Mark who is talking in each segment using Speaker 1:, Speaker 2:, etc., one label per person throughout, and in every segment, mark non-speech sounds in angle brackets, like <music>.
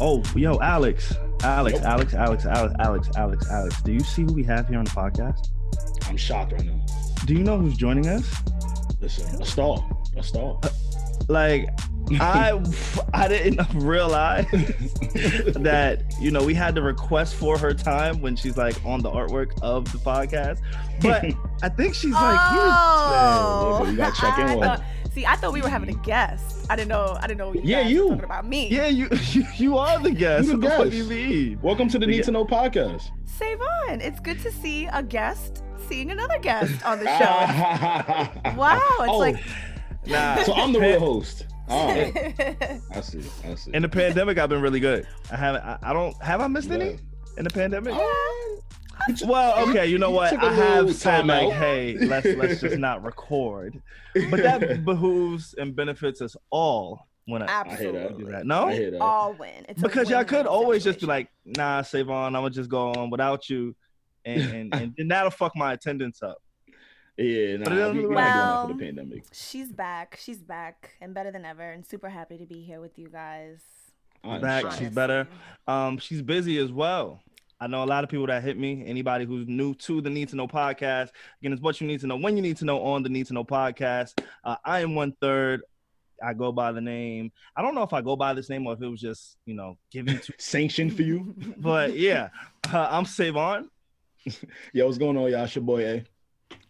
Speaker 1: Oh, yo, Alex, Alex, Alex, Alex, Alex, Alex, Alex, Alex. Do you see who we have here on the podcast?
Speaker 2: I'm shocked right now.
Speaker 1: Do you know who's joining us?
Speaker 2: Listen, a star, a star.
Speaker 1: Uh, like, <laughs> I I didn't realize <laughs> that you know we had to request for her time when she's like on the artwork of the podcast, but <laughs> I think she's like
Speaker 3: Oh,
Speaker 2: Yeah, you gotta check in
Speaker 3: I
Speaker 2: with
Speaker 3: thought- See, I thought we were having a guest. I didn't know. I didn't know. You
Speaker 2: Yeah,
Speaker 3: guys
Speaker 2: you.
Speaker 3: were talking about me.
Speaker 1: Yeah, you <laughs> you, you are the guest.
Speaker 2: You the
Speaker 1: what the fuck
Speaker 2: guest.
Speaker 1: do you mean?
Speaker 2: Welcome to the Need to Know podcast.
Speaker 3: Savon, it's good to see a guest seeing another guest <laughs> on the show. <laughs> wow, it's
Speaker 2: Oh,
Speaker 3: like
Speaker 1: Nah.
Speaker 2: so I'm the real host. All right, I see, I see.
Speaker 1: In the pandemic, I've been really good. I haven't. I, I don't. Have I missed any in the pandemic?
Speaker 2: You took-
Speaker 1: Well, okay, you know what? I have said
Speaker 2: time
Speaker 1: like,
Speaker 2: out.
Speaker 1: hey, let's let's just <laughs> not record. But that <laughs> behooves and benefits us all when I
Speaker 2: I hear
Speaker 3: absolutely
Speaker 2: that.
Speaker 1: do that. No,
Speaker 2: I hear that.
Speaker 3: all win. It's
Speaker 1: because y'all could
Speaker 3: win-win
Speaker 1: always just be like, nah, Savon, I'm gonna just go on without you, and and, <laughs> and that'll fuck my attendance up.
Speaker 2: yeah,
Speaker 1: But it
Speaker 2: nah,
Speaker 1: doesn't
Speaker 2: we,
Speaker 1: look
Speaker 2: we're
Speaker 1: like-
Speaker 2: not doing that
Speaker 3: Well-
Speaker 2: for the pandemic.
Speaker 3: she's back. She's back and better than ever, and super happy to be here with you guys.
Speaker 2: I'm
Speaker 1: back,
Speaker 2: shocked.
Speaker 1: she's better. Um, she's busy as well. I know a lot of people that hit me. Anybody who's new to the Need to Know podcast, again, it's what you need to know when you need to know on the Need to Know podcast. Uh, I am one third. I go by the name. I don't know if I go by this name or if it was just you know given to. <laughs>
Speaker 2: Sanctioned for you. <laughs>
Speaker 1: But yeah, uh, I'm Savon, <laughs>
Speaker 2: Yo, what's going on, y'all? It's your boy A.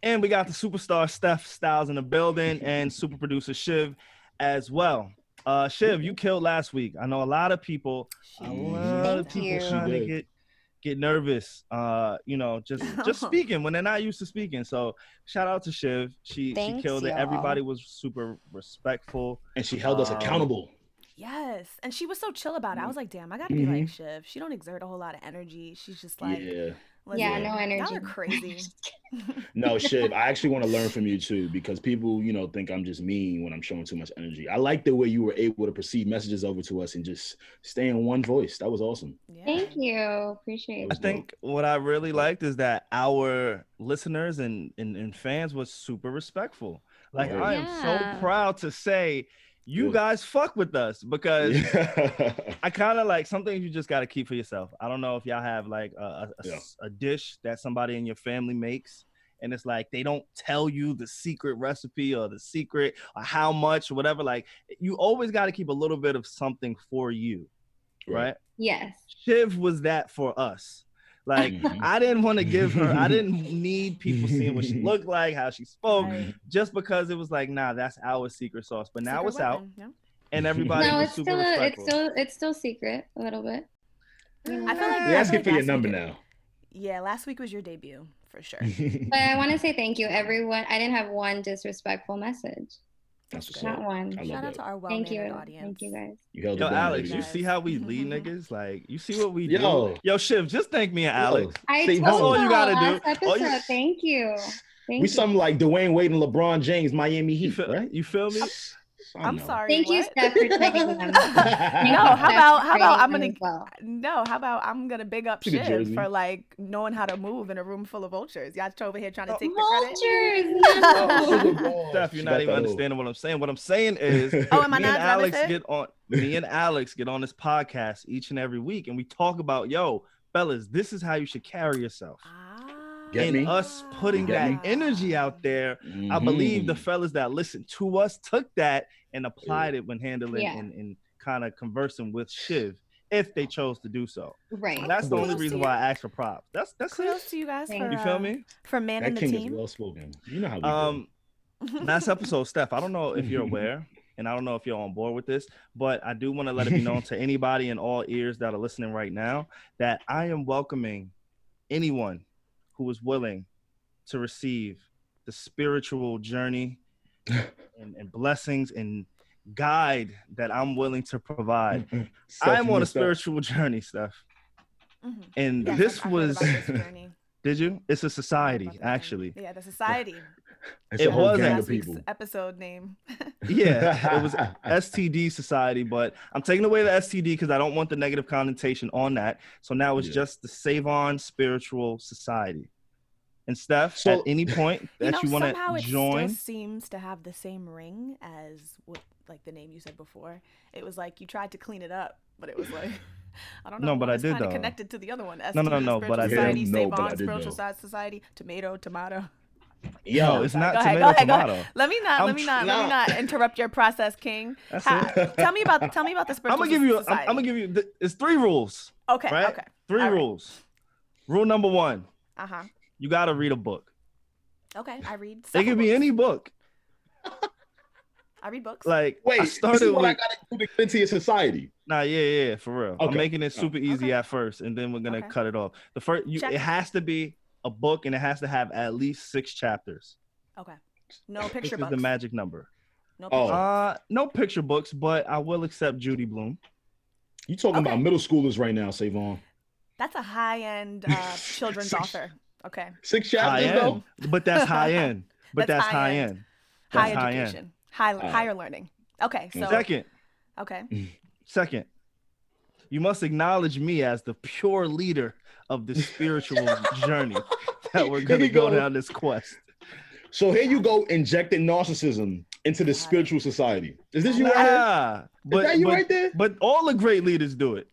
Speaker 1: and we got the superstar Steph Styles in the building, and super producer Shiv as well. Uh, Shiv, you killed last week. I know a lot of people. A lot of people trying to
Speaker 2: She did.
Speaker 1: get get nervous. Uh, you know, just just <laughs> speaking when they're not used to speaking. So shout out to Shiv. She she killed it.
Speaker 4: y'all.
Speaker 1: Everybody was super respectful.
Speaker 2: And she held us
Speaker 1: Um,
Speaker 2: accountable.
Speaker 3: Yes, and she was so chill about it. I was like, damn, I gotta be
Speaker 2: Mm-hmm.
Speaker 3: like Shiv. She don't exert a whole lot of energy. She's just like,
Speaker 2: yeah.
Speaker 4: Yeah,
Speaker 3: "Listen,
Speaker 4: no
Speaker 3: Y'all
Speaker 4: energy. <laughs>
Speaker 3: are crazy. <laughs>
Speaker 2: No, Shiv, I actually want to learn from you too because people, you know, think I'm just mean when I'm showing too much energy. I like the way you were able to perceive messages over to us and just stay in one voice. That was awesome.
Speaker 3: Yeah.
Speaker 4: Thank you. Appreciate
Speaker 1: I
Speaker 4: it.
Speaker 2: was
Speaker 1: think what I really liked is that our listeners and, and, and fans was super respectful. Like
Speaker 2: Word.
Speaker 1: I am so proud to say you
Speaker 2: Good.
Speaker 1: guys fuck with us because
Speaker 2: Yeah. <laughs>
Speaker 1: I kind of like some things you just got to keep for yourself. I don't know if y'all have like a, a- a
Speaker 2: Yeah.
Speaker 1: s- a dish that somebody in your family makes, and it's like they don't tell you the secret recipe or the secret or how much or whatever. Like you always got to keep a little bit of something for you, right?
Speaker 4: Yes.
Speaker 1: Shiv was that for us. Like
Speaker 2: Mhm.
Speaker 1: I didn't want to give her. I didn't <laughs> need people seeing what she <laughs> looked like, how she spoke,
Speaker 3: Right.
Speaker 1: just because it was like, nah, that's our secret sauce. But now
Speaker 3: Secret
Speaker 1: it's out,
Speaker 3: weapon, yeah.
Speaker 1: and everybody
Speaker 4: no,
Speaker 1: was
Speaker 4: it's
Speaker 1: super
Speaker 4: still a, it's still it's still secret a little bit.
Speaker 3: I feel like
Speaker 2: We're asking
Speaker 3: feel
Speaker 2: for your number
Speaker 3: week-
Speaker 2: now.
Speaker 3: Yeah, last week was your debut for sure. <laughs>
Speaker 4: But I want to say thank you, everyone. I didn't have one disrespectful message.
Speaker 2: That's what's
Speaker 4: Not
Speaker 2: up.
Speaker 4: one.
Speaker 3: Shout out
Speaker 2: that.
Speaker 3: to our well
Speaker 4: Thank you.
Speaker 3: audience.
Speaker 4: Thank you guys.
Speaker 2: You held
Speaker 1: Yo, Alex,
Speaker 2: baby.
Speaker 1: you see how we lead <laughs> niggas? Like, you see what we
Speaker 2: Yo.
Speaker 1: do? Yo, Shiv, just thank me and Alex.
Speaker 4: I
Speaker 2: Stay
Speaker 4: told
Speaker 2: home.
Speaker 1: all you gotta
Speaker 4: last
Speaker 1: do. All
Speaker 4: Episode.
Speaker 1: you-
Speaker 4: Thank you. Thank
Speaker 2: We
Speaker 4: you.
Speaker 2: something like Dwyane Wade and LeBron James, Miami
Speaker 1: You
Speaker 2: Heat,
Speaker 1: feel,
Speaker 2: right?
Speaker 1: you feel me?
Speaker 2: Oh, I
Speaker 3: I'm
Speaker 2: know.
Speaker 3: sorry.
Speaker 4: Thank you. Steph, for checking them. <laughs> <laughs>
Speaker 3: No, how
Speaker 4: Steph,
Speaker 3: about- how about I'm gonna-
Speaker 4: well.
Speaker 3: No, how about I'm gonna big up
Speaker 2: See
Speaker 3: Shiv for like knowing how to move in a room full of vultures. Y'all over here trying to
Speaker 1: Oh,
Speaker 3: take the credit.
Speaker 4: Vultures. <laughs> No.
Speaker 1: Steph, you're not even understanding what I'm saying. What I'm saying is,
Speaker 3: Oh, am I
Speaker 1: me
Speaker 3: not?
Speaker 1: and
Speaker 3: Did I miss
Speaker 1: Alex get on. Me and Alex get on this podcast each and every week, and we talk about, yo, fellas, this is how you should carry yourself.
Speaker 3: Ah.
Speaker 2: Get
Speaker 1: and
Speaker 2: me?
Speaker 1: us putting
Speaker 2: Get
Speaker 1: that
Speaker 2: me?
Speaker 1: energy out there I believe the
Speaker 2: Mhm.
Speaker 1: fellas that listened to us took that and applied it when handling
Speaker 4: Yeah.
Speaker 1: and, and kind of conversing with Shiv if they chose to do so.
Speaker 4: Right.
Speaker 1: That's the only reason why. I asked for props. That's that's
Speaker 3: Kudos
Speaker 1: it.
Speaker 3: to you guys
Speaker 4: Thank
Speaker 3: for
Speaker 1: You feel
Speaker 3: uh,
Speaker 1: me?
Speaker 3: for manning
Speaker 2: That
Speaker 3: the
Speaker 2: king is
Speaker 3: team.
Speaker 2: well spoken. You know how we do.
Speaker 1: Um, <laughs> last episode, Steph. I don't know if you're <laughs> aware, and I don't know if you're on board with this, but I do want to let it be known to <laughs> anybody in all ears that are listening right now that I am welcoming anyone who is willing to receive the spiritual journey and, and blessings and guide that I'm willing to provide.
Speaker 2: Steph,
Speaker 1: I am on a
Speaker 2: missed out.
Speaker 1: spiritual journey, Steph.
Speaker 3: Mhm.
Speaker 1: And
Speaker 3: Yes,
Speaker 1: this
Speaker 3: I've- I've heard
Speaker 1: was,
Speaker 3: this
Speaker 1: did you? It's a
Speaker 3: I've heard
Speaker 1: society,
Speaker 3: about this journey.
Speaker 1: actually.
Speaker 3: Yeah, the society. <laughs>
Speaker 2: It's
Speaker 1: It
Speaker 2: a
Speaker 1: wasn't.
Speaker 2: gang of
Speaker 3: Last week's episode name. <laughs>
Speaker 1: Yeah, it was STD Society, but I'm taking away the STD because I don't want the negative connotation on that. So now it's
Speaker 2: Yeah.
Speaker 1: just the Savon Spiritual Society. And Steph,
Speaker 2: So-
Speaker 1: at any point <laughs>
Speaker 3: You
Speaker 1: that
Speaker 3: know,
Speaker 1: you want
Speaker 3: somehow
Speaker 1: to
Speaker 3: it
Speaker 1: join,
Speaker 3: still seems to have the same ring as what like the name you said before. It was like you tried to clean it up, but it was like <laughs> I don't know.
Speaker 1: No, but I did,
Speaker 3: kinda
Speaker 1: though.
Speaker 3: Connected to the other one.
Speaker 1: No, no,
Speaker 3: STD,
Speaker 1: no, but I
Speaker 3: Spiritual
Speaker 1: did.
Speaker 3: Society,
Speaker 2: No, but I
Speaker 3: On,
Speaker 2: did,
Speaker 3: Spiritual
Speaker 2: though.
Speaker 3: Sci- Society, Tomato, Tomato.
Speaker 1: No, it's not
Speaker 3: go ahead,
Speaker 1: tomato,
Speaker 3: go ahead, go
Speaker 1: tomato.
Speaker 3: ahead. Let me not,
Speaker 1: I'm
Speaker 3: let me
Speaker 1: tr-
Speaker 3: not, let me not interrupt your process, King.
Speaker 1: That's it. <laughs>
Speaker 3: tell me about, tell me about the spiritual.
Speaker 1: I'm gonna give you. I'm. I'm gonna give you. th- It's three rules,
Speaker 3: Okay,
Speaker 1: right?
Speaker 3: okay.
Speaker 1: Three
Speaker 3: All right.
Speaker 1: rules. Rule number one:
Speaker 3: Uh huh.
Speaker 1: You gotta read a book.
Speaker 3: Okay, I read.
Speaker 1: It could be any book. <laughs>
Speaker 3: I read books.
Speaker 1: Like
Speaker 2: Wait,
Speaker 1: I
Speaker 2: this is
Speaker 1: started
Speaker 2: what I
Speaker 1: with.
Speaker 2: gotta do to into your society.
Speaker 1: Nah, yeah, yeah, for real. I'm making it super easy
Speaker 3: Okay.
Speaker 1: at first, and then we're gonna
Speaker 3: Okay.
Speaker 1: cut it off. The first, you, it has to be a book, and it has to have at least six chapters.
Speaker 3: okay. No
Speaker 1: This
Speaker 3: picture
Speaker 1: is
Speaker 3: books.
Speaker 1: the magic number.
Speaker 3: No
Speaker 2: Oh.
Speaker 1: Uh, no picture books, but I will accept Judy Blume.
Speaker 2: You talking
Speaker 3: Okay.
Speaker 2: about middle schoolers right now, Savon?
Speaker 3: That's a high end uh, <laughs> children's author. Okay.
Speaker 2: Six
Speaker 1: High
Speaker 2: though.
Speaker 1: end, but that's high <laughs> end. But
Speaker 3: That's
Speaker 1: that's,
Speaker 3: high
Speaker 1: high
Speaker 3: end.
Speaker 1: end.
Speaker 3: High
Speaker 1: That's high end.
Speaker 3: education. High
Speaker 2: right.
Speaker 3: higher learning. Okay. So
Speaker 1: Second,
Speaker 3: okay. <clears throat>
Speaker 1: second, you must acknowledge me as the pure leader of the spiritual <laughs> journey that we're gonna go
Speaker 2: go.
Speaker 1: down this quest.
Speaker 2: So here you go, injecting narcissism into the spiritual society. Is this you right here?
Speaker 1: Ah, but,
Speaker 2: Is that you
Speaker 1: but,
Speaker 2: right there?
Speaker 1: but all the great leaders do it.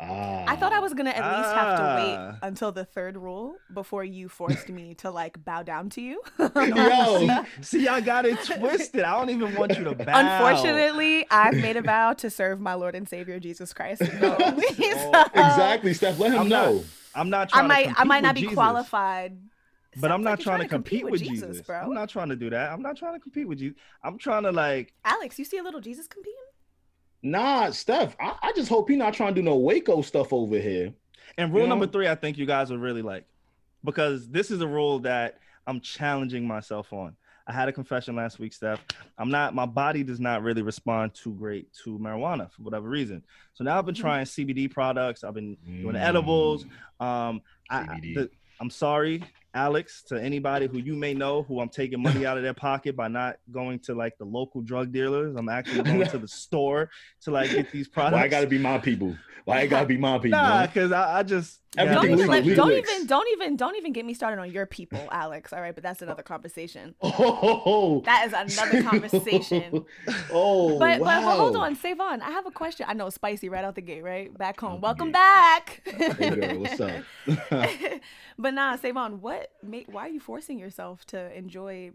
Speaker 2: Ah.
Speaker 3: I thought I was gonna at least have to wait
Speaker 1: Ah.
Speaker 3: until the third rule before you forced me to like bow down to you. <laughs>
Speaker 2: Yo, <laughs>
Speaker 1: See, I got it twisted. I don't even want you to bow.
Speaker 3: Unfortunately, I've made a vow to serve my Lord and Savior Jesus Christ. <laughs> No.
Speaker 1: Oh,
Speaker 2: exactly, Steph. Let him
Speaker 1: I'm not-
Speaker 2: know.
Speaker 1: I'm not
Speaker 3: I
Speaker 1: trying to
Speaker 3: might, I might not be
Speaker 1: Jesus,
Speaker 3: qualified.
Speaker 1: But I'm not
Speaker 3: like you're
Speaker 1: trying to compete, with Jesus,
Speaker 3: bro.
Speaker 1: I'm not trying to do that. I'm not trying to compete with you. I'm trying to like
Speaker 3: Alex, you see a little Jesus competing?
Speaker 2: Nah, Steph. I, I just hope he not trying to do no Waco stuff over here.
Speaker 1: And rule
Speaker 2: You
Speaker 1: number three, I think you guys will really like because this is a rule that I'm challenging myself on. I had a confession last week, Steph. I'm not, my body does not really respond too great to marijuana for whatever reason. So now I've been
Speaker 3: Mhm.
Speaker 1: trying CBD products, I've been doing
Speaker 2: Mm.
Speaker 1: edibles. Um, I, I- the, I'm sorry, Alex, to anybody who you may know who I'm taking money out of their pocket by not going to like the local drug dealers. I'm actually <laughs> going to the store to like get these products.
Speaker 2: Why I gotta be my people? Why I gotta be my people?
Speaker 1: Nah, because I, I just
Speaker 2: Everything
Speaker 3: Don't even, let, don't even, don't even, don't even get me started on your people, Alex. All right, but that's another conversation. <laughs>
Speaker 2: Oh,
Speaker 3: That is another conversation. <laughs>
Speaker 2: oh,
Speaker 3: But,
Speaker 2: wow.
Speaker 3: but hold on, Savon. I have a question. I know it's spicy right out the gate, right? Back home.
Speaker 2: Oh,
Speaker 3: Welcome
Speaker 2: gate.
Speaker 3: back.
Speaker 2: Hey, girl, what's up?
Speaker 3: but nah, Savon, what? Make, why are you forcing yourself to enjoy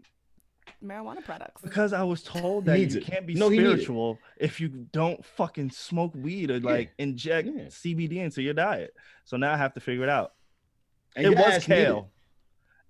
Speaker 3: marijuana products?
Speaker 1: because I was told that you
Speaker 2: it.
Speaker 1: can't be
Speaker 2: No, he need it.
Speaker 1: spiritual if you don't fucking smoke weed or like inject
Speaker 2: Yeah.
Speaker 1: CBD into your diet. So now I have to figure it out.
Speaker 2: And
Speaker 1: it
Speaker 2: your
Speaker 1: was kale.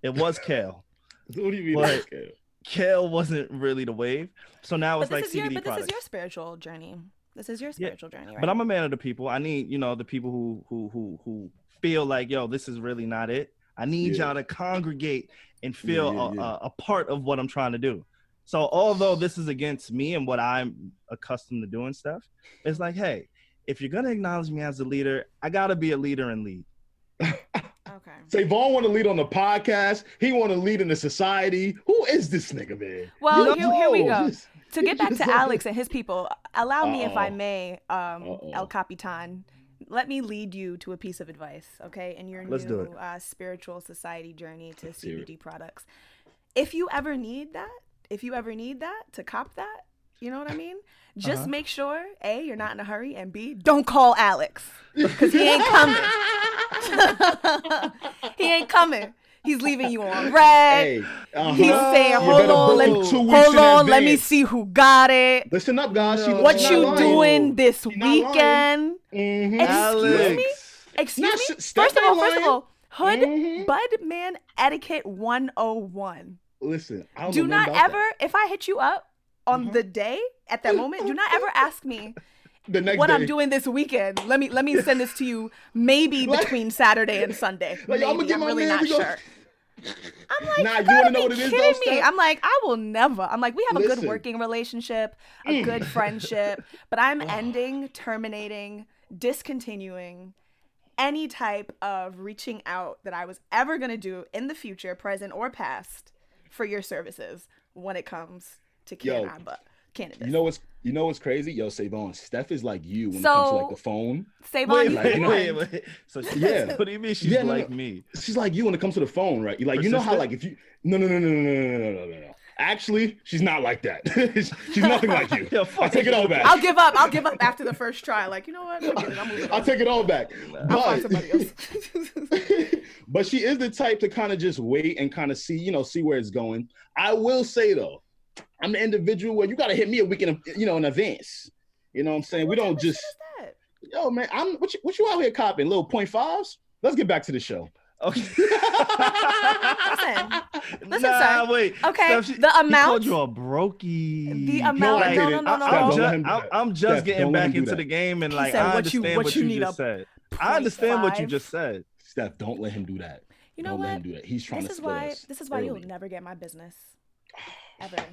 Speaker 1: It was kale. <laughs>
Speaker 2: What do you mean?
Speaker 1: But-
Speaker 2: kale?
Speaker 1: Kale wasn't really the wave. So now
Speaker 3: But
Speaker 1: it's like
Speaker 3: this is your,
Speaker 1: CBD
Speaker 3: but this is your spiritual journey. This is your spiritual journey, right?
Speaker 1: But I'm a man of the people. I need, you know, the people who who who who feel like, yo, this is really not it. I need
Speaker 2: Yeah.
Speaker 1: y'all to congregate and feel
Speaker 2: yeah,
Speaker 1: a,
Speaker 2: yeah.
Speaker 1: A, a part of what I'm trying to do. So although this is against me and what I'm accustomed to doing stuff, it's like, hey, if you're gonna acknowledge me as a leader, I gotta be a leader and lead.
Speaker 3: okay. <laughs>
Speaker 2: Savon want to lead on the podcast. He want to lead in the society. Who is this nigga, man?
Speaker 3: Well,
Speaker 2: You
Speaker 3: here, here we go.
Speaker 2: just- <laughs>
Speaker 3: to get back to
Speaker 2: just-
Speaker 3: Alex and his people, allow me, if I may, um,
Speaker 2: Uh-oh.
Speaker 3: El Capitan, let me lead you to a piece of advice, okay? In your
Speaker 1: Let's
Speaker 3: new
Speaker 1: it.
Speaker 3: uh, spiritual society journey to
Speaker 2: Let's.
Speaker 3: CBD products. If you ever need that, if you ever need that to cop that, you know what I mean? Just
Speaker 1: Uh-huh.
Speaker 3: make sure A, you're not in a hurry, and B, don't call Alex because <laughs> <laughs> he ain't coming. he ain't coming. He's leaving you on <laughs> red.
Speaker 2: Hey, uh-huh.
Speaker 3: He's saying, "Hold on, let me, hold on, let me see who got it.
Speaker 2: Listen up, guys. She,
Speaker 3: What you
Speaker 2: lying.
Speaker 3: doing this
Speaker 2: She not lying.
Speaker 3: weekend?
Speaker 2: Mhm.
Speaker 3: Excuse me? Excuse
Speaker 2: Nah,
Speaker 3: me?
Speaker 2: sh-
Speaker 3: First of all,
Speaker 2: ain't
Speaker 3: first of all, Hood
Speaker 2: Mhm.
Speaker 3: Budman Etiquette 101.
Speaker 2: Listen, I don't
Speaker 3: Do
Speaker 2: know nothing
Speaker 3: not
Speaker 2: about
Speaker 3: ever, if I hit you up on
Speaker 2: Mhm.
Speaker 3: the day at that moment, do not ever ask me
Speaker 2: that. <laughs> the next
Speaker 3: what
Speaker 2: day.
Speaker 3: I'm doing this weekend. Let me let me send this to you maybe <laughs>
Speaker 2: Like-
Speaker 3: between Saturday and Sunday.
Speaker 2: Like,
Speaker 3: maybe.
Speaker 2: I'ma get
Speaker 3: I'm
Speaker 2: my
Speaker 3: really
Speaker 2: man,
Speaker 3: not
Speaker 2: go-
Speaker 3: sure. I'm like,
Speaker 2: Nah,
Speaker 3: you
Speaker 2: you
Speaker 3: gotta
Speaker 2: wanna know
Speaker 3: be
Speaker 2: what it is, though,
Speaker 3: kidding me. I'm like, I will never. I'm like, we have a good working relationship, a mm. good friendship, but I'm <sighs> ending, terminating, discontinuing any type of reaching out that I was ever gonna do in the future, present or past, for your services when it comes to
Speaker 2: Yo,
Speaker 3: cannabis. But cannabis.
Speaker 2: You know what's you know what's crazy? Yo, Savon, Steph is like you when it comes to like the phone.
Speaker 3: Savon
Speaker 1: Wait,
Speaker 2: like,
Speaker 1: wait, wait, wait. So she,
Speaker 2: Yeah.
Speaker 1: what do you mean she's
Speaker 2: Yeah, no,
Speaker 1: like
Speaker 2: no.
Speaker 1: me?
Speaker 2: She's like you when it comes to the phone, right? You like you know how like if you no no no no no no no no no no no. Actually, she's not like that. she's nothing like you.
Speaker 1: Yo,
Speaker 2: I
Speaker 1: fuck
Speaker 2: take it all back.
Speaker 3: I'll give up. I'll give up after the first try. Like, you know what? I'm moving
Speaker 2: I'll
Speaker 3: on.
Speaker 2: take it all back.
Speaker 3: I'll find somebody else.
Speaker 2: but she is the type to kind of just wait and kind of see, you know, see where it's going. I will say though, I'm the individual where you gotta hit me a week in, you know, in advance. You know what I'm saying? We don't
Speaker 3: type of shit
Speaker 2: just,
Speaker 3: is that?
Speaker 2: yo, man, I'm what you, what you out here copping? Little point fives? Let's get back to the show.
Speaker 1: Okay. <laughs>
Speaker 3: Listen, Listen,
Speaker 1: nah,
Speaker 3: sir.
Speaker 1: wait.
Speaker 3: Okay,
Speaker 1: Steph, she-
Speaker 3: the
Speaker 1: he called
Speaker 3: amount-
Speaker 1: you a brokey.
Speaker 3: The
Speaker 2: No,
Speaker 3: amount.
Speaker 2: I
Speaker 3: No, no,
Speaker 2: didn't.
Speaker 3: no, no,
Speaker 2: Steph,
Speaker 3: no.
Speaker 1: I'm,
Speaker 2: don't
Speaker 1: ju-
Speaker 2: let him do
Speaker 1: I'm. I'm just
Speaker 2: Steph,
Speaker 1: getting back into
Speaker 2: that.
Speaker 1: the game and
Speaker 3: He
Speaker 1: like
Speaker 3: said,
Speaker 1: I
Speaker 3: what you-
Speaker 1: understand
Speaker 3: what
Speaker 1: what
Speaker 3: you
Speaker 1: you,
Speaker 3: need
Speaker 1: just said. I understand what you just said.
Speaker 2: Steph, don't let him do that.
Speaker 3: You know
Speaker 2: don't let him
Speaker 3: what?
Speaker 2: do that. He's trying
Speaker 3: This
Speaker 2: to
Speaker 3: is
Speaker 2: split
Speaker 3: why.
Speaker 2: us
Speaker 3: This is why you'll never get my business, <sighs> <sighs> ever,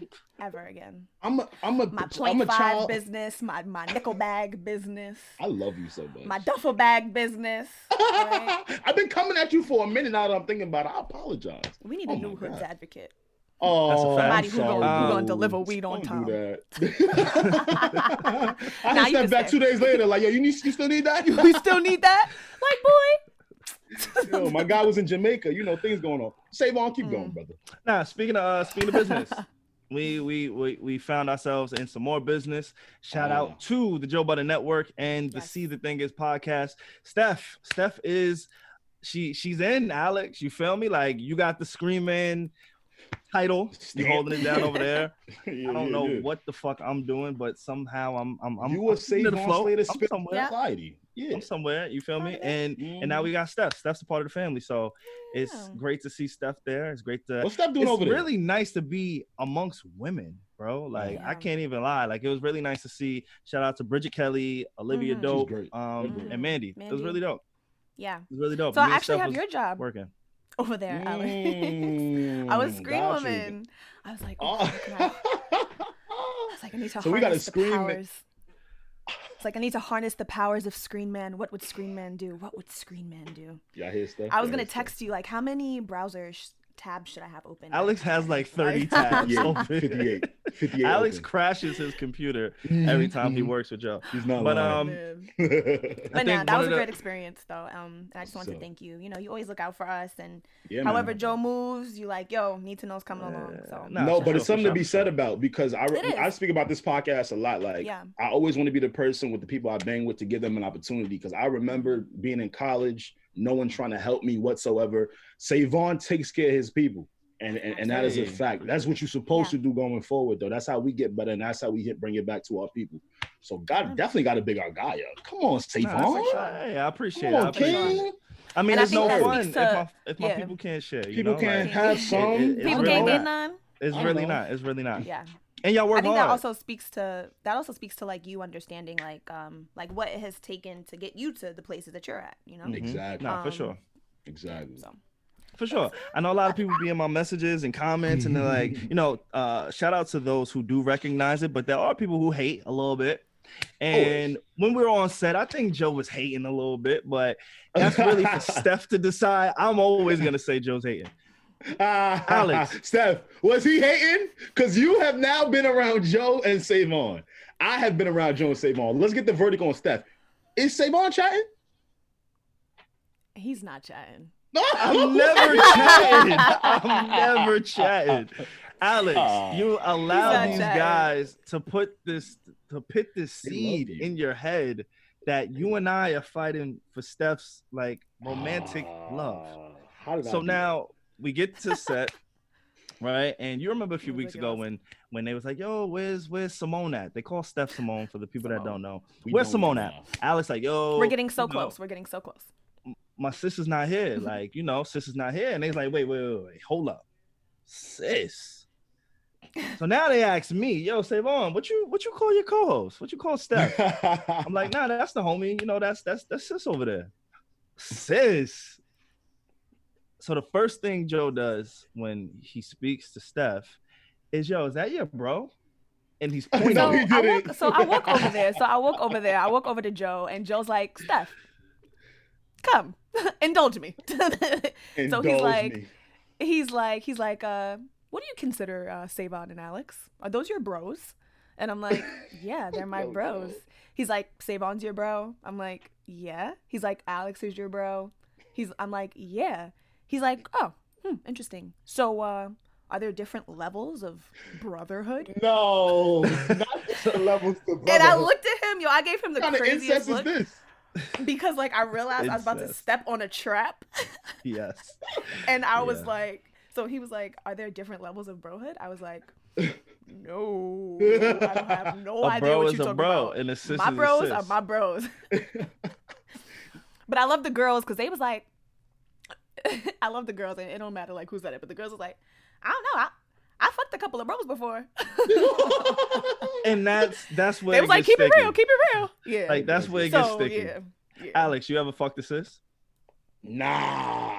Speaker 3: ever again.
Speaker 2: I'm a, I'm a,
Speaker 3: My
Speaker 2: I'm a
Speaker 3: five
Speaker 2: child.
Speaker 3: business, my my nickel bag business,
Speaker 2: I love you so much.
Speaker 3: my duffel bag business. right? <laughs>
Speaker 2: I've been coming at you for a minute now that I'm thinking about it. I apologize.
Speaker 3: We need a
Speaker 2: Oh
Speaker 3: new
Speaker 2: my
Speaker 3: hoods advocate.
Speaker 2: Oh,
Speaker 1: fact.
Speaker 3: Somebody
Speaker 2: I'm
Speaker 3: who gonna-
Speaker 1: who gonna
Speaker 3: deliver weed on time.
Speaker 2: Do that. <laughs> <laughs> I
Speaker 3: Now
Speaker 2: stepped back
Speaker 3: stay.
Speaker 2: two days later, like, yo, you need, you still need that?
Speaker 3: we still need that, like boy.
Speaker 2: yo, my guy was in Jamaica. You know, things going on. Savon, keep going,
Speaker 3: Mm.
Speaker 2: brother.
Speaker 1: Nah, speaking of uh, speaking of business, we, we we we found ourselves in some more business. Shout
Speaker 2: Oh.
Speaker 1: out mm. to the Joe Budden Network and the
Speaker 3: Yes.
Speaker 1: See the Thing Is podcast. Steph, Steph is she she's in Alex. You feel me? Like you got the screaming title. You
Speaker 2: Stamp.
Speaker 1: holding it down over there. <laughs>
Speaker 2: Yeah,
Speaker 1: I don't
Speaker 2: yeah,
Speaker 1: know
Speaker 2: yeah.
Speaker 1: what the fuck I'm doing, but somehow I'm I'm I'm
Speaker 2: you
Speaker 1: I'm
Speaker 2: were
Speaker 1: keeping
Speaker 2: saved
Speaker 1: to
Speaker 2: on Slater
Speaker 1: I'm
Speaker 2: Spit
Speaker 1: somewhere.
Speaker 3: Yeah.
Speaker 2: Society. Yeah.
Speaker 1: I'm somewhere. You feel me?
Speaker 3: Part of it.
Speaker 1: And and now we got Steph. Steph's a part of the family, so it's great to see Steph there. It's great to
Speaker 2: What's Steph doing
Speaker 1: it's
Speaker 2: over there?
Speaker 1: really nice to be amongst women, bro. Like
Speaker 3: Yeah.
Speaker 1: I can't even lie. Like it was really nice to see. Shout out to Bridget Kelly, Olivia
Speaker 3: Mhm.
Speaker 1: Dope,
Speaker 2: She's great.
Speaker 1: um,
Speaker 2: Great.
Speaker 1: and Mandy. It was really dope.
Speaker 3: Yeah.
Speaker 1: It was really dope.
Speaker 3: So
Speaker 1: Me
Speaker 3: I actually
Speaker 1: Steph
Speaker 3: have your job
Speaker 1: working.
Speaker 3: over there, Alex.
Speaker 2: Mm, <laughs>
Speaker 3: I was screen
Speaker 2: got you.
Speaker 3: woman. I was like, oh, how I? <laughs> I was like, I need to
Speaker 2: So we gotta
Speaker 3: harness the
Speaker 2: screen
Speaker 3: powers. It's like I need to harness the powers of Screen Man. What would Screen Man do? What would Screen Man do?
Speaker 2: Y'all hear stuff?
Speaker 3: I was
Speaker 2: Y'all
Speaker 3: gonna
Speaker 2: stuff?
Speaker 3: text you like, how many browser sh- tabs should I have open?
Speaker 1: Alex has like <laughs> 30 tabs
Speaker 2: Yeah,
Speaker 1: open.
Speaker 2: 58. 58
Speaker 1: Alex
Speaker 2: open.
Speaker 1: crashes his computer <laughs> every time he works with Joe.
Speaker 2: He's not
Speaker 1: But
Speaker 2: lying.
Speaker 1: um, <laughs>
Speaker 3: But no, that was a
Speaker 1: the-
Speaker 3: great experience though. Um, and I just want
Speaker 2: So-
Speaker 3: to thank you. You know, you always look out for us, and
Speaker 2: yeah, man.
Speaker 3: however Joe moves, you like, yo, need to know know's coming along. So
Speaker 1: nah,
Speaker 2: no, but
Speaker 1: sure,
Speaker 2: it's something
Speaker 1: sure,
Speaker 2: to be said
Speaker 1: sure.
Speaker 2: about because I I speak about this podcast a lot. Like
Speaker 3: yeah,
Speaker 2: I always want to be the person with the people I bang with to give them an opportunity because I remember being in college, no one trying to help me whatsoever. Savon takes care of his people. And, and, and that is a fact. That's what you're supposed
Speaker 3: Yeah.
Speaker 2: to do going forward, though. That's how we get better, and that's how we hit bring it back to our people. So God
Speaker 3: Yeah.
Speaker 2: definitely got to big our guy up. Come on,
Speaker 1: Nah,
Speaker 2: Savon.
Speaker 1: for sure. Hey, I appreciate
Speaker 2: Come
Speaker 1: it. I
Speaker 2: on,
Speaker 1: appreciate it. I mean,
Speaker 3: And
Speaker 1: it's
Speaker 3: think
Speaker 1: no
Speaker 3: that
Speaker 1: fun
Speaker 3: speaks
Speaker 1: if my if my
Speaker 3: yeah.
Speaker 1: people can't share. You
Speaker 2: People
Speaker 1: know?
Speaker 2: can
Speaker 1: like,
Speaker 2: have
Speaker 1: it-
Speaker 2: some.
Speaker 1: it- it's
Speaker 3: people
Speaker 1: really
Speaker 3: can't get none.
Speaker 1: It's really not. It's really not.
Speaker 3: Yeah.
Speaker 1: And y'all work
Speaker 3: I think
Speaker 1: hard.
Speaker 3: that also speaks to that also speaks to like you understanding like um like what it has taken to get you to the places that you're at, you know?
Speaker 1: Mhm.
Speaker 2: Exactly.
Speaker 1: Nah, for
Speaker 3: Um,
Speaker 1: sure.
Speaker 2: Exactly.
Speaker 3: So
Speaker 1: For sure. I know a lot of people be in my messages and comments, and they're like, <laughs> you know, uh, shout out to those who do recognize it, but there are people who hate a little bit. And when we were on set, I think Joe was hating a little bit, but that's really for <laughs> Steph to decide. I'm always gonna say Joe's hating.
Speaker 2: Alex, <laughs> Steph, was he hating? Because you have now been around Joe and Savon. I have been around Joe and Savon. Let's get the verdict on Steph. Is Savon chatting?
Speaker 3: he's not chatting.
Speaker 1: I'm <laughs> never chatting. I'm never chatting. Alex,
Speaker 2: Aw.
Speaker 1: you allow these
Speaker 3: chatting.
Speaker 1: guys to put this to put this seed
Speaker 2: you.
Speaker 1: in your head that you and I are fighting for Steph's like romantic love.
Speaker 2: Ah, How did
Speaker 1: So
Speaker 2: do
Speaker 1: now we get to set, right? And you remember a few weeks ago when when they was like, "Yo, where's where's Simone at?" They call Steph Simone for the people that don't know.
Speaker 2: We
Speaker 1: Where's
Speaker 2: don't
Speaker 1: Simone
Speaker 2: know
Speaker 1: at?
Speaker 2: now.
Speaker 1: Alex like, "Yo,
Speaker 3: We're getting so
Speaker 1: you know,
Speaker 3: close. We're getting so close.
Speaker 1: my sister's not here. <laughs> Like, you know, sister's not here. And they's like, wait, wait, wait, wait, hold up. Sis. So now they ask me, yo, Savon, what you what you call your co-host? What you call Steph? <laughs> I'm like, nah, that's the homie. You know, that's that's that's sis over there. Sis. So the first thing Joe does when he speaks to Steph is, yo, is that your bro? And he's <laughs> pointing.
Speaker 2: No,
Speaker 3: So
Speaker 2: he
Speaker 3: I walk, so I walk over there. So I walk over there. I walk over to Joe, and Joe's like, Steph, come, <laughs> indulge me. <laughs> so he's like,
Speaker 2: me.
Speaker 3: he's like, he's like, uh, what do you consider uh, Savon and Alex? Are those your bros? And I'm like, yeah, they're my bros. He's like, Savon's your bro. I'm like, yeah. He's like, Alex is your bro. He's, I'm like, yeah. He's like, oh, hmm, interesting. So, uh, are there different levels of brotherhood?
Speaker 2: No, not the levels to brotherhood. <laughs>
Speaker 3: And I looked at him, yo. I gave him the
Speaker 2: What kind of
Speaker 3: craziest
Speaker 2: is
Speaker 3: look
Speaker 2: this?
Speaker 3: because, like, I realized I was about to step on a trap,
Speaker 1: Yes. <laughs>
Speaker 3: and I was
Speaker 1: Yeah.
Speaker 3: like, so he was like, "Are there different levels of brohood?" I was like, "No, I don't have <laughs> no
Speaker 1: a
Speaker 3: idea
Speaker 1: bro
Speaker 3: what
Speaker 1: is
Speaker 3: you're talking
Speaker 1: bro,
Speaker 3: about."
Speaker 1: and a sis
Speaker 3: my
Speaker 1: is
Speaker 3: bros
Speaker 1: a sis.
Speaker 3: are my bros. but I love the girls because they was like, <laughs> I love the girls, and it don't matter like who said it, but the girls was like, I don't know, I I fucked a couple of bros before. <laughs>
Speaker 1: and that's that's where
Speaker 3: they was
Speaker 1: it
Speaker 3: like,
Speaker 1: gets
Speaker 3: keep it real, keep it real. Yeah.
Speaker 1: Like that's where it gets sticky.
Speaker 3: yeah, yeah.
Speaker 1: Alex, you ever fucked a sis?
Speaker 2: Nah,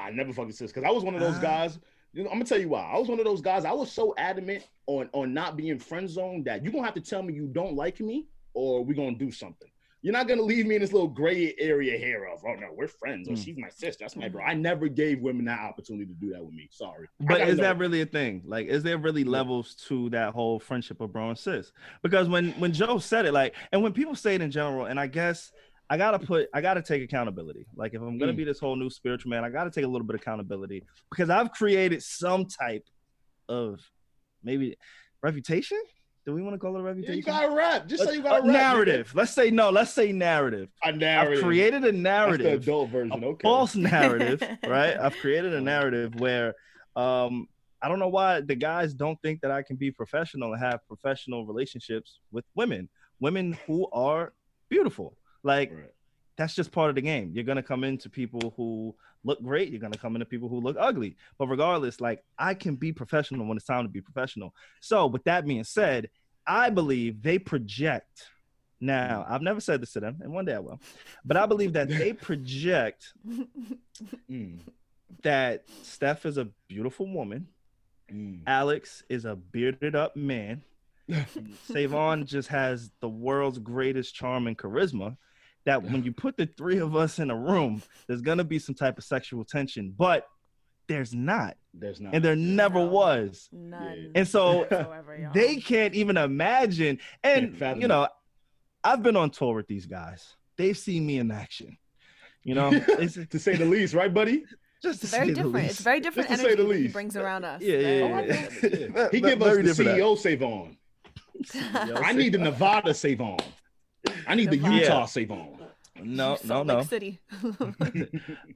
Speaker 2: I never fucking sis because I was one of those
Speaker 1: Ah.
Speaker 2: guys. You know, I'm gonna tell you why. I was one of those guys. I was so adamant on on not being friend zone that you're gonna have to tell me you don't like me or we're gonna do something. You're not gonna leave me in this little gray area here of oh no, we're friends or
Speaker 1: Hmm.
Speaker 2: she's my sister. That's my bro. I never gave women that opportunity to do that with me. Sorry.
Speaker 1: But is
Speaker 2: know.
Speaker 1: that really a thing? Like, is there really levels to that whole friendship of bro and sis? Because when when Joe said it, like, and when people say it in general, and I guess I gotta put, I gotta take accountability. Like, if I'm gonna
Speaker 2: Mm.
Speaker 1: be this whole new spiritual man, I gotta take a little bit of accountability because I've created some type of maybe reputation. Do we want to call it a
Speaker 2: Yeah,
Speaker 1: reputation?
Speaker 2: you got a rap. Just say you gotta
Speaker 1: a
Speaker 2: rap.
Speaker 1: narrative. Let's say no. Let's say narrative.
Speaker 2: A narrative.
Speaker 1: I've created a
Speaker 2: That's the
Speaker 1: narrative
Speaker 2: adult version.
Speaker 1: a
Speaker 2: Okay.
Speaker 1: false narrative, <laughs> right? I've created a narrative where um I don't know why the guys don't think that I can be professional and have professional relationships with women, women who are beautiful. Like
Speaker 2: Right.
Speaker 1: that's just part of the game. You're gonna come into people who look great. You're gonna come into people who look ugly. But regardless, like I can be professional when it's time to be professional. So, with that being said, I believe they project. Now, I've never said this to them, and one day I will. But I believe that they project <laughs>
Speaker 2: Mm,
Speaker 1: that Steph is a beautiful woman.
Speaker 2: mm.
Speaker 1: Alex is a bearded up man. <laughs> Savon just has the world's greatest charm and charisma. That when you put the three of us in a room, there's gonna be some type of sexual tension, but there's not,
Speaker 2: There's not.
Speaker 1: and there never
Speaker 3: No.
Speaker 1: was.
Speaker 3: None.
Speaker 1: And so they can't even imagine. And
Speaker 2: Can't
Speaker 1: you know, I've been on tour with these guys. They've seen me in action. You know, <laughs> it's
Speaker 2: to say the least, right, buddy?
Speaker 1: just to
Speaker 3: very
Speaker 1: say the
Speaker 3: different. It's very different
Speaker 2: Just to say the
Speaker 3: that he
Speaker 2: least.
Speaker 3: brings around us.
Speaker 1: Yeah,
Speaker 3: Very-
Speaker 1: yeah,
Speaker 2: Oh,
Speaker 1: yeah. yeah.
Speaker 2: He
Speaker 1: Ve-
Speaker 2: give us the
Speaker 1: different.
Speaker 2: CEO Savon. I need the Nevada Savon. I need the Utah
Speaker 1: Yeah.
Speaker 2: Savon.
Speaker 1: No, no,
Speaker 3: Salt
Speaker 1: no.
Speaker 3: Lake City. <laughs>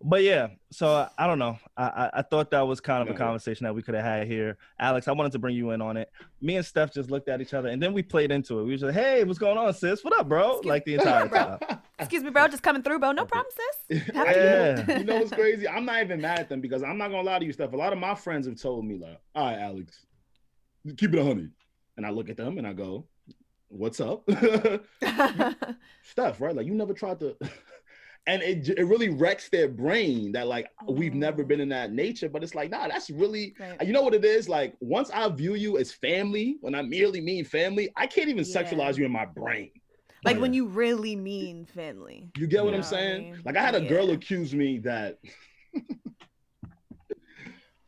Speaker 1: But yeah, so I don't know. I, I, I thought that was kind of a
Speaker 2: uh-huh.
Speaker 1: conversation that we could have had here. Alex, I wanted to bring you in on it. Me and Steph just looked at each other and then we played into it. We were just like, hey, what's going on, sis? What up, bro?
Speaker 3: Excuse-
Speaker 1: Like the <laughs> entire
Speaker 3: Bro.
Speaker 1: time.
Speaker 3: Excuse me, bro. Just coming through, bro. No problem, sis. <laughs> Have
Speaker 1: Yeah.
Speaker 2: You know what's crazy? I'm not even mad at them because I'm not gonna lie to you, Steph. A lot of my friends have told me like, "All right, Alex, keep it a hundred," and I look at them and I go, "What's up?" <laughs> <laughs> Stuff, right? Like you never tried to. <laughs> And it, it really wrecks their brain that like we've never
Speaker 3: Mm.
Speaker 2: been in that nature, but it's like nah, that's really
Speaker 3: Right.
Speaker 2: you know what it is like. Once I view you as family, when I merely mean family, I can't even
Speaker 3: Yeah.
Speaker 2: sexualize you in my brain.
Speaker 3: like
Speaker 1: Yeah.
Speaker 3: when you really mean family.
Speaker 2: You get what
Speaker 3: You
Speaker 2: I'm
Speaker 3: know what I
Speaker 2: saying?
Speaker 3: mean?
Speaker 2: Like I had a girl accuse me that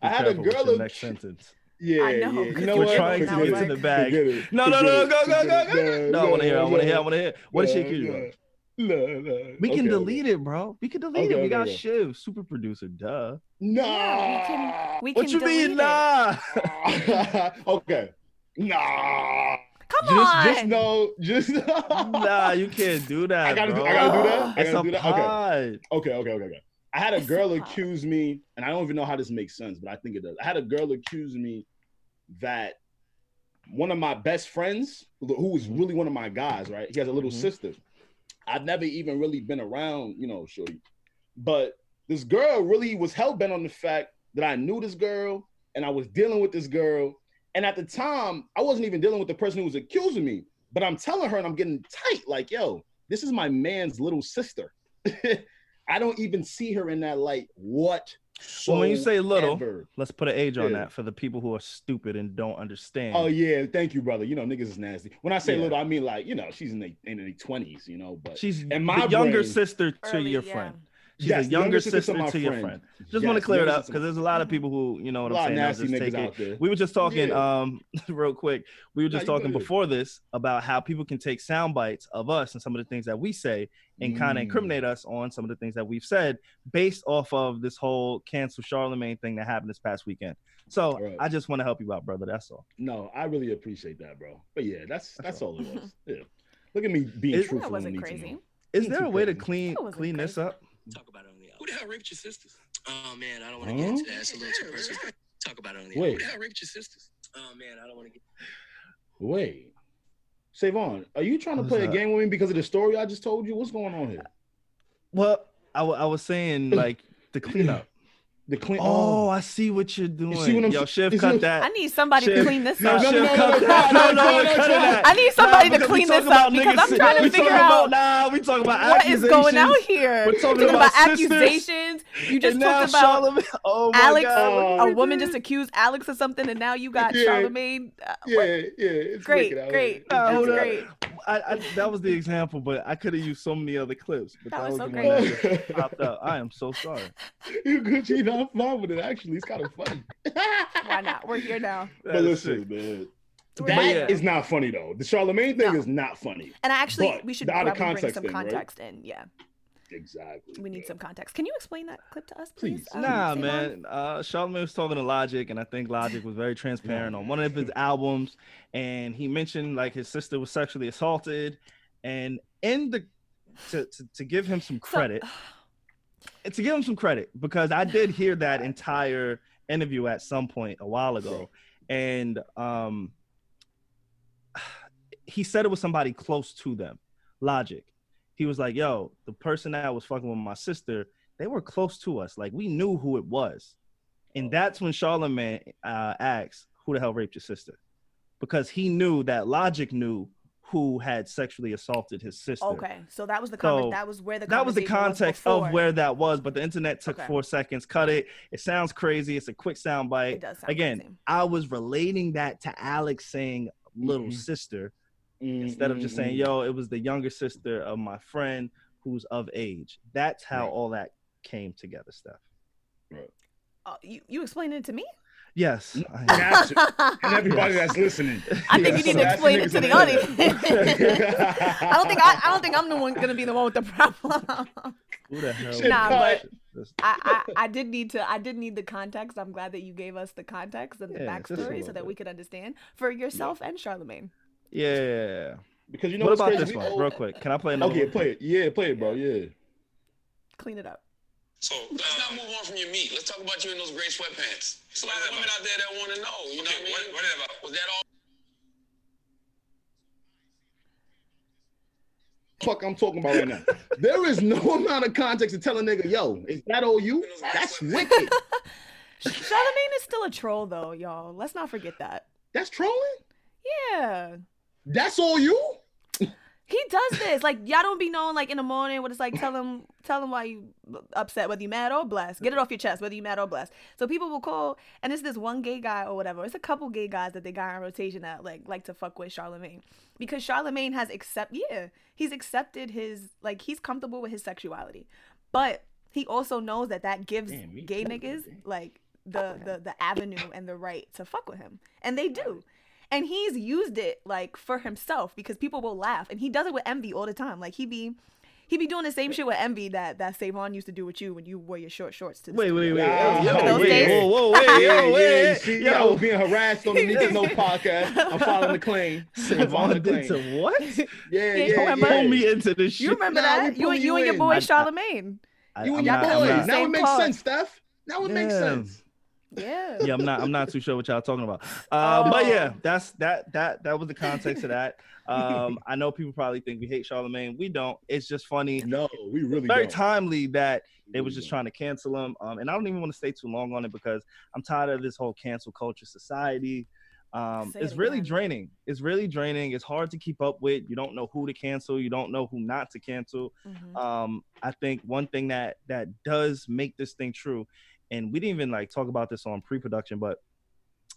Speaker 2: I had a
Speaker 1: careful with
Speaker 2: girl.
Speaker 1: your
Speaker 2: ac-
Speaker 1: next sentence.
Speaker 2: Yeah,
Speaker 3: I know,
Speaker 2: yeah. You
Speaker 3: 'cause
Speaker 2: know
Speaker 1: We're
Speaker 2: what?
Speaker 1: trying to get to
Speaker 3: like-
Speaker 1: the bag.
Speaker 2: Forget.
Speaker 1: No, no, no, go, go, go, go. No, I want to hear. I want to hear. I want to hear. What did she
Speaker 2: no,
Speaker 1: accuse you
Speaker 2: no.
Speaker 1: of?
Speaker 2: No, no.
Speaker 1: We can
Speaker 2: Okay,
Speaker 1: delete it, bro. We can delete
Speaker 2: Okay,
Speaker 1: it. We
Speaker 2: okay,
Speaker 1: got
Speaker 2: okay.
Speaker 1: Shiv, super producer. Duh.
Speaker 2: No.
Speaker 3: Yeah, we can- We
Speaker 1: What you mean,
Speaker 3: it.
Speaker 1: nah? <laughs>
Speaker 2: okay. Nah.
Speaker 3: Come
Speaker 2: just,
Speaker 3: on.
Speaker 2: just know. Just <laughs>
Speaker 1: nah, you can't do that.
Speaker 2: I gotta do.
Speaker 1: bro.
Speaker 2: I gotta do that. I gotta
Speaker 1: a
Speaker 2: do that. Okay.
Speaker 1: pod.
Speaker 2: Okay, okay, okay, okay. I had a
Speaker 3: It's
Speaker 2: girl accuse me, and I don't even know how this makes sense, but I think it does. I had a girl accuse me that one of my best friends, who was really one of my guys, right? He has a little
Speaker 1: Mhm.
Speaker 2: sister. I've never even really been around, you know, shorty. But this girl really was hell bent on the fact that I knew this girl and I was dealing with this girl. And at the time, I wasn't even dealing with the person who was accusing me. But I'm telling her and I'm getting tight, like, yo, this is my man's little sister. <laughs> I don't even see her in that light. What?
Speaker 1: Well, when you say little,
Speaker 2: Ever.
Speaker 1: let's put an age on
Speaker 2: Yeah.
Speaker 1: that for the people who are stupid and don't understand.
Speaker 2: Oh yeah, thank you, brother. You know, niggas is nasty. When I say
Speaker 1: Yeah.
Speaker 2: little, I mean like you know, she's in the in the twenties, you know. But
Speaker 1: She's
Speaker 2: in my
Speaker 1: the younger
Speaker 2: brain-
Speaker 1: sister to
Speaker 3: Early,
Speaker 1: your
Speaker 3: yeah.
Speaker 1: friend. She's
Speaker 2: Yes,
Speaker 1: a younger
Speaker 2: sister
Speaker 1: sister
Speaker 2: my
Speaker 1: to your friend. Just
Speaker 2: Yes,
Speaker 1: want to clear it up because there's a lot of people who, you know what
Speaker 2: a
Speaker 1: I'm saying.
Speaker 2: nasty niggas out there.
Speaker 1: We were just talking,
Speaker 2: Yeah.
Speaker 1: um, <laughs> real quick. We were just
Speaker 2: Nah,
Speaker 1: talking before this about how people can take sound bites of us and some of the things that we say and kind of
Speaker 2: Mm.
Speaker 1: incriminate us on some of the things that we've said based off of this whole cancel Charlamagne thing that happened this past weekend. So
Speaker 2: Right.
Speaker 1: I just want to help you out, brother. That's all.
Speaker 2: No, I really appreciate that, bro. But yeah, that's that's all it was. Yeah. Look at me being
Speaker 1: Is-
Speaker 2: truthful.
Speaker 3: That wasn't crazy.
Speaker 1: Is there a way to
Speaker 2: crazy.
Speaker 1: clean
Speaker 3: That
Speaker 1: clean this up?
Speaker 5: Talk about it on the oh, air. Who the hell raped your sisters? Oh man, I don't want to
Speaker 2: Huh?
Speaker 5: get into that. It's a little too personal. Talk about it on the air.
Speaker 2: Wait.
Speaker 5: Who the hell raped your sisters? Oh man, I don't want to get.
Speaker 2: Wait. Savon, are you trying to
Speaker 1: What's
Speaker 2: play a game with me because of the story I just told you? What's going on here?
Speaker 1: Well, I, I was saying <clears throat> like the cleanup.
Speaker 2: The clean.
Speaker 1: Oh, I see what you're doing.
Speaker 2: see what I'm
Speaker 1: Yo,
Speaker 2: s-
Speaker 1: Shiv, cut
Speaker 2: what-
Speaker 1: that.
Speaker 3: I need somebody to clean this
Speaker 1: No,
Speaker 3: up.
Speaker 2: no,
Speaker 1: Shiv,
Speaker 2: no,
Speaker 1: cut
Speaker 2: no,
Speaker 1: that.
Speaker 2: no,
Speaker 1: No,
Speaker 2: no,
Speaker 1: no,
Speaker 2: no,
Speaker 1: cut that.
Speaker 3: I need somebody to clean this up because I'm trying to
Speaker 1: we
Speaker 3: figure out
Speaker 1: about- Nah, we talking about
Speaker 3: what is going out here.
Speaker 1: We're
Speaker 3: We're
Speaker 1: talking
Speaker 3: talking
Speaker 1: about
Speaker 3: about accusations. You just talked about
Speaker 1: Charlamagne- Oh my
Speaker 3: Alex,
Speaker 1: God.
Speaker 3: a woman just accused Alex of something, and now you got
Speaker 2: Yeah.
Speaker 3: Charlamagne. Uh,
Speaker 2: yeah, yeah. It's
Speaker 3: Great, great.
Speaker 2: here.
Speaker 1: Nah,
Speaker 3: That's
Speaker 1: hold up.
Speaker 3: great.
Speaker 1: I, I, that was the example, but I could have used so many other clips. But
Speaker 3: That
Speaker 1: that,
Speaker 3: was
Speaker 1: was,
Speaker 3: so
Speaker 1: the one
Speaker 3: great.
Speaker 1: that popped up. I am so sorry. <laughs>
Speaker 2: you Gucci, no, I'm fine with it. Actually, it's kind of funny. <laughs>
Speaker 3: Why not? We're here now.
Speaker 2: But listen, man.
Speaker 3: We're
Speaker 2: That
Speaker 3: here.
Speaker 2: is not funny though. The Charlamagne thing
Speaker 3: No.
Speaker 2: is not funny.
Speaker 3: And actually, we should
Speaker 2: out of
Speaker 3: probably bring some
Speaker 2: thing, right?
Speaker 3: context in. Yeah,
Speaker 2: Exactly.
Speaker 3: we need
Speaker 2: bro.
Speaker 3: some context. Can you explain that clip to us, please?
Speaker 2: Please.
Speaker 3: um,
Speaker 1: Nah,
Speaker 3: Savon?
Speaker 1: man. Uh, Charlamagne was talking to Logic, and I think Logic was very transparent on one of his <laughs> albums, and he mentioned like his sister was sexually assaulted, and in the to to, to give him some credit, and <sighs> to give him some credit because I did hear <laughs> that entire interview at some point a while ago, and um, <sighs> he said it was somebody close to them, Logic. He was like, "Yo, the person that was fucking with my sister, they were close to us. Like we knew who it was." And that's when Charlamagne uh, asks, "Who the hell raped your sister?" Because he knew that Logic knew who had sexually assaulted his sister.
Speaker 3: Okay, so that was the
Speaker 1: So,
Speaker 3: that was where the
Speaker 1: That was the context
Speaker 3: before.
Speaker 1: of where that was, but the internet took
Speaker 3: Okay.
Speaker 1: four seconds, cut it. It sounds crazy. It's a quick sound
Speaker 3: it
Speaker 1: bite.
Speaker 3: does sound
Speaker 1: Again,
Speaker 3: crazy.
Speaker 1: I was relating that to Alex saying little
Speaker 2: Mhm.
Speaker 1: sister
Speaker 2: Mm,
Speaker 1: instead of just
Speaker 2: mm,
Speaker 1: saying,
Speaker 2: mm.
Speaker 1: yo, it was the younger sister of my friend who's of age. That's how
Speaker 2: Right.
Speaker 1: all that came together, Steph.
Speaker 3: Oh, you you explained it to me.
Speaker 1: Yes. I-
Speaker 2: That's and everybody <laughs> that's listening. <laughs>
Speaker 3: I think you
Speaker 1: Yes.
Speaker 3: need to explain it to the
Speaker 2: the
Speaker 3: audience. <laughs> I don't think I, I don't think I'm the one gonna be the one with the problem.
Speaker 1: Who the hell?
Speaker 3: Nah, but I, I I did need to I did need the context. I'm glad that you gave us the context and the
Speaker 1: Yeah,
Speaker 3: backstory so that
Speaker 1: bit.
Speaker 3: we could understand for yourself and Charlamagne.
Speaker 1: Yeah.
Speaker 2: Because you know
Speaker 1: what
Speaker 2: what's
Speaker 1: about
Speaker 2: crazy?
Speaker 1: this
Speaker 2: We
Speaker 1: one,
Speaker 2: all-
Speaker 1: real quick? Can I play another
Speaker 2: Okay,
Speaker 1: one?
Speaker 2: play it. Yeah, play it, bro. Yeah.
Speaker 3: Clean it up.
Speaker 5: So let's uh, not move on from your meat. Let's talk about you in those gray sweatpants. There's a lot of women out there that want to know. You know what I mean? What, what is about? Was that all?
Speaker 2: Fuck, I'm talking about right now. <laughs> There is no <laughs> amount of context to tell a nigga, yo, is that all you? That's wicked. <laughs>
Speaker 3: Charlamagne is still a troll though, y'all. Let's not forget that.
Speaker 2: That's trolling.
Speaker 3: Yeah.
Speaker 2: That's all you.
Speaker 3: He does this. Like y'all don't be knowing like in the morning what it's like tell him tell him why you upset, whether you mad or blessed. Get it off your chest, whether you mad or blessed. So people will call and it's this one gay guy or whatever. It's a couple gay guys that they got on rotation that like like to fuck with Charlamagne. Because Charlamagne has accept yeah, he's accepted his like he's comfortable with his sexuality. But he also knows that that gives
Speaker 2: Damn,
Speaker 3: gay niggas like the the the avenue and the right to fuck with him. And they do. And he's used it like for himself because people will laugh. And he does it with Envy all the time. Like he be he be doing the same shit with Envy that that Savon used to do with you when you wore your short shorts to the
Speaker 1: Wait, wait, wait.
Speaker 2: Yeah,
Speaker 1: Yo,
Speaker 3: those
Speaker 1: wait,
Speaker 3: days.
Speaker 1: whoa, whoa, wait,
Speaker 2: Yeah, <laughs>
Speaker 1: yo,
Speaker 2: yeah,
Speaker 1: wait.
Speaker 2: you see, I was
Speaker 1: Yo,
Speaker 2: being harassed on the Need to Know podcast. I'm following the claim. I'm following
Speaker 1: Savon
Speaker 2: the
Speaker 1: did
Speaker 2: claim.
Speaker 1: to what? <laughs>
Speaker 2: Yeah,
Speaker 3: Yeah,
Speaker 2: yeah,
Speaker 3: remember?
Speaker 1: Pull
Speaker 2: yeah.
Speaker 1: me into this shit.
Speaker 3: You remember
Speaker 2: Nah, we
Speaker 3: that? You
Speaker 2: pulling
Speaker 3: and you
Speaker 2: you
Speaker 3: and your
Speaker 2: in.
Speaker 3: boy
Speaker 1: I- I-
Speaker 3: Charlamagne.
Speaker 1: I-
Speaker 2: You and your
Speaker 1: not-
Speaker 3: Y'all
Speaker 1: I'm
Speaker 2: boys.
Speaker 3: got
Speaker 1: not-
Speaker 3: the
Speaker 2: Now it makes sense, Steph. Now it makes sense.
Speaker 3: Yeah.
Speaker 1: yeah, I'm not. I'm not too sure what y'all talking about. Uh, But yeah,
Speaker 3: Oh.
Speaker 1: that's that. That that was the context of that. <laughs> Um, I know people probably think we hate Charlamagne. We don't. It's just funny.
Speaker 2: No, we really
Speaker 1: Very
Speaker 2: don't.
Speaker 1: timely that
Speaker 2: We
Speaker 1: they was just trying to cancel him. Um, and I don't even want to stay too long on it because I'm tired of this whole cancel culture society. Um,
Speaker 3: Say
Speaker 1: it's
Speaker 3: it
Speaker 1: really draining. It's really draining. It's hard to keep up with. You don't know who to cancel. You don't know who not to cancel.
Speaker 3: Mhm.
Speaker 1: Um, I think one thing that that does make this thing true, and we didn't even like talk about this on pre-production, but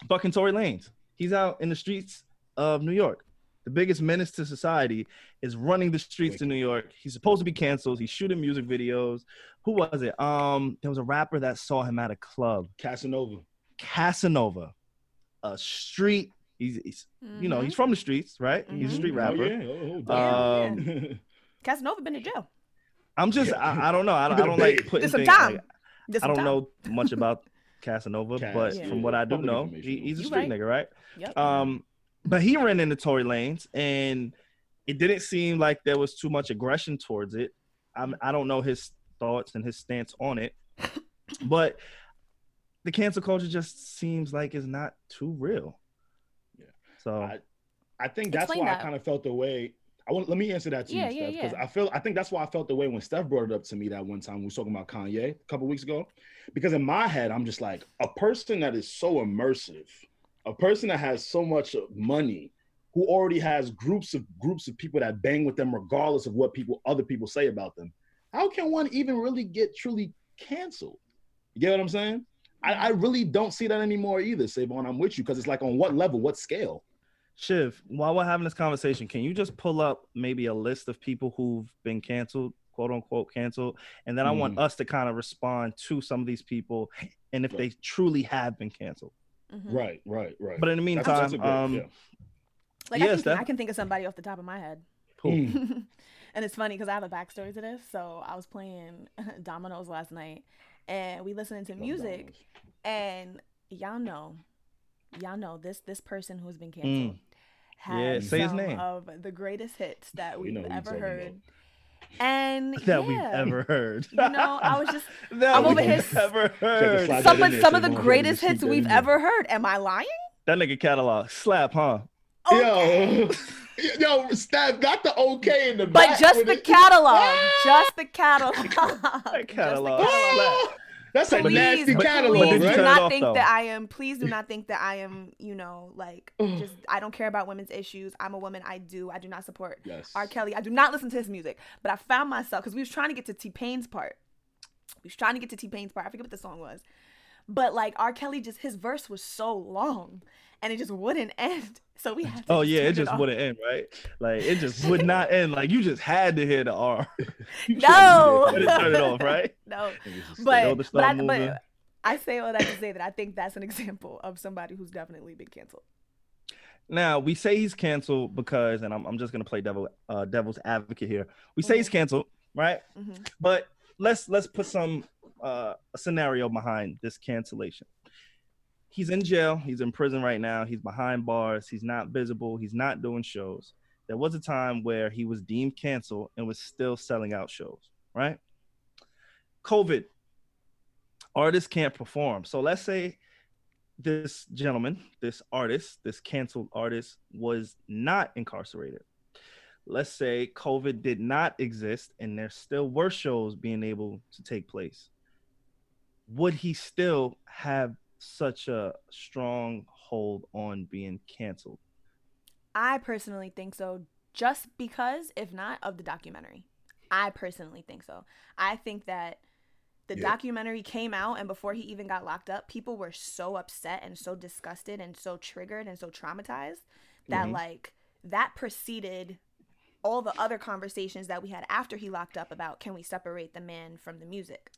Speaker 1: fucking Tory Lanez, he's out in the streets of New York. The biggest menace to society is running the streets in New York. He's supposed to be canceled. He's shooting music videos. Who was it? Um, there was a rapper that saw him at a club,
Speaker 2: Casanova.
Speaker 1: Casanova, a street. He's, he's you know, he's from the streets, right? He's a
Speaker 3: Mhm.
Speaker 1: street
Speaker 2: Oh,
Speaker 1: rapper.
Speaker 2: yeah. Oh, oh,
Speaker 3: Yeah, Casanova been in jail.
Speaker 1: I'm just, I, I don't know. I, don't- I
Speaker 2: Been a
Speaker 1: don't like
Speaker 2: babe.
Speaker 1: putting
Speaker 3: Did some time.
Speaker 1: like,
Speaker 3: Did
Speaker 1: I don't
Speaker 3: time.
Speaker 1: know much about <laughs> Casanova,
Speaker 2: Cas,
Speaker 1: but
Speaker 3: yeah.
Speaker 1: from what I do
Speaker 2: Public
Speaker 1: know, he, he's a street
Speaker 3: right.
Speaker 1: nigga, right?
Speaker 3: Yep.
Speaker 1: Um, but he ran into Tory Lanez, and it didn't seem like there was too much aggression towards it. I'm, I don't know his thoughts and his stance on it, <laughs> but the cancel culture just seems like it's not too real.
Speaker 2: Yeah.
Speaker 1: So
Speaker 2: I, I think that's
Speaker 3: Explain
Speaker 2: why
Speaker 3: that.
Speaker 2: I kind of felt the way. I want let me answer that to
Speaker 3: Yeah,
Speaker 2: you,
Speaker 3: yeah,
Speaker 2: Steph, because
Speaker 3: yeah.
Speaker 2: I feel I think that's why I felt the way when Steph brought it up to me that one time we was talking about Kanye a couple weeks ago. Because in my head, I'm just like a person that is so immersive, a person that has so much money, who already has groups of groups of people that bang with them regardless of what people other people say about them. How can one even really get truly canceled? You get what I'm saying? I, I really don't see that anymore either, Savon. I'm with you because it's like on what level, what scale?
Speaker 1: Shiv, while we're having this conversation, can you just pull up maybe a list of people who've been canceled, quote unquote canceled, and then I want us to kind of respond to some of these people and if they truly have been canceled.
Speaker 3: Mhm.
Speaker 2: Right, right, right.
Speaker 1: But in the
Speaker 2: That's- that's
Speaker 1: meantime,
Speaker 2: good-
Speaker 1: um,
Speaker 2: yeah.
Speaker 3: Like I,
Speaker 1: Yes,
Speaker 3: can,
Speaker 1: Steph.
Speaker 3: I can think of somebody off the top of my head.
Speaker 1: who? <laughs>
Speaker 2: Mm.
Speaker 3: and it's funny because I have a backstory to this. So I was playing <laughs> dominoes last night, and we listening to
Speaker 2: Love
Speaker 3: music,
Speaker 2: dominoes.
Speaker 3: and y'all know, y'all know this this person who's been canceled
Speaker 1: Mm.
Speaker 3: Has
Speaker 1: Yeah, say his
Speaker 3: some
Speaker 1: name.
Speaker 3: of the greatest hits that
Speaker 2: We
Speaker 3: we've
Speaker 2: know
Speaker 3: ever
Speaker 2: talking
Speaker 3: heard. And <laughs>
Speaker 1: that we've ever heard.
Speaker 3: You know, I was just <laughs>
Speaker 1: that
Speaker 3: I'm over
Speaker 1: we've
Speaker 3: here-
Speaker 1: ever heard.
Speaker 2: that
Speaker 3: some of some of the greatest hits we've
Speaker 2: there.
Speaker 3: ever heard. Am I lying?
Speaker 1: That nigga catalog slap, huh?
Speaker 2: Yo, <laughs> yo, Steph got the okay in the
Speaker 3: But
Speaker 2: back
Speaker 3: But
Speaker 2: just
Speaker 3: the
Speaker 2: it.
Speaker 3: catalog, just the catalog,
Speaker 1: That
Speaker 3: Just the
Speaker 1: catalog.
Speaker 2: That's a
Speaker 3: please,
Speaker 2: nasty catalog,
Speaker 3: please
Speaker 1: you
Speaker 3: do
Speaker 1: turn
Speaker 2: right?
Speaker 1: it
Speaker 3: not
Speaker 1: off,
Speaker 3: think
Speaker 1: though?
Speaker 3: that I am. Please do not think that I am. You know, like just I don't care about women's issues. I'm a woman. I do. I do not support
Speaker 2: Yes.
Speaker 3: R. Kelly. I do not listen to his music. But I found myself because we was trying to get to T Pain's part. We was trying to get to T Pain's part. I forget what the song was. But like R. Kelly, just his verse was so long, and it just wouldn't end. <laughs> So we had to.
Speaker 1: Oh yeah, it just
Speaker 3: off.
Speaker 1: wouldn't end, right? Like it just would <laughs> not end. Like you just had to hear the R. <laughs>
Speaker 3: No.
Speaker 1: Turn it off, right?
Speaker 3: No. But but I, but I say all that to say that I think that's an example of somebody who's definitely been canceled.
Speaker 1: Now we say he's canceled because, and I'm, I'm just gonna play devil uh, devil's advocate here. We say he's canceled, right?
Speaker 3: hmm
Speaker 1: But let's let's put some uh, a scenario behind this cancellation. He's in jail. He's in prison right now. He's behind bars. He's not visible. He's not doing shows. There was a time where he was deemed canceled and was still selling out shows, right? COVID, artists can't perform. So let's say this gentleman, this artist, this canceled artist was not incarcerated. Let's say COVID did not exist and there still were shows being able to take place. Would he still have such a strong hold on being canceled?
Speaker 3: I personally think so, just because, if not, of the documentary. I personally think so. I think that the
Speaker 2: Yeah.
Speaker 3: documentary came out, and before he even got locked up, people were so upset and so disgusted and so triggered and so traumatized that,
Speaker 1: Mhm.
Speaker 3: like, that preceded all the other conversations that we had after he locked up about can we separate the man from the music.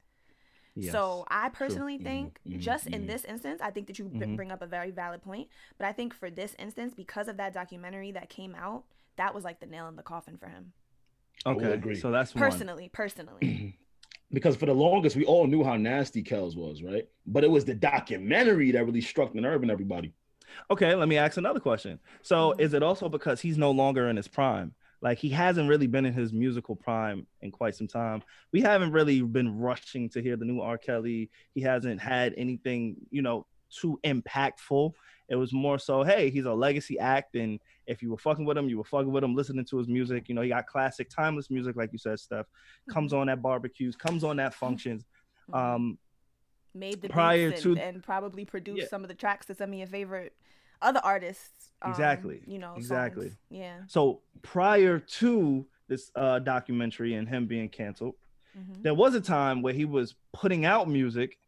Speaker 3: So I personally
Speaker 2: Mhm,
Speaker 3: think,
Speaker 2: mhm,
Speaker 3: just in
Speaker 2: mhm.
Speaker 3: this instance, I think that you b-
Speaker 1: Mhm.
Speaker 3: bring up a very valid point. But I think for this instance, because of that documentary that came out, that was like the nail in the coffin for him.
Speaker 2: I
Speaker 1: okay.
Speaker 2: agree.
Speaker 1: So that's one.
Speaker 3: Personally, personally. <clears throat>
Speaker 2: because for the longest we all knew how nasty Kells was, right? But it was the documentary that really struck the nerve in everybody.
Speaker 1: Okay, let me ask another question. So,
Speaker 3: Mhm.
Speaker 1: is it also because he's no longer in his prime? Like he hasn't really been in his musical prime in quite some time. We haven't really been rushing to hear the new R. Kelly. He hasn't had anything, you know, too impactful. It was more so, hey, he's a legacy act, and if you were fucking with him, you were fucking with him, listening to his music. You know, he got classic, timeless music, like you said, Steph. Comes on at barbecues, comes on at functions.
Speaker 3: Mhm.
Speaker 1: Um,
Speaker 3: Made the
Speaker 1: prior to-
Speaker 3: and, and probably produced
Speaker 1: Yeah.
Speaker 3: some of the tracks to some of your favorite other artists. um,
Speaker 1: Exactly.
Speaker 3: You know,
Speaker 1: Exactly.
Speaker 3: songs. Yeah.
Speaker 1: so prior to this uh, documentary and him being canceled,
Speaker 3: hmm
Speaker 1: there was a time where he was putting out music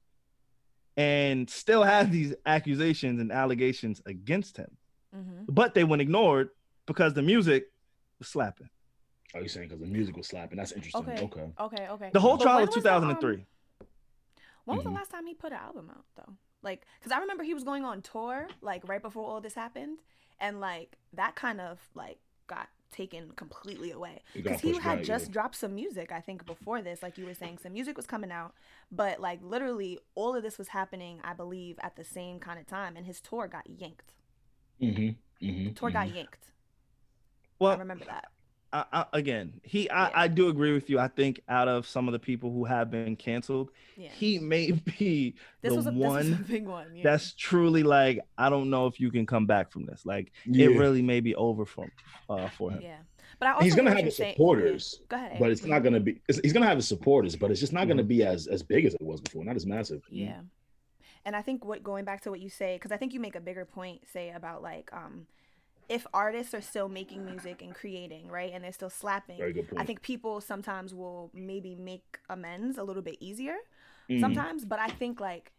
Speaker 1: and still had these accusations and allegations against him,
Speaker 3: hmm
Speaker 1: but they went ignored because the music was slapping.
Speaker 2: Are you saying because the music was slapping? That's interesting.
Speaker 3: Okay.
Speaker 2: Okay.
Speaker 3: Okay. Okay.
Speaker 1: The whole
Speaker 3: But
Speaker 1: trial
Speaker 3: when
Speaker 1: of
Speaker 3: was the, um,
Speaker 1: 2003.
Speaker 3: When was
Speaker 2: Mhm.
Speaker 3: the last time he put an album out though? Like, cause I remember he was going on tour like right before all this happened, and like that kind of like got taken completely away because he had
Speaker 2: back,
Speaker 3: just
Speaker 2: yeah.
Speaker 3: dropped some music i think before this like you were saying some music was coming out but like literally all of this was happening i believe at the same kind of time and his tour got yanked
Speaker 2: Mm-hmm. Mm-hmm.
Speaker 3: tour got yanked well i
Speaker 1: Well,
Speaker 3: remember that
Speaker 1: I, I, again, he,
Speaker 3: Yeah.
Speaker 1: I, I do agree with you. I think out of some of the people who have been canceled,
Speaker 3: yeah
Speaker 1: he may <laughs> be
Speaker 3: this
Speaker 1: the
Speaker 3: was a
Speaker 1: one
Speaker 3: this was a big one yeah.
Speaker 1: that's truly like, I don't know if you can come back from this. Like,
Speaker 2: Yeah.
Speaker 1: it really may be over for, uh, for him.
Speaker 3: yeah but i also
Speaker 2: He's gonna have
Speaker 3: you're
Speaker 2: his
Speaker 3: saying-
Speaker 2: supporters,
Speaker 3: go ahead
Speaker 2: but it's not gonna be. It's, he's gonna have his supporters, but it's just not
Speaker 1: Mm-hmm.
Speaker 2: gonna be as as big as it was before. Not as massive.
Speaker 3: Yeah. And I think what going back to what you say, because I think you make a bigger point, say about like um, if artists are still making music and creating, right, and they're still slapping,
Speaker 2: Very good point.
Speaker 3: I think people sometimes will maybe make amends a little bit easier
Speaker 2: Mhm.
Speaker 3: sometimes. But I think like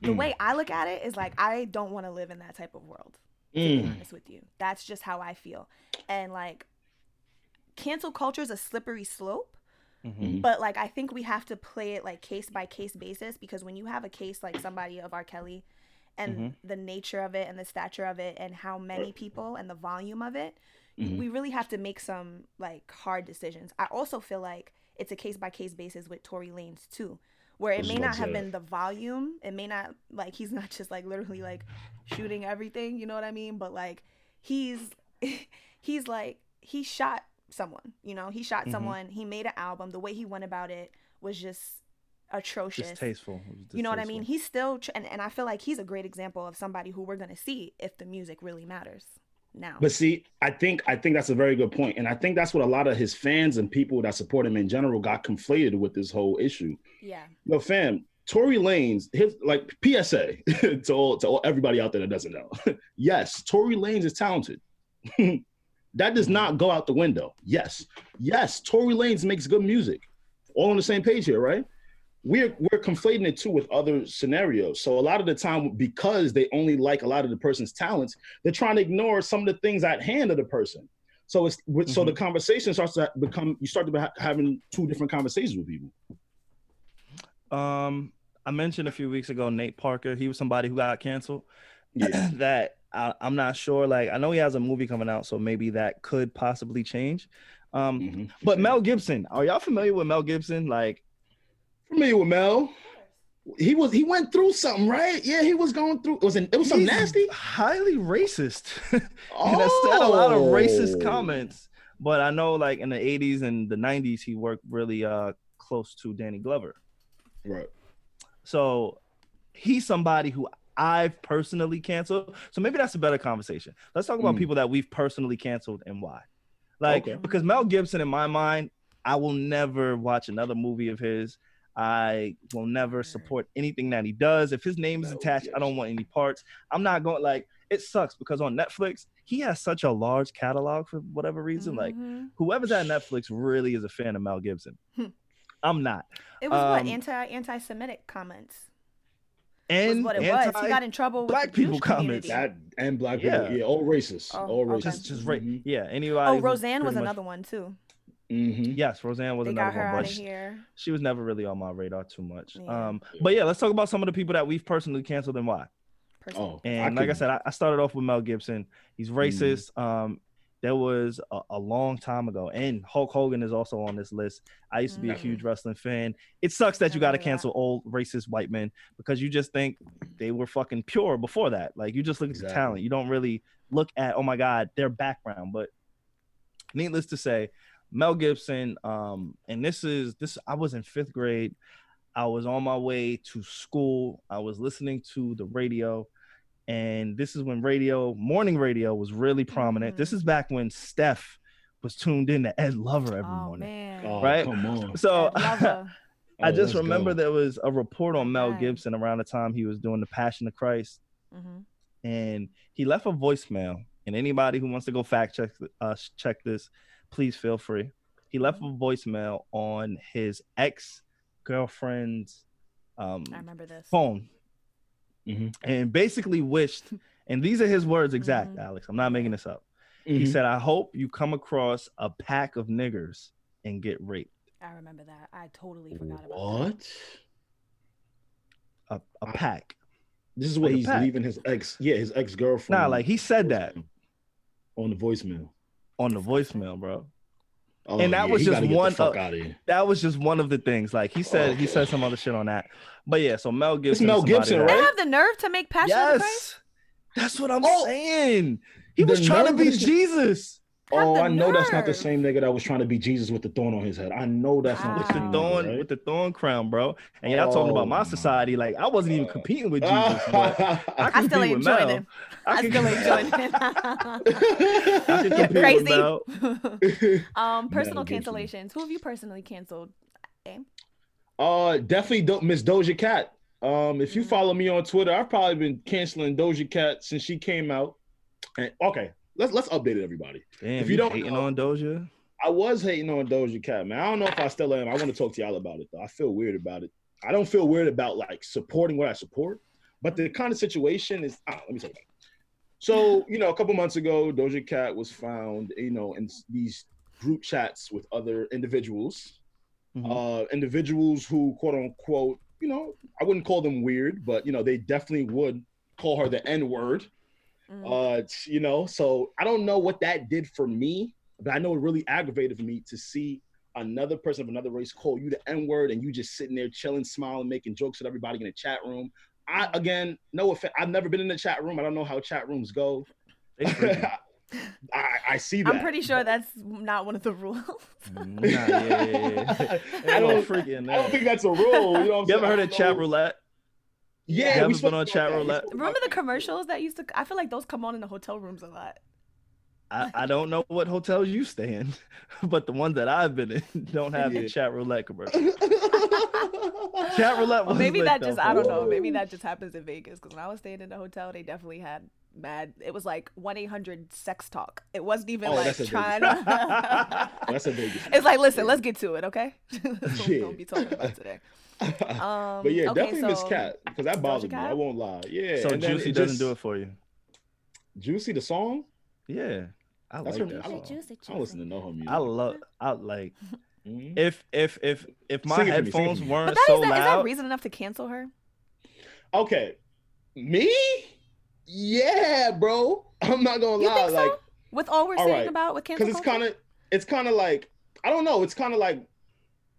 Speaker 3: the
Speaker 2: Mm.
Speaker 3: way I look at it is like I don't want to live in that type of world. To be
Speaker 2: Mm.
Speaker 3: honest with you, that's just how I feel. And like, cancel culture is a slippery slope
Speaker 2: Mhm.
Speaker 3: but like I think we have to play it like case by case basis because when you have a case like somebody of R. Kelly and
Speaker 1: Mhm.
Speaker 3: the nature of it and the stature of it and how many people and the volume of it,
Speaker 2: Mhm.
Speaker 3: we really have to make some like hard decisions. I also feel like it's a case by case basis with Tory Lanez too. Where it may not have been the volume, it may not like he's not just like literally like shooting everything, you know what I mean? But like he's <laughs> he's like he shot someone, you know, he shot
Speaker 1: Mhm.
Speaker 3: someone, he made an album. The way he went about it was just atrocious.
Speaker 1: Distasteful. It was
Speaker 3: You know what I mean? He's still, tr- and, and I feel like he's a great example of somebody who we're going to see if the music really matters now.
Speaker 2: But see, I think I think that's a very good point, and I think that's what a lot of his fans and people that support him in general got conflated with this whole issue.
Speaker 3: yeah.
Speaker 2: Yo, fam, Tory Lanez, his like PSA <laughs> to all to all, everybody out there that doesn't know. <laughs> yes, Tory Lanez is talented. <laughs> that does not go out the window. Yes, yes, Tory Lanez makes good music. All on the same page here, right? We're we're conflating it too with other scenarios. So a lot of the time, because they only like a lot of the person's talents, they're trying to ignore some of the things at hand of the person. So it's so the conversation starts to become you start to be ha- having two different conversations with people.
Speaker 1: Um, I mentioned a few weeks ago Nate Parker. He was somebody who got canceled.
Speaker 2: Yeah. <clears throat>
Speaker 1: that I, I'm not sure. Like I know he has a movie coming out, so maybe that could possibly change. Um,
Speaker 2: Mhm.
Speaker 1: but Mel Gibson, are y'all familiar with Mel Gibson? Like,
Speaker 2: familiar with Mel. He was he went through something, right? Yeah, he was going through. It was an, it was something
Speaker 1: he's
Speaker 2: nasty.
Speaker 1: highly racist, <laughs> and has said a lot of racist comments. But I know, like in the '80s and the '90s, he worked really uh close to Danny Glover.
Speaker 2: Right.
Speaker 1: So he's somebody who I've personally canceled. So maybe that's a better conversation. Let's talk about
Speaker 2: Mm.
Speaker 1: people that we've personally canceled and why. Like
Speaker 2: Okay.
Speaker 1: because Mel Gibson, in my mind, I will never watch another movie of his. I will never support anything that he does. If his name is attached, I don't want any parts. I'm not going like it sucks because on Netflix, he has such a large catalog for whatever reason. Like
Speaker 3: Mhm.
Speaker 1: whoever's at Netflix really is a fan of Mel Gibson. <laughs> I'm not.
Speaker 3: it was what
Speaker 1: um,
Speaker 3: anti anti Semitic comments
Speaker 1: And
Speaker 3: was what it was.
Speaker 1: anti-
Speaker 3: He got in trouble with
Speaker 1: black
Speaker 3: the
Speaker 1: people comments.
Speaker 2: That and black people,
Speaker 1: Yeah.
Speaker 2: yeah, all racist,
Speaker 3: Oh,
Speaker 2: all
Speaker 3: okay.
Speaker 2: racist.
Speaker 1: just just right.
Speaker 2: Mhm.
Speaker 1: Yeah, anybody.
Speaker 3: Oh, Roseanne was
Speaker 1: pretty much-
Speaker 3: another one too.
Speaker 2: Mhm.
Speaker 1: Yes, Roseanne was
Speaker 3: They
Speaker 1: another
Speaker 3: got her
Speaker 1: one,
Speaker 3: out
Speaker 1: but
Speaker 3: of
Speaker 1: she,
Speaker 3: here.
Speaker 1: she was never really on my radar too much.
Speaker 3: Yeah.
Speaker 1: Um, but yeah, let's talk about some of the people that we've personally canceled and why.
Speaker 3: person.
Speaker 2: Oh,
Speaker 1: And like I said, I, I started off with Mel Gibson. He's
Speaker 3: Mm.
Speaker 1: racist. Um, there was a, a long time ago, and Hulk Hogan is also on this list. I used to be a
Speaker 3: Mhm.
Speaker 1: huge wrestling fan. It sucks that you got to
Speaker 3: Remember that.
Speaker 1: cancel old racist white men because you just think they were fucking pure before that. Like you just look at the talent. You don't really look at oh my god their background. But needless to say, Mel Gibson. Um, and this is this. I was in fifth grade. I was on my way to school. I was listening to the radio, and this is when radio, morning radio, was really prominent. This
Speaker 3: Mhm.
Speaker 1: is back when Steph was tuned in to Ed Lover every
Speaker 3: oh
Speaker 1: morning.
Speaker 3: man.
Speaker 2: Oh,
Speaker 1: Right?
Speaker 2: Come on.
Speaker 1: So
Speaker 3: Ed <laughs>
Speaker 1: I
Speaker 2: Oh,
Speaker 1: just
Speaker 2: let's
Speaker 1: remember
Speaker 2: go.
Speaker 1: there was a report on Mel
Speaker 3: Right.
Speaker 1: Gibson around the time he was doing the Passion of Christ,
Speaker 3: Mhm.
Speaker 1: and he left a voicemail. And anybody who wants to go fact check uh, check this, please feel free. He left a voicemail on his ex girlfriend's um,
Speaker 3: I remember this.
Speaker 1: phone
Speaker 2: Mhm.
Speaker 1: and basically wished, and these are his words exact,
Speaker 3: Mhm.
Speaker 1: Alex. I'm not making this up. He
Speaker 2: Mhm.
Speaker 1: said, I hope you come across a pack of niggers and get raped.
Speaker 3: I remember that. I totally forgot about that.
Speaker 2: "What?"
Speaker 1: A, a pack.
Speaker 2: This is what
Speaker 1: Like
Speaker 2: he's leaving his ex. Yeah, his ex girlfriend.
Speaker 1: Nah, like he said that
Speaker 2: on the voicemail.
Speaker 1: On the voicemail, bro.
Speaker 2: Oh,
Speaker 1: And that
Speaker 2: yeah,
Speaker 1: was just
Speaker 2: gotta get the
Speaker 1: one
Speaker 2: fuck
Speaker 1: of-
Speaker 2: out of here.
Speaker 1: That was just one of the things. Like he said, he oh,
Speaker 2: said
Speaker 1: some other shit on that. But yeah, so Mel Gibson. is
Speaker 2: Mel Gibson,
Speaker 1: that-
Speaker 3: They have the nerve to make Passion of the
Speaker 1: Yes, that's what I'm
Speaker 2: Oh,
Speaker 1: saying. He was trying to be Jesus
Speaker 3: Have
Speaker 2: Oh,
Speaker 3: the
Speaker 2: I know that's not the same nigga that was trying to be Jesus with the thorn on his head. I know that's not
Speaker 3: Wow.
Speaker 2: the
Speaker 1: with the
Speaker 2: same
Speaker 1: thorn
Speaker 2: right?
Speaker 1: with the thorn crown, bro. And y'all talking about
Speaker 2: Oh,
Speaker 1: my
Speaker 2: my
Speaker 1: society. Like I wasn't even competing with Jesus, but I, <laughs>
Speaker 3: I still
Speaker 1: with
Speaker 3: ain't
Speaker 1: Mel.
Speaker 3: joining. I
Speaker 1: can
Speaker 3: still ain't
Speaker 1: compete-
Speaker 3: joining.
Speaker 1: I can <laughs>
Speaker 3: You're
Speaker 1: compete with
Speaker 3: crazy. <laughs> Um, personal cancellations. Who have you personally canceled? Aim?
Speaker 2: Uh, definitely Do- Miss Doja Cat. Um, if you
Speaker 3: Mhm.
Speaker 2: follow me on Twitter, I've probably been canceling Doja Cat since she came out. And okay, let's let's update it, everybody.
Speaker 1: Damn,
Speaker 2: If
Speaker 1: you
Speaker 2: you don't
Speaker 1: hating
Speaker 2: know-
Speaker 1: on Doja?
Speaker 2: I was hating on Doja Cat, man. I don't know if I still am. I want to talk to y'all about it though. I feel weird about it. I don't feel weird about like supporting what I support, but the kind of situation is. ah, let me tell you. So you know, a couple months ago, Doja Cat was found, you know, in these group chats with other individuals,
Speaker 1: Mhm.
Speaker 2: uh, individuals who quote unquote, you know, I wouldn't call them weird, but you know, they definitely would call her the N word.
Speaker 3: Mm.
Speaker 2: Uh, you know, so I don't know what that did for me, but I know it really aggravated me to see another person of another race call you the N word and you just sitting there chilling, smiling, making jokes with everybody in the chat room. I again, no offense, I've never been in the chat room. I don't know how chat rooms go. <laughs> I, I see that.
Speaker 3: I'm pretty sure that's not one of the rules.
Speaker 1: Nah, yeah, yeah, yeah. <laughs>
Speaker 2: I don't, I don't think that's a rule. You know what I'm
Speaker 1: You
Speaker 2: saying?
Speaker 1: ever heard
Speaker 2: don't
Speaker 1: of chat roulette?
Speaker 2: Yeah,
Speaker 1: You
Speaker 2: we
Speaker 1: ever
Speaker 2: spoke
Speaker 1: been on chat roulette?
Speaker 3: Remember
Speaker 2: about
Speaker 3: the commercials that used to? I feel like those come on in the hotel rooms a lot.
Speaker 1: I, I don't know what hotels you stay in, <laughs> but the ones that I've been in <laughs> don't have
Speaker 2: Yeah.
Speaker 1: the chat roulette commercial. <laughs> Chat roulette
Speaker 3: Well,
Speaker 1: was
Speaker 3: maybe that just
Speaker 1: for
Speaker 3: I don't know. Maybe that just happens in Vegas because when I was staying in the hotel, they definitely had mad. It was like one eight hundred sex talk. It wasn't even
Speaker 2: Oh,
Speaker 3: like
Speaker 2: that's a
Speaker 3: trying to.
Speaker 2: That's a Vegas.
Speaker 3: it's like listen, let's get to it, okay? That's what we're gonna be talking about today. <laughs> Um,
Speaker 2: but yeah,
Speaker 3: okay,
Speaker 2: definitely Miss Cat because that bothered me. I won't lie. Yeah.
Speaker 1: So Juicy
Speaker 2: it
Speaker 1: doesn't
Speaker 2: just-
Speaker 1: do it for you.
Speaker 2: Juicy the song.
Speaker 1: Yeah, I
Speaker 2: That's
Speaker 1: like
Speaker 2: her-
Speaker 1: that
Speaker 2: I
Speaker 1: song.
Speaker 2: don't- I don't listen to know her music.
Speaker 1: I love. I like. <laughs>
Speaker 2: Mhm.
Speaker 1: If if if if my
Speaker 2: Sing it for me, sing it
Speaker 1: headphones
Speaker 2: me.
Speaker 1: weren't
Speaker 3: But that
Speaker 1: so
Speaker 3: is that
Speaker 1: loud,
Speaker 3: reason enough to cancel her?
Speaker 2: Okay, me? Yeah, bro. I'm not gonna
Speaker 3: You
Speaker 2: lie,
Speaker 3: think so?
Speaker 2: like
Speaker 3: With all we're
Speaker 2: all
Speaker 3: saying
Speaker 2: right.
Speaker 3: about with cancel
Speaker 2: because it's kind of it's kind of like I don't know. It's kind of like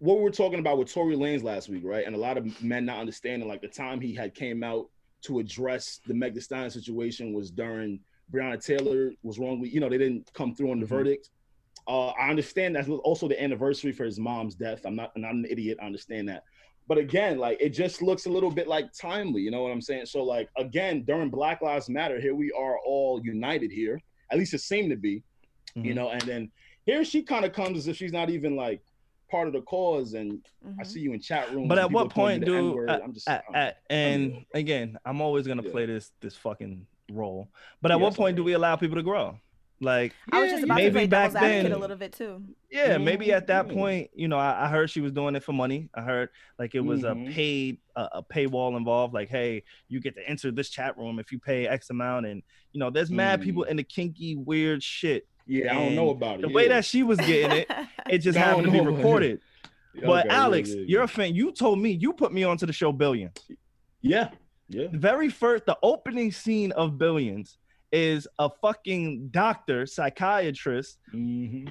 Speaker 2: what we were talking about with Tory Lanez last week, right? And a lot of men not understanding like the time he had came out to address the Meg Thee Stallion situation was during Breonna Taylor was wrongly, you know, they didn't come through on the
Speaker 1: Mhm.
Speaker 2: verdict. Uh, I understand that's also the anniversary for his mom's death. I'm not, I'm not an idiot. I understand that. But again, like it just looks a little bit like timely, you know what I'm saying? So, like, again, during Black Lives Matter, here we are all united here. At least it seemed to be you
Speaker 1: Mhm.
Speaker 2: know and then here she kind of comes as if she's not even like part of the cause and i
Speaker 3: Mhm.
Speaker 2: see you in chat rooms
Speaker 1: But at what point
Speaker 2: the
Speaker 1: do
Speaker 2: N-word. i'm just
Speaker 1: at,
Speaker 2: I'm-
Speaker 1: and again, I'm always gonna
Speaker 2: Yeah.
Speaker 1: play this this fucking role. But at
Speaker 2: Yeah,
Speaker 1: what point do we allow people to grow? Like,
Speaker 3: I was just about
Speaker 1: maybe
Speaker 3: to play
Speaker 1: back
Speaker 3: devil's advocate
Speaker 1: then-
Speaker 3: a little bit too.
Speaker 1: yeah, maybe at that point, you know, I, I heard she was doing it for money. I heard like it was
Speaker 2: Mhm.
Speaker 1: a paid a, a paywall involved. Like, hey, you get to enter this chat room if you pay X amount, and you know, there's mad
Speaker 2: Mm.
Speaker 1: people the kinky weird shit.
Speaker 2: Yeah i don't know about it
Speaker 1: The way that she was getting it, it just happened to be recorded. But
Speaker 2: Okay,
Speaker 1: Alex,
Speaker 2: yeah,
Speaker 1: you're
Speaker 2: yeah.
Speaker 1: a fan. You told me you put me onto the show Billion.
Speaker 2: yeah yeah
Speaker 1: The very first, the opening scene of Billions is a fucking doctor, psychiatrist
Speaker 2: hmm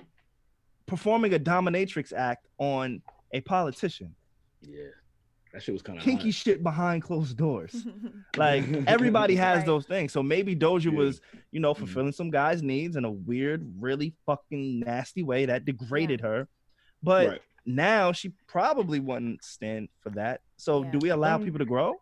Speaker 1: performing a dominatrix act on a politician.
Speaker 2: yeah that shit was kind of
Speaker 1: Kinky shit behind closed doors. <laughs> Like <laughs> everybody has
Speaker 3: Right.
Speaker 1: those things. So maybe Doja
Speaker 2: Yeah.
Speaker 1: was, you know,
Speaker 2: Mhm.
Speaker 1: fulfilling some guy's needs in a weird, really fucking nasty way that degraded her. But
Speaker 2: right
Speaker 1: now she probably wouldn't stand for that. So
Speaker 3: Yeah.
Speaker 1: do we allow
Speaker 2: Um,
Speaker 1: people to grow?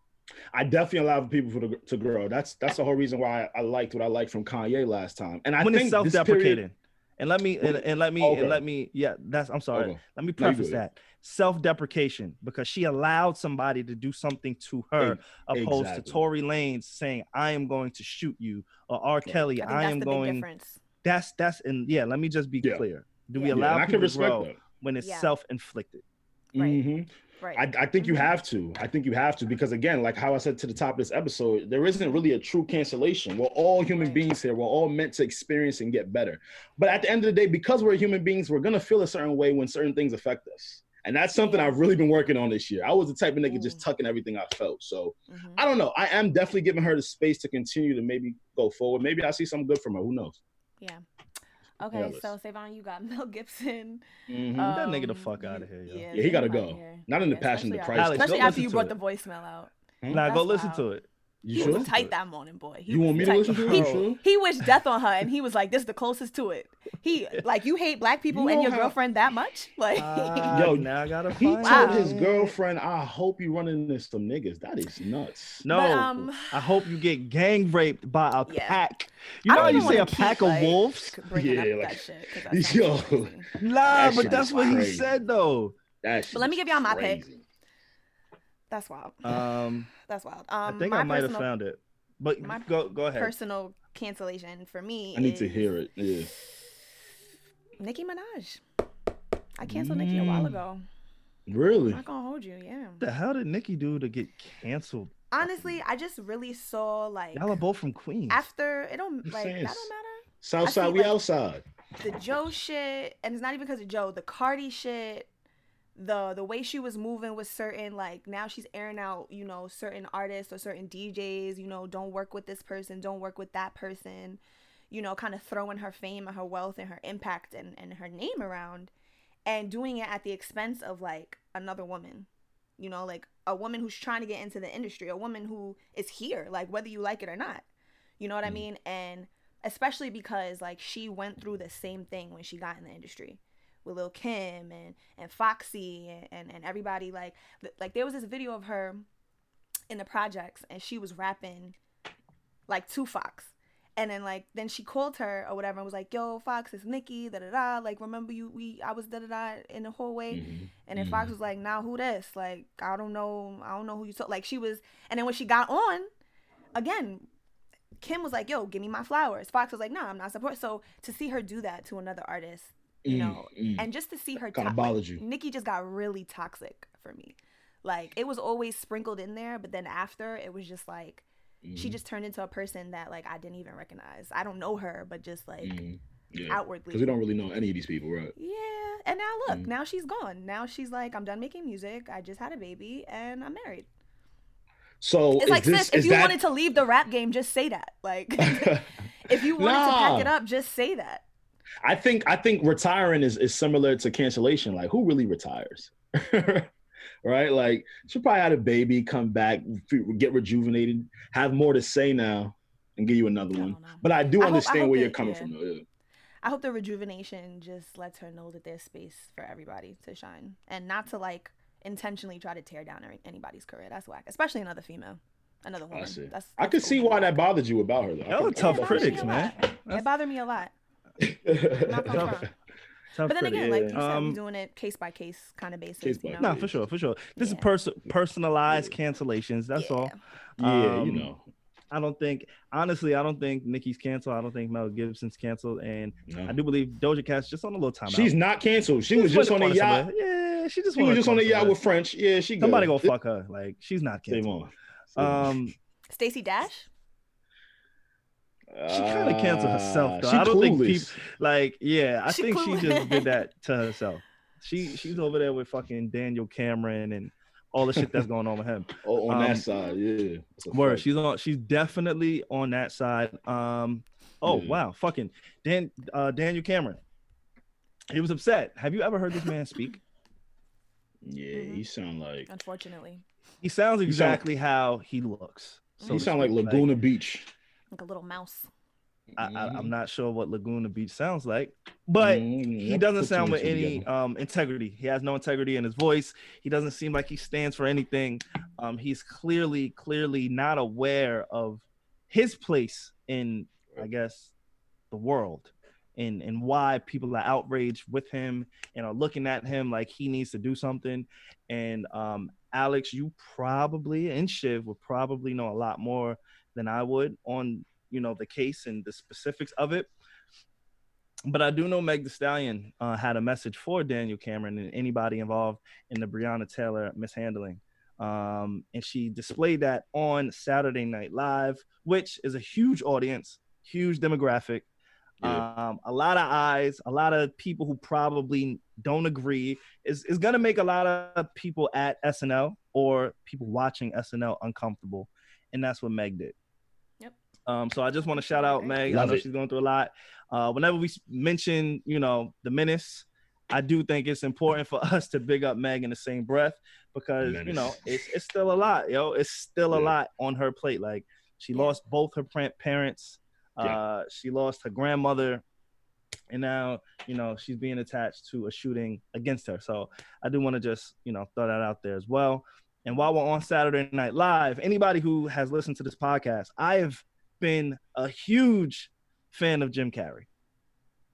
Speaker 2: I definitely allow people for the, to grow. That's that's the whole reason why I, I liked what I liked from Kanye last time. And I
Speaker 1: when
Speaker 2: think
Speaker 1: it's
Speaker 2: this
Speaker 1: self-deprecating.
Speaker 2: period-
Speaker 1: And let me and, and let me
Speaker 2: Okay.
Speaker 1: and let me yeah, that's I'm sorry.
Speaker 2: Okay.
Speaker 1: Let me
Speaker 2: No, you
Speaker 1: preface
Speaker 2: good.
Speaker 1: that. Self-deprecation because she allowed somebody to do something to her
Speaker 2: Ex-
Speaker 1: opposed to Tory Lanez saying, I am going to shoot you, or R. Kelly,
Speaker 3: I
Speaker 1: I, am going
Speaker 3: difference.
Speaker 1: that's that's and yeah, let me just be
Speaker 2: Yeah.
Speaker 1: clear. Do
Speaker 3: Yeah.
Speaker 1: we
Speaker 3: Yeah,
Speaker 2: Yeah,
Speaker 1: allow
Speaker 2: and I
Speaker 1: people to
Speaker 2: respect
Speaker 1: grow
Speaker 2: that.
Speaker 1: when it's
Speaker 3: Yeah.
Speaker 1: self-inflicted?
Speaker 3: Right.
Speaker 2: Mhm.
Speaker 3: Right.
Speaker 2: I, I think you
Speaker 3: Mhm.
Speaker 2: have to. I think you have to because again, like how I said to the top of this episode, there isn't really a true cancellation. We're all human
Speaker 3: Right.
Speaker 2: beings here. We're all meant to experience and get better. But at the end of the day, because we're human beings, we're gonna feel a certain way when certain things affect us. And that's something I've really been working on this year. I was the type of nigga just
Speaker 3: Mm.
Speaker 2: tucking everything I felt. So
Speaker 3: Mhm.
Speaker 2: I don't know. I am definitely giving her the space to continue to maybe go forward. Maybe I see something good from her. Who knows?
Speaker 3: Yeah. Okay,
Speaker 2: Jealous.
Speaker 3: so Savon, you got <laughs> Mel Gibson.
Speaker 2: Mhm.
Speaker 1: That nigga the
Speaker 3: um,
Speaker 1: fuck
Speaker 3: out
Speaker 1: of here, yo.
Speaker 2: Yeah, he gotta go. Not in the Passion of the
Speaker 3: especially
Speaker 2: Christ.
Speaker 3: after- Especially after you brought
Speaker 1: to
Speaker 3: the voicemail out.
Speaker 1: Nah,
Speaker 3: That's
Speaker 1: go listen
Speaker 3: wild.
Speaker 1: to it.
Speaker 2: You
Speaker 3: He
Speaker 2: sure?
Speaker 3: was tight that morning, boy. He
Speaker 2: You want me to listen to it?
Speaker 3: He,
Speaker 2: sure?
Speaker 3: he wished death on her, and he was like, "This is the closest to it." He like, you hate black people
Speaker 2: You
Speaker 3: and your
Speaker 2: how-
Speaker 3: girlfriend that much? Like,
Speaker 1: Ah, <laughs>
Speaker 2: Yo,
Speaker 1: now I gotta
Speaker 2: He
Speaker 1: find
Speaker 2: told
Speaker 3: Wow.
Speaker 2: his girlfriend, "I hope you run into some niggas." That is nuts.
Speaker 1: No,
Speaker 3: But, um,
Speaker 1: I hope you get gang raped by a
Speaker 3: Yeah.
Speaker 1: pack. You know
Speaker 3: don't
Speaker 1: how you say a
Speaker 3: wanna keep,
Speaker 1: pack of wolves?
Speaker 3: bringing
Speaker 2: Yeah,
Speaker 3: up
Speaker 2: like-
Speaker 3: that shit. 'cause <laughs>
Speaker 2: Yo.
Speaker 1: Nah,
Speaker 2: That
Speaker 1: but that's
Speaker 2: is
Speaker 1: what he said though.
Speaker 2: That
Speaker 3: But let me give y'all my pick. That's wild.
Speaker 1: Um,
Speaker 3: That's wild.
Speaker 1: I
Speaker 3: Um,
Speaker 1: think I might have found it, but
Speaker 3: my
Speaker 1: go go ahead.
Speaker 3: personal cancellation for me.
Speaker 2: I need to hear it. Yeah.
Speaker 3: Nicki Minaj. I canceled Nicki a while
Speaker 2: Mm.
Speaker 3: ago.
Speaker 2: Really?
Speaker 3: I'm not gonna hold you. Yeah.
Speaker 1: The hell did Nicki do to get canceled?
Speaker 3: Honestly, I just really saw like
Speaker 1: Y'all are both from Queens.
Speaker 3: after it don't like that don't matter. I
Speaker 2: Southside,
Speaker 3: see,
Speaker 2: we
Speaker 3: like-
Speaker 2: outside.
Speaker 3: the Joe shit, and it's not even because of Joe. The Cardi shit, the the way she was moving with certain like now she's airing out, you know, certain artists or certain DJs. You know, don't work with this person, don't work with that person. You know, kind of throwing her fame and her wealth and her impact and and her name around, and doing it at the expense of like another woman. You know, like a woman who's trying to get into the industry, a woman who is here, like whether you like it or not. You know what I
Speaker 2: Mm.
Speaker 3: mean? And especially because like she went through the same thing when she got in the industry with Lil Kim and and Foxy and and, and everybody like like there was this video of her in the projects and she was rapping like to Fox. And then like then she called her or whatever and was like, "Yo, Fox, it's Nicki, da da da. Like, remember you? We I was da da da in the hallway."
Speaker 2: Mhm.
Speaker 3: And then Fox was like, "Now who this? Like, I don't know. I don't know who you told." Like, she was. And then when she got on, again, Kim was like, "Yo, give me my flowers." Fox was like, "No, I'm not support." So to see her do that to another artist, you
Speaker 2: Mm,
Speaker 3: know,
Speaker 2: mm.
Speaker 3: and just to see her,
Speaker 2: Kinda
Speaker 3: to-
Speaker 2: bothered
Speaker 3: like,
Speaker 2: you.
Speaker 3: Nicki just got really toxic for me. Like it was always sprinkled in there, but then after it was just like she
Speaker 2: Mhm.
Speaker 3: just turned into a person that like I didn't even recognize. I don't know her, but just like
Speaker 2: Mhm. Yeah.
Speaker 3: outwardly.
Speaker 2: Because we don't really know any of these people, right?
Speaker 3: Yeah, and now look,
Speaker 2: Mm.
Speaker 3: now she's gone. Now she's like, I'm done making music. I just had a baby, and I'm married.
Speaker 2: So
Speaker 3: It's like,
Speaker 2: this
Speaker 3: sis, if you
Speaker 2: that
Speaker 3: wanted to leave the rap game, just say that. Like, <laughs> if you <laughs> wanted to pack it up, just say that.
Speaker 2: I think I think retiring is, is similar to cancellation. Like who really retires? <laughs> right? Like she probably had a baby, come back, get rejuvenated, have more to say now, and give you another one.
Speaker 3: know.
Speaker 2: But I do
Speaker 3: I hope- I
Speaker 2: understand
Speaker 3: hope
Speaker 2: where you're
Speaker 3: that-
Speaker 2: coming
Speaker 3: yeah.
Speaker 2: from. Though. Yeah.
Speaker 3: I hope the rejuvenation just lets her know that there's space for everybody to shine, and not to like intentionally try to tear down anybody's career. That's whack, especially another female, another woman.
Speaker 2: I see.
Speaker 3: That's,
Speaker 2: I
Speaker 3: that's
Speaker 2: could see why that bothered you about her though. I
Speaker 1: Y'all tough
Speaker 3: It bothered me
Speaker 1: critics, man.
Speaker 3: lot. It bothered me a lot. <laughs> Not gonna
Speaker 2: Tough-
Speaker 3: front.
Speaker 1: Tough
Speaker 3: But then again, like you said,
Speaker 1: Um,
Speaker 3: we doing it case by case kind of basis.
Speaker 2: Case
Speaker 3: you know?
Speaker 1: No, for sure, for sure. This
Speaker 3: Yeah.
Speaker 1: is pers- personalized cancellations. That's all.
Speaker 2: yeah,
Speaker 1: Um,
Speaker 2: you know.
Speaker 1: I don't think, honestly, I don't think Nicki's canceled. I don't think Mel Gibson's canceled, and
Speaker 2: No.
Speaker 1: I do believe Doja Cat's just on a little time.
Speaker 2: She's not canceled. She
Speaker 1: She
Speaker 2: was just on a
Speaker 1: wanted
Speaker 2: yacht.
Speaker 1: somewhere. Yeah, she just
Speaker 2: She was just on a
Speaker 1: somewhere.
Speaker 2: yacht with French. Yeah, she good.
Speaker 1: Somebody go fuck her. Like she's not
Speaker 2: Save
Speaker 1: canceled.
Speaker 2: on. Save.
Speaker 1: Um,
Speaker 3: Stacey Dash.
Speaker 1: She kind of canceled herself though.
Speaker 2: Ah, She
Speaker 1: I don't think
Speaker 2: clueless.
Speaker 1: people like. Yeah, I
Speaker 3: She
Speaker 1: think she just did that <laughs> to herself. She she's over there with fucking Daniel Cameron and all the shit that's going on with him. <laughs>
Speaker 2: Oh, on
Speaker 1: Um,
Speaker 2: that side, yeah. That's
Speaker 1: Word,
Speaker 2: fact.
Speaker 1: she's on. She's definitely on that side. Um. Oh
Speaker 2: Yeah.
Speaker 1: wow, fucking Dan. Uh, Daniel Cameron. He was upset. Have you ever heard this man speak?
Speaker 2: Yeah,
Speaker 3: Mhm.
Speaker 2: he sound like
Speaker 3: Unfortunately,
Speaker 1: He sounds
Speaker 2: sound-
Speaker 1: exactly how he looks. So
Speaker 2: he
Speaker 1: to
Speaker 2: sound like
Speaker 1: speak.
Speaker 2: Laguna Beach.
Speaker 3: Like a little mouse.
Speaker 1: I, I,
Speaker 2: Mhm.
Speaker 1: I'm not sure what Laguna Beach sounds like, but
Speaker 2: Mhm,
Speaker 1: he doesn't sound with any um integrity. He has no integrity in his voice. He doesn't seem like he stands for anything. Um, he's clearly, clearly not aware of his place in, I guess, the world, and and why people are outraged with him and are looking at him like he needs to do something. And um, Alex, you probably and Shiv would probably know a lot more than I would on you know the case and the specifics of it but I do know Meg Thee Stallion uh, had a message for Daniel Cameron and anybody involved in the Breonna Taylor mishandling. Um, and she displayed that on Saturday Night Live, which is a huge audience, huge demographic,
Speaker 2: Yeah.
Speaker 1: um, a lot of eyes, a lot of people who probably don't agree. Is is going to make a lot of people at SNL or people watching SNL uncomfortable, and that's what Meg did.
Speaker 3: Yep.
Speaker 1: Um, so I just want to shout out Meg. I know
Speaker 2: it.
Speaker 1: she's going through a lot. Uh, whenever we mention, you know, the menace, I do think it's important for us to big up Meg in the same breath because you know it's it's still a lot, yo. It's still a lot on her plate. Like she
Speaker 3: Yeah.
Speaker 1: lost both her pa- parents.
Speaker 2: Yeah.
Speaker 1: Uh, she lost her grandmother, and now you know she's being attached to a shooting against her. So I do want to just you know throw that out there as well. And while we're on Saturday Night Live, anybody who has listened to this podcast, I have been a huge fan of Jim Carrey.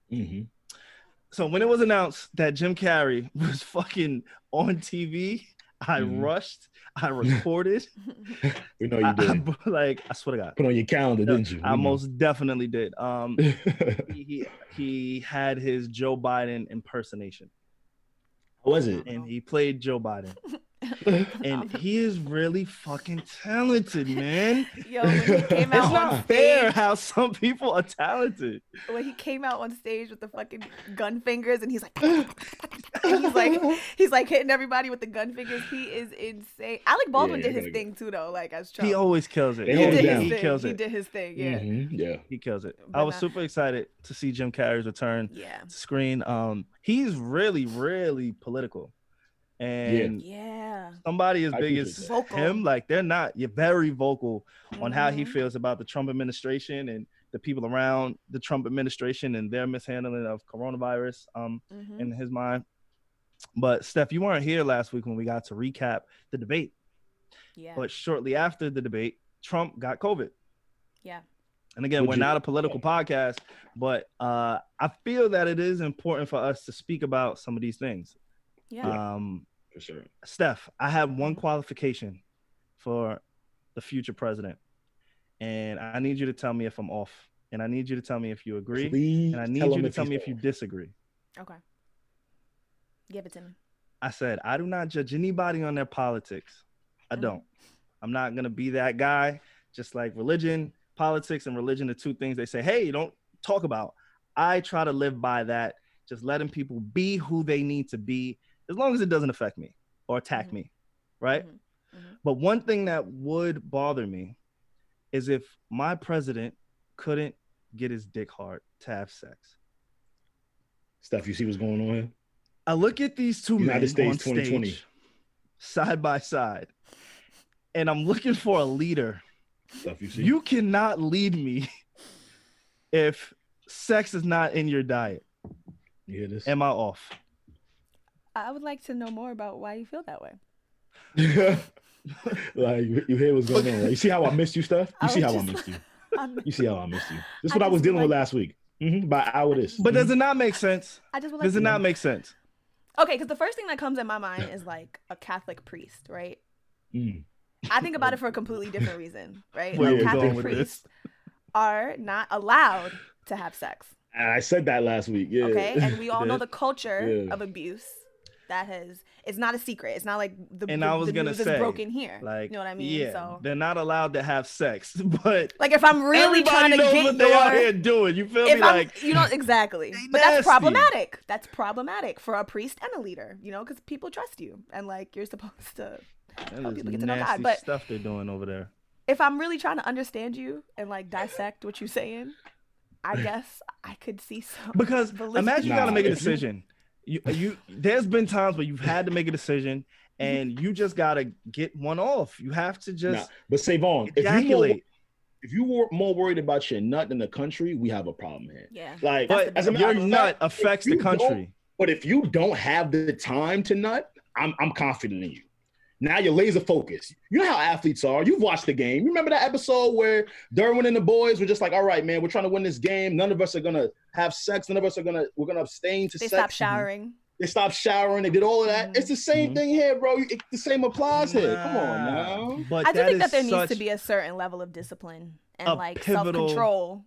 Speaker 2: hmm
Speaker 1: So when it was announced that Jim Carrey <laughs> was fucking on TV, I
Speaker 2: Mhm.
Speaker 1: rushed, I <laughs> recorded, <laughs>
Speaker 2: We know you did.
Speaker 1: I- like I swear to God,
Speaker 2: Put on your calendar, didn't you?
Speaker 1: I most definitely did. Um, he, he he had his Joe Biden impersonation,
Speaker 2: How was it?
Speaker 1: and he played Joe Biden, <laughs> and he is really fucking talented, man. <laughs>
Speaker 3: Yo, when he came
Speaker 1: It's
Speaker 3: out on
Speaker 1: not fair
Speaker 3: stage,
Speaker 1: how some people are talented.
Speaker 3: when he came out on stage with the fucking gun fingers, and he's like, he's like, <laughs> he's like hitting everybody with the gun fingers. He is insane. Alec Baldwin
Speaker 2: Yeah,
Speaker 3: did his
Speaker 2: gotta
Speaker 3: thing too, though. Like as Trump,
Speaker 1: He always kills it.
Speaker 2: They
Speaker 3: he
Speaker 2: hold
Speaker 1: Yeah,
Speaker 2: it
Speaker 3: did his
Speaker 1: he
Speaker 3: thing.
Speaker 1: kills
Speaker 3: He did his thing. Yeah,
Speaker 2: Mhm, Yeah.
Speaker 1: He kills it.
Speaker 3: But
Speaker 1: I was
Speaker 3: not-
Speaker 1: super excited to see Jim Carrey's return
Speaker 3: yeah,
Speaker 1: screen. Um, he's really, really political, and
Speaker 3: yeah.
Speaker 1: somebody as
Speaker 2: I
Speaker 1: big as.
Speaker 3: Vocal.
Speaker 1: him, like they're not. You're very vocal on how he
Speaker 3: Mhm.
Speaker 1: feels about the Trump administration and the people around the Trump administration and their mishandling of coronavirus. Um,
Speaker 3: Mhm.
Speaker 1: in his mind. But Steph, you weren't here last week when we got to recap the debate.
Speaker 3: Yeah,
Speaker 1: But shortly after the debate, Trump got COVID.
Speaker 3: yeah.
Speaker 1: And again,
Speaker 2: Would
Speaker 1: we're
Speaker 2: you-
Speaker 1: not a political podcast, but uh, I feel that it is important for us to speak about some of these things.
Speaker 3: Yeah.
Speaker 1: Um,
Speaker 2: For sure.
Speaker 1: Steph, I have one qualification for the future president, and I need you to tell me if I'm off, and I need you to tell me if you agree,
Speaker 2: Please
Speaker 1: and I need you to tell
Speaker 2: he's
Speaker 1: me if you disagree.
Speaker 3: Okay. Give it to me.
Speaker 1: I said I do not judge anybody on their politics. I
Speaker 3: Mhm.
Speaker 1: don't. I'm not gonna be that guy. Just like religion, politics, and religion are two things they say, hey, don't talk about. I try to live by that, just letting people be who they need to be, as long as it doesn't affect me or attack
Speaker 3: Mhm.
Speaker 1: me, right?
Speaker 3: Mhm. Mhm.
Speaker 1: But one thing that would bother me is if my president couldn't get his dick hard to have sex.
Speaker 2: Steph, you see what's going on here?
Speaker 1: I look at these two
Speaker 2: United
Speaker 1: men
Speaker 2: States
Speaker 1: on
Speaker 2: 2020.
Speaker 1: stage, side by side, and I'm looking for a leader.
Speaker 2: Steph, you see?
Speaker 1: You cannot lead me <laughs> if sex is not in your diet.
Speaker 2: You hear this?
Speaker 1: Am I off?
Speaker 3: I would like to know more about why you feel that way. <laughs>
Speaker 2: like you, you hear what's going on. Right? You see how I missed you, Steph. You
Speaker 3: I
Speaker 2: see
Speaker 3: was
Speaker 2: how I missed you. <laughs>
Speaker 3: I'm,
Speaker 2: You see how I missed you. This is what I was
Speaker 3: just
Speaker 2: dealing with last week. Mm-hmm, By hour this.
Speaker 1: But does it not make sense?
Speaker 3: I just would like
Speaker 1: Does
Speaker 3: to
Speaker 1: it
Speaker 3: know.
Speaker 1: not make sense?
Speaker 3: Okay, because the first thing that comes in my mind is like a Catholic priest, right?
Speaker 2: Mm.
Speaker 3: I think about it for a completely different reason, right?
Speaker 1: Where
Speaker 3: like
Speaker 1: we
Speaker 3: Catholic
Speaker 1: going with
Speaker 3: priests are not allowed to have sex.
Speaker 2: And I said that last week. Yeah.
Speaker 3: Okay, and we all know <laughs> the culture
Speaker 2: Yeah.
Speaker 3: of abuse that has. It's not a secret. It's not like the,
Speaker 1: And
Speaker 3: the,
Speaker 1: I was
Speaker 3: the
Speaker 1: gonna say,
Speaker 3: is broken here.
Speaker 1: Like,
Speaker 3: you know what I mean?
Speaker 1: Yeah,
Speaker 3: So,
Speaker 1: they're not allowed to have sex, <laughs> but
Speaker 3: like, if I'm really trying to
Speaker 1: knows
Speaker 3: get
Speaker 1: what they out here doing. You feel me?
Speaker 3: I'm,
Speaker 1: Like,
Speaker 3: you know, exactly. <laughs> But that's problematic. That's problematic for a priest and a leader, you know, because people trust you and like you're supposed to.
Speaker 1: that
Speaker 3: help people get to know God,
Speaker 1: nasty
Speaker 3: but-
Speaker 1: stuff they're doing over there.
Speaker 3: If I'm really trying to understand you and like dissect what you're saying, I guess I could see some.
Speaker 1: Because
Speaker 3: validity.
Speaker 1: imagine you got to make a decision. You, you, there's been times where you've had to make a decision, and you just got to get one off. You have to
Speaker 2: Nah,
Speaker 1: just
Speaker 2: but Savon, if you more,
Speaker 1: ejaculate.
Speaker 2: if you were more worried about your nut than the country, we have a problem here.
Speaker 3: yeah.
Speaker 2: Like,
Speaker 1: But
Speaker 2: as a matter
Speaker 1: your
Speaker 2: of
Speaker 1: nut
Speaker 2: fact,
Speaker 1: affects the country.
Speaker 2: But if you don't have the time to nut, I'm I'm confident in you. Now you're laser focused. You know how athletes are. You've watched the game. You remember that episode where Derwin and the boys were just like, "All right, man, we're trying to win this game. None of us are gonna have sex. None of us are gonna we're gonna abstain to
Speaker 3: They
Speaker 2: sex."
Speaker 3: stopped showering.
Speaker 2: They stop showering. They did all of that.
Speaker 3: Mhm.
Speaker 2: It's the same
Speaker 1: Mhm.
Speaker 2: thing here, bro. It, the same applies here. Come on
Speaker 1: Nah.
Speaker 2: now.
Speaker 1: But
Speaker 3: I do think that there needs to be a certain level of discipline and like
Speaker 1: pivotal-
Speaker 3: self control.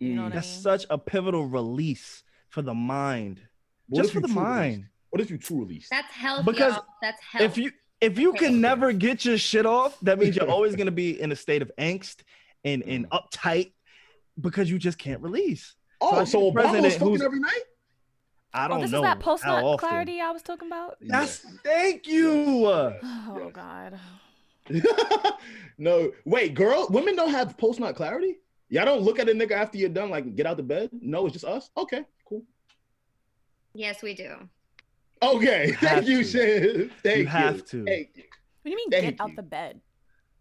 Speaker 3: You know
Speaker 2: Mm.
Speaker 3: what I
Speaker 1: That's
Speaker 3: mean?
Speaker 1: such a pivotal release for the mind,
Speaker 2: What
Speaker 1: just for the
Speaker 2: true release?
Speaker 1: mind.
Speaker 2: What if you true release?
Speaker 4: That's health,
Speaker 1: Because
Speaker 4: y'all. That's health.
Speaker 1: If you if you
Speaker 4: Okay.
Speaker 1: can never get your shit off, that means you're always <laughs> gonna be in a state of angst and and
Speaker 2: Mm.
Speaker 1: uptight because you just can't release.
Speaker 2: Oh,
Speaker 1: I
Speaker 2: so
Speaker 1: think
Speaker 2: Obama
Speaker 1: president
Speaker 2: fucking
Speaker 1: who's-
Speaker 2: every night?
Speaker 1: I oh, don't
Speaker 3: oh, this
Speaker 1: know
Speaker 3: is that post
Speaker 1: how
Speaker 3: nut clarity I was talking about.
Speaker 1: That's thank you.
Speaker 3: Oh
Speaker 2: Yes.
Speaker 3: God. <laughs>
Speaker 2: no, wait, girl, women don't have post nut clarity. Y'all don't look at a nigga after you're done, like get out the bed. No, it's just us. Okay, cool.
Speaker 4: Yes, we do.
Speaker 2: Okay, <laughs>
Speaker 1: have
Speaker 2: thank you,
Speaker 1: to.
Speaker 2: Shiv. Thank you. you.
Speaker 1: have to.
Speaker 2: Thank you.
Speaker 3: What do you mean
Speaker 2: Thank
Speaker 3: get out the bed?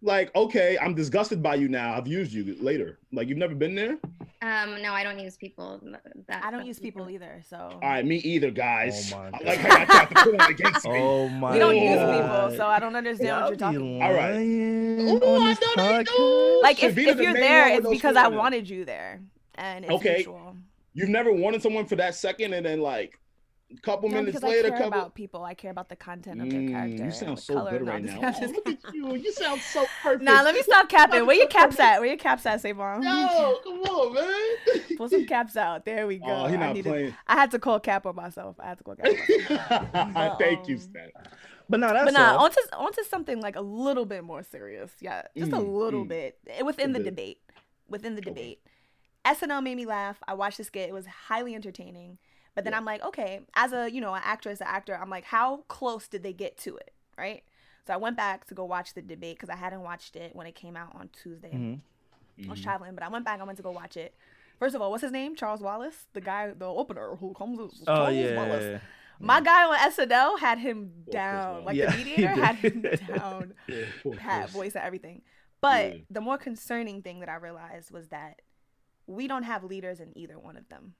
Speaker 2: Like, okay, I'm disgusted by you now. I've used you later. Like, you've never been there.
Speaker 4: Um, no, I don't use people. That
Speaker 3: I don't use people either, so
Speaker 2: All right, me either, guys.
Speaker 1: Oh my
Speaker 2: I like how <laughs> I tried to put it against me.
Speaker 1: Oh my
Speaker 3: we don't use people, so I don't understand what you're talking.
Speaker 2: All right.
Speaker 1: All
Speaker 2: Ooh, I know they do.
Speaker 3: Like if, if you're there, it's because I wanted you there, and it's
Speaker 2: Okay.
Speaker 3: mutual.
Speaker 2: You've never wanted someone for that second, and then like a couple
Speaker 3: No,
Speaker 2: minutes
Speaker 3: because I care
Speaker 2: couple.
Speaker 3: about people. I care about the content of their
Speaker 2: Mm,
Speaker 3: character.
Speaker 2: you sound so
Speaker 3: color
Speaker 2: good
Speaker 3: and all
Speaker 2: right
Speaker 3: this
Speaker 2: now. Oh, look at <laughs> you. You sound so perfect.
Speaker 3: Nah, let me stop capping. Where your caps at? Where your caps at, Savon?
Speaker 2: Yo, come on, man. <laughs>
Speaker 3: Pull some caps out. There we go.
Speaker 2: Oh, he
Speaker 3: I,
Speaker 2: not
Speaker 3: needed-
Speaker 2: playing.
Speaker 3: I had to call cap on myself. I had to call cap on myself. <laughs>
Speaker 2: Thank you,
Speaker 3: um,
Speaker 2: Stan.
Speaker 1: But no, that's
Speaker 3: but nah,
Speaker 1: all.
Speaker 3: onto onto something like a little bit more serious. Yeah, just a
Speaker 2: Mm,
Speaker 3: little
Speaker 2: mm.
Speaker 3: bit eh, within
Speaker 2: A
Speaker 3: the
Speaker 2: bit.
Speaker 3: debate. Within the
Speaker 2: Okay.
Speaker 3: debate, SNL made me laugh. I watched the skit. It was highly entertaining. But then
Speaker 2: Yeah.
Speaker 3: I'm like, okay, as a you know an actress, an actor, I'm like, how close did they get to it, right? So I went back to go watch the debate because I hadn't watched it when it came out on Tuesday.
Speaker 1: Mhm.
Speaker 3: I was traveling, but I went back. I went to go watch it. First of all, what's his name? Charles Wallace, the guy, the opener who comes.
Speaker 1: Oh
Speaker 3: Charles
Speaker 1: yeah.
Speaker 3: Wallace.
Speaker 1: yeah,
Speaker 3: My guy on SNL had him down. Like
Speaker 1: Yeah,
Speaker 3: the
Speaker 1: he
Speaker 3: mediator had him <laughs> down.
Speaker 2: Yeah,
Speaker 3: Pat voice and everything. But
Speaker 2: Yeah.
Speaker 3: the more concerning thing that I realized was that we don't have leaders in either one of them.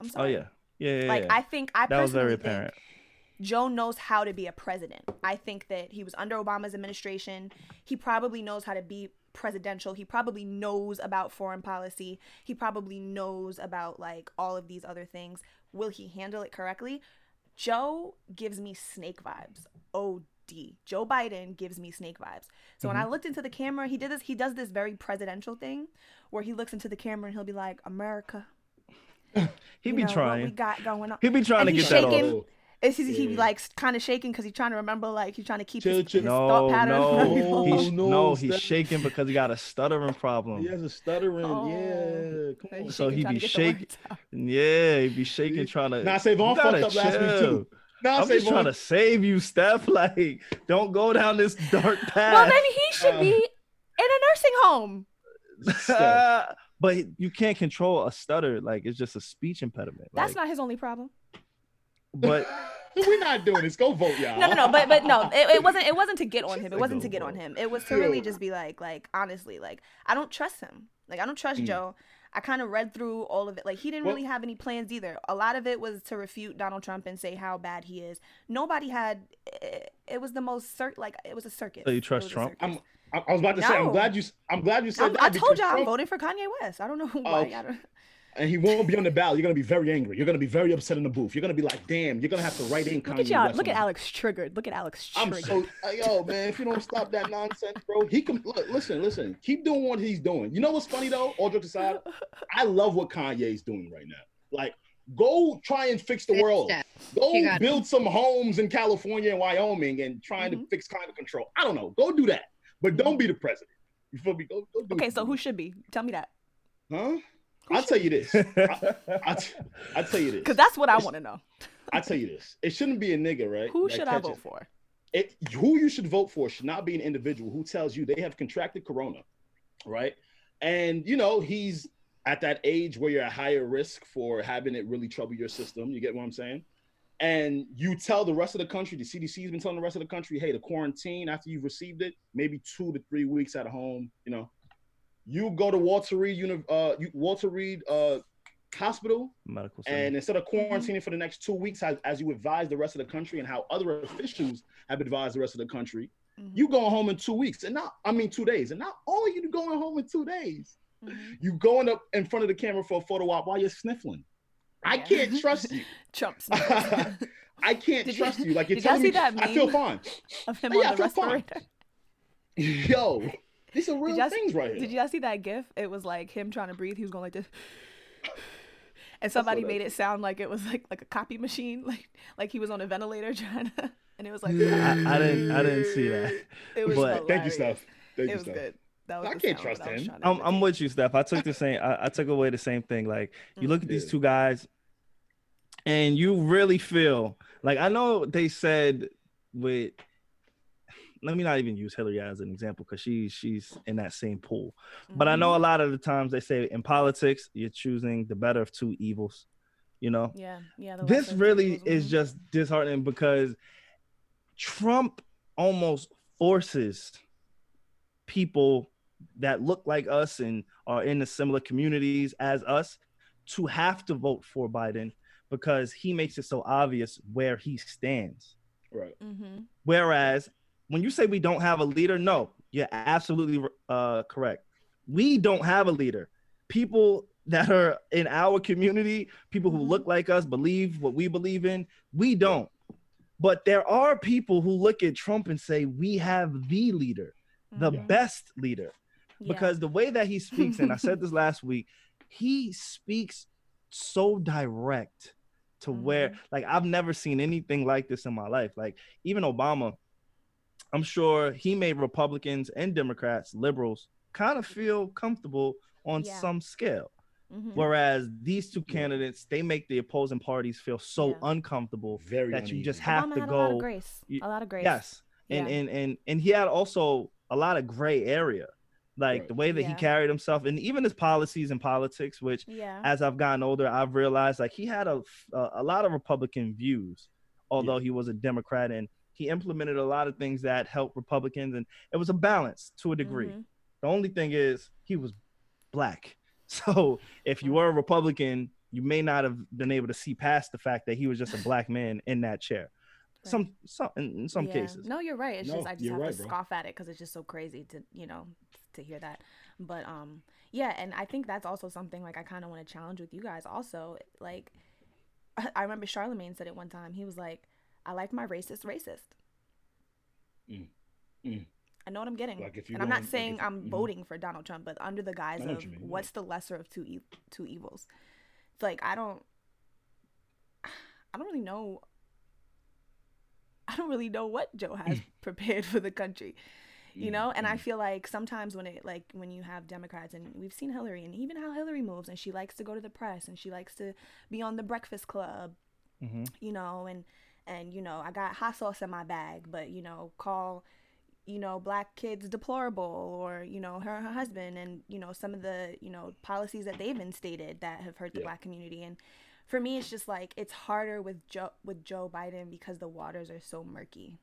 Speaker 3: I'm
Speaker 1: oh,
Speaker 3: sorry.
Speaker 1: Oh yeah. Yeah. yeah,
Speaker 3: Like
Speaker 1: yeah.
Speaker 3: I think I
Speaker 1: that was very apparent.
Speaker 3: Joe knows how to be a president. I think that he was under Obama's administration. He probably knows how to be presidential. He probably knows about foreign policy. He probably knows about like all of these other things. Will he handle it correctly? Joe gives me snake vibes. OD. Joe Biden gives me snake vibes. So when I mm-hmm. looked into the camera, he did this he does this very presidential thing where he looks into the camera and he'll be like, "America,
Speaker 1: He
Speaker 3: you
Speaker 1: be
Speaker 3: know, what we
Speaker 1: trying.
Speaker 3: got going on."
Speaker 1: He be trying
Speaker 3: And
Speaker 1: to
Speaker 3: he's
Speaker 1: get that
Speaker 3: shaking.
Speaker 1: off.
Speaker 3: Is he, he
Speaker 2: Yeah.
Speaker 3: like kind of shaking because he's trying to remember, like he's trying to keep
Speaker 2: Chill,
Speaker 3: his,
Speaker 2: chill.
Speaker 3: his
Speaker 1: No,
Speaker 3: thought pattern.
Speaker 1: no, he's
Speaker 2: no,
Speaker 1: no, he's shaking because he got a stuttering problem.
Speaker 2: He has a stuttering.
Speaker 3: Oh.
Speaker 2: Yeah, come on.
Speaker 1: So he
Speaker 3: trying
Speaker 1: be
Speaker 3: to get the words
Speaker 1: shaking. Yeah, he be shaking trying to.
Speaker 2: Nah, Savon
Speaker 1: You
Speaker 2: fucked
Speaker 1: gotta
Speaker 2: up last week
Speaker 1: chill.
Speaker 2: too. Nah,
Speaker 1: I'm just trying to save you, Steph. <laughs> Like, don't go down this dark path.
Speaker 3: Well, then he should
Speaker 2: Uh,
Speaker 3: be in a nursing home. <laughs>
Speaker 2: Steph.
Speaker 1: But you can't control a stutter. Like, it's just a speech impediment.
Speaker 3: That's
Speaker 1: like,
Speaker 3: not his only problem.
Speaker 1: But <laughs>
Speaker 2: We're not doing this. Go vote, y'all.
Speaker 3: No, no, no. But but no, it, it wasn't. It wasn't to get on
Speaker 1: She's
Speaker 3: him. It wasn't to
Speaker 1: "Oh,
Speaker 3: get on him. It was to really just be like, like honestly, like I don't trust him. Like I don't trust
Speaker 2: Mm.
Speaker 3: Joe. I kind of read through all of it. Like he didn't
Speaker 2: Well-
Speaker 3: really have any plans either. A lot of it was to refute Donald Trump and say how bad he is. Nobody had. It, it was the most cir- like it was a circus.
Speaker 1: So you trust
Speaker 3: was a
Speaker 1: Trump?
Speaker 3: circus.
Speaker 2: I, I was about to say. I'm glad you. I'm glad you said
Speaker 3: I'm-
Speaker 2: that.
Speaker 3: I told y'all I'm
Speaker 2: Trump-
Speaker 3: voting for Kanye West. I don't know <laughs> why.
Speaker 2: Oh.
Speaker 3: I don't,
Speaker 2: and he won't be on the ballot. You're gonna be very angry. You're gonna be very upset in the booth. You're gonna be like, "Damn!" You're gonna have to write in Kanye
Speaker 3: look at y'all.
Speaker 2: West
Speaker 3: Look at. Alex triggered. Look at Alex triggered.
Speaker 2: I'm so uh, yo man. If you don't stop that nonsense, bro, he can look. Listen, listen. Keep doing what he's doing. You know what's funny though? All jokes aside, <laughs> I love what Kanye's doing right now. Like, go try and fix the
Speaker 4: Good
Speaker 2: world.
Speaker 4: step.
Speaker 2: Go
Speaker 4: You got it.
Speaker 2: build some homes in California and Wyoming and trying to
Speaker 3: Mhm.
Speaker 2: fix climate control. I don't know. Go do that, but don't be the president. You feel me? Go, go do
Speaker 3: okay,
Speaker 2: it.
Speaker 3: so who should be? Tell me that.
Speaker 2: Huh? I'll tell you this. <laughs> I, I, I tell you this.
Speaker 3: Because that's what I want to know.
Speaker 2: I tell you this. It shouldn't be a nigga, right?
Speaker 3: Who
Speaker 2: that
Speaker 3: should I vote for?
Speaker 2: it who you should vote for should not be an individual who tells you they have contracted corona right and you know he's at that age where you're at higher risk for having it really trouble your system you get what i'm saying and you tell the rest of the country the cdc's been telling the rest of the country hey the quarantine after you've received it maybe two to three weeks at home you know you go to walter reed uh walter reed uh hospital
Speaker 1: medical center.
Speaker 2: and instead of quarantining for the next two weeks, as, as you advise the rest of the country and how other officials have advised the rest of the country,
Speaker 3: Mhm,
Speaker 2: you going home in two weeks. And not, I mean, two days. And not only you going home in two days,
Speaker 3: mhm.
Speaker 2: you going up in front of the camera for a photo op while you're sniffling. I
Speaker 3: Yeah.
Speaker 2: can't trust you. <laughs>
Speaker 3: Trump <laughs> sniffles
Speaker 2: I can't
Speaker 3: Did
Speaker 2: trust you. Like you're
Speaker 3: did y'all
Speaker 2: telling me,
Speaker 3: see that
Speaker 2: I feel
Speaker 3: meme?
Speaker 2: fine.
Speaker 3: of him
Speaker 2: Oh, yeah,
Speaker 3: on
Speaker 2: I
Speaker 3: the
Speaker 2: feel fine.
Speaker 3: respirator. <laughs>
Speaker 2: Yo, these are real
Speaker 3: y'all see-
Speaker 2: things right here.
Speaker 3: Did y'all see that gif? It was like him trying to breathe. He was going like this. <sighs> And somebody made it sound like it was like like a copy machine, like like he was on a ventilator trying to, and it was like
Speaker 1: I, I didn't. I didn't see that.
Speaker 3: It was
Speaker 1: but-
Speaker 2: Thank you,
Speaker 3: hilarious.
Speaker 2: Steph. Thank
Speaker 3: It
Speaker 2: you,
Speaker 3: was
Speaker 2: Steph.
Speaker 3: good. That was
Speaker 2: I can't trust
Speaker 3: that I was
Speaker 2: him.
Speaker 1: I'm. I'm with you, Steph. I took the same. I, I took away the same thing. Like you look at these two guys, and you really feel like I know they said with let me not even use Hillary as an example because she she's in that same pool. But I know a lot of the times they say in politics you're choosing the better of two evils. You know,
Speaker 3: Yeah, yeah.
Speaker 1: this really
Speaker 3: evils,
Speaker 1: is
Speaker 3: mhm.
Speaker 1: just disheartening because Trump almost forces people that look like us and are in the similar communities as us to have to vote for Biden because he makes it so obvious where he stands.
Speaker 2: Right.
Speaker 3: Mm-hmm.
Speaker 1: Whereas when you say we don't have a leader, no, you're absolutely uh, correct. We don't have a leader. People that are in our community, people who look like us, believe what we believe in, we don't. But there are people who look at Trump and say, we have the leader, the
Speaker 3: Mhm.
Speaker 1: best leader.
Speaker 3: Yeah.
Speaker 1: Because the way that he speaks, and I said this <laughs> last week, he speaks so direct to where
Speaker 3: Mhm.
Speaker 1: like I've never seen anything like this in my life. Like even Obama, I'm sure he made Republicans and Democrats, liberals, kind of feel comfortable on
Speaker 3: Yeah.
Speaker 1: some scale.
Speaker 3: Mhm.
Speaker 1: Whereas these two candidates, they make the opposing parties feel so
Speaker 3: Yeah.
Speaker 1: uncomfortable
Speaker 2: Very
Speaker 1: that you just have
Speaker 3: Obama
Speaker 1: to
Speaker 3: had a lot
Speaker 1: go.
Speaker 3: of grace. A lot of grace.
Speaker 1: Yes. And,
Speaker 3: Yeah.
Speaker 1: and and and he had also a lot of gray area. Like the way that he carried himself and even his policies and politics, which
Speaker 3: Yeah.
Speaker 1: as I've gotten older, I've realized like he had a a, a lot of Republican views, although he was a Democrat, and he implemented a lot of things that helped Republicans, and it was a balance to a degree.
Speaker 3: Mhm.
Speaker 1: The only thing is he was black, <laughs> so if you were a Republican, you may not have been able to see past the fact that he was just a black man in that chair. Some some in, in some
Speaker 3: Yeah.
Speaker 1: cases.
Speaker 3: No, you're right. It's
Speaker 2: No,
Speaker 3: just I just have
Speaker 2: right,
Speaker 3: to
Speaker 2: bro.
Speaker 3: scoff at it because it's just so crazy to you know to hear that. But um, yeah, and I think that's also something like I kind of want to challenge with you guys. Also, like <laughs> I remember Charlemagne said it one time. He was like, "I like my racist racist."
Speaker 2: Mm. Mm.
Speaker 3: I know what I'm getting,
Speaker 2: Like if you
Speaker 3: and I'm not
Speaker 2: going- like
Speaker 3: saying
Speaker 2: if-
Speaker 3: I'm
Speaker 2: mhm.
Speaker 3: voting for Donald Trump, but under the guise
Speaker 2: I know what
Speaker 3: of
Speaker 2: you mean, yeah.
Speaker 3: what's the lesser of two e- two evils. It's like I don't, <sighs> I don't really know. I don't really know what Joe has <laughs> prepared for the country, you know. And I feel like sometimes when it like when you have Democrats and we've seen Hillary and even how Hillary moves and she likes to go to the press and she likes to be on the Breakfast Club
Speaker 1: Mhm.
Speaker 3: you know, and and you know, I got hot sauce in my bag, but you know, call you know black kids deplorable or you know her, and her husband and you know some of the you know policies that they've instated that have hurt the
Speaker 2: Yeah.
Speaker 3: black community and for me it's just like it's harder with Joe with Joe Biden because the waters are so murky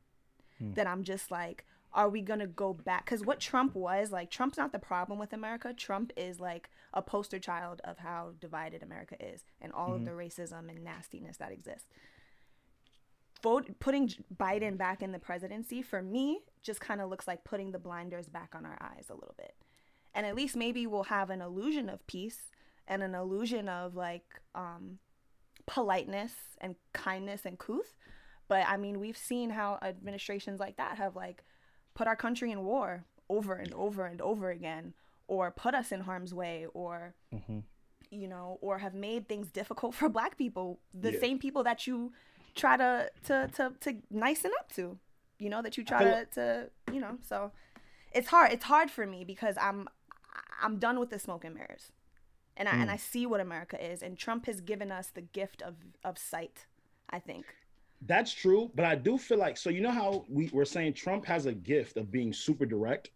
Speaker 1: Hmm.
Speaker 3: that I'm just like are we gonna go back because what Trump was like Trump's not the problem with America Trump is like a poster child of how divided America is and all of the racism and nastiness that exists vote putting Biden back in the presidency for me just kind of looks like putting the blinders back on our eyes a little bit. And at least maybe we'll have an illusion of peace and an illusion of like um politeness and kindness and couth. But I mean, we've seen how administrations like that have like put our country in war over and over and over again or put us in harm's way or
Speaker 1: Mhm.
Speaker 3: you know, or have made things difficult for black people, the
Speaker 2: Yeah.
Speaker 3: same people that you try to to to to nicen up to, you know, that you try to to you know. So it's hard. It's hard for me because I'm I'm done with the smoke and mirrors, and I and hmm. I see what America is, and Trump has given us the gift of of sight. I think.
Speaker 2: That's true, but I do feel like so you know how we, we're saying Trump has a gift of being super direct.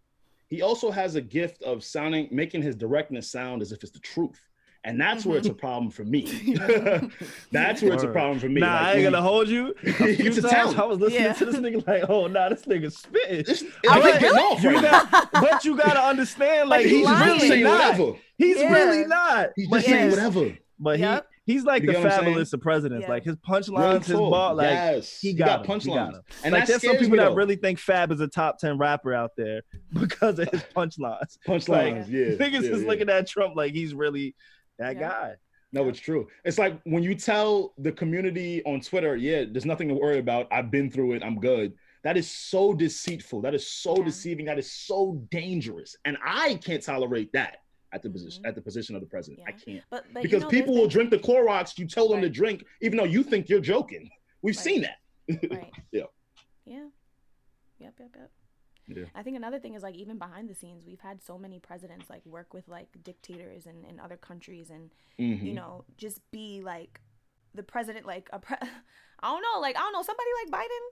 Speaker 2: He also has a gift of sounding making his directness sound as if it's the truth. And that's where it's a mm-hmm. problem for me. <laughs> <laughs> that's where it's a problem for me.
Speaker 1: Nah,
Speaker 2: Like,
Speaker 1: I ain't gonna hold you. A <laughs> few
Speaker 2: It's a talent.
Speaker 1: I was listening
Speaker 3: Yeah.
Speaker 1: to this nigga like, oh nah, this nigga spitting.
Speaker 2: This,
Speaker 3: I
Speaker 2: like, getting
Speaker 3: really-
Speaker 2: off
Speaker 1: You
Speaker 2: right now.
Speaker 1: got, but you gotta understand, like
Speaker 3: But
Speaker 1: he's.
Speaker 2: He's
Speaker 1: really
Speaker 2: saying
Speaker 1: not.
Speaker 2: whatever.
Speaker 1: He's
Speaker 3: Yeah.
Speaker 1: really not.
Speaker 2: He's
Speaker 1: but
Speaker 2: just saying
Speaker 3: Yes.
Speaker 2: whatever.
Speaker 1: But
Speaker 3: Yep.
Speaker 1: he's like
Speaker 2: You
Speaker 1: the
Speaker 2: get what I'm saying?
Speaker 1: Fabolous of presidents.
Speaker 3: Yeah.
Speaker 1: Like his punchlines, his ball, like
Speaker 2: yes.
Speaker 1: he
Speaker 2: He
Speaker 1: got,
Speaker 2: got
Speaker 1: him, he got
Speaker 2: punchlines. And
Speaker 1: like
Speaker 2: that
Speaker 1: there's some people that
Speaker 2: though.
Speaker 1: really think Fab is a top ten rapper out there because of his punchlines.
Speaker 2: punchlines. yeah.
Speaker 1: Niggas
Speaker 2: yeah,
Speaker 1: is
Speaker 2: yeah.
Speaker 1: looking at Trump like he's really that
Speaker 3: Yeah.
Speaker 1: guy.
Speaker 2: No, it's true. It's like when you tell the community on Twitter, yeah, there's nothing to worry about. I've been through it. I'm good. That is so deceitful. That is so
Speaker 3: Yeah.
Speaker 2: deceiving. That is so dangerous. And I can't tolerate that at the position
Speaker 3: Mhm.
Speaker 2: at the position of the president. I can't.
Speaker 3: But, but you
Speaker 2: because
Speaker 3: know,
Speaker 2: people will drink the Clorox you tell them to drink, even though you think you're joking. We've
Speaker 3: Right.
Speaker 2: seen that. <laughs>
Speaker 3: right.
Speaker 2: Yeah.
Speaker 3: Yeah. Yep. Yep. Yep.
Speaker 2: Yeah.
Speaker 3: I think another thing is like even behind the scenes, we've had so many presidents like work with like dictators in, in other countries and you
Speaker 2: Mhm.
Speaker 3: know just be like the president like a pre- <laughs> I don't know like I don't know somebody like Biden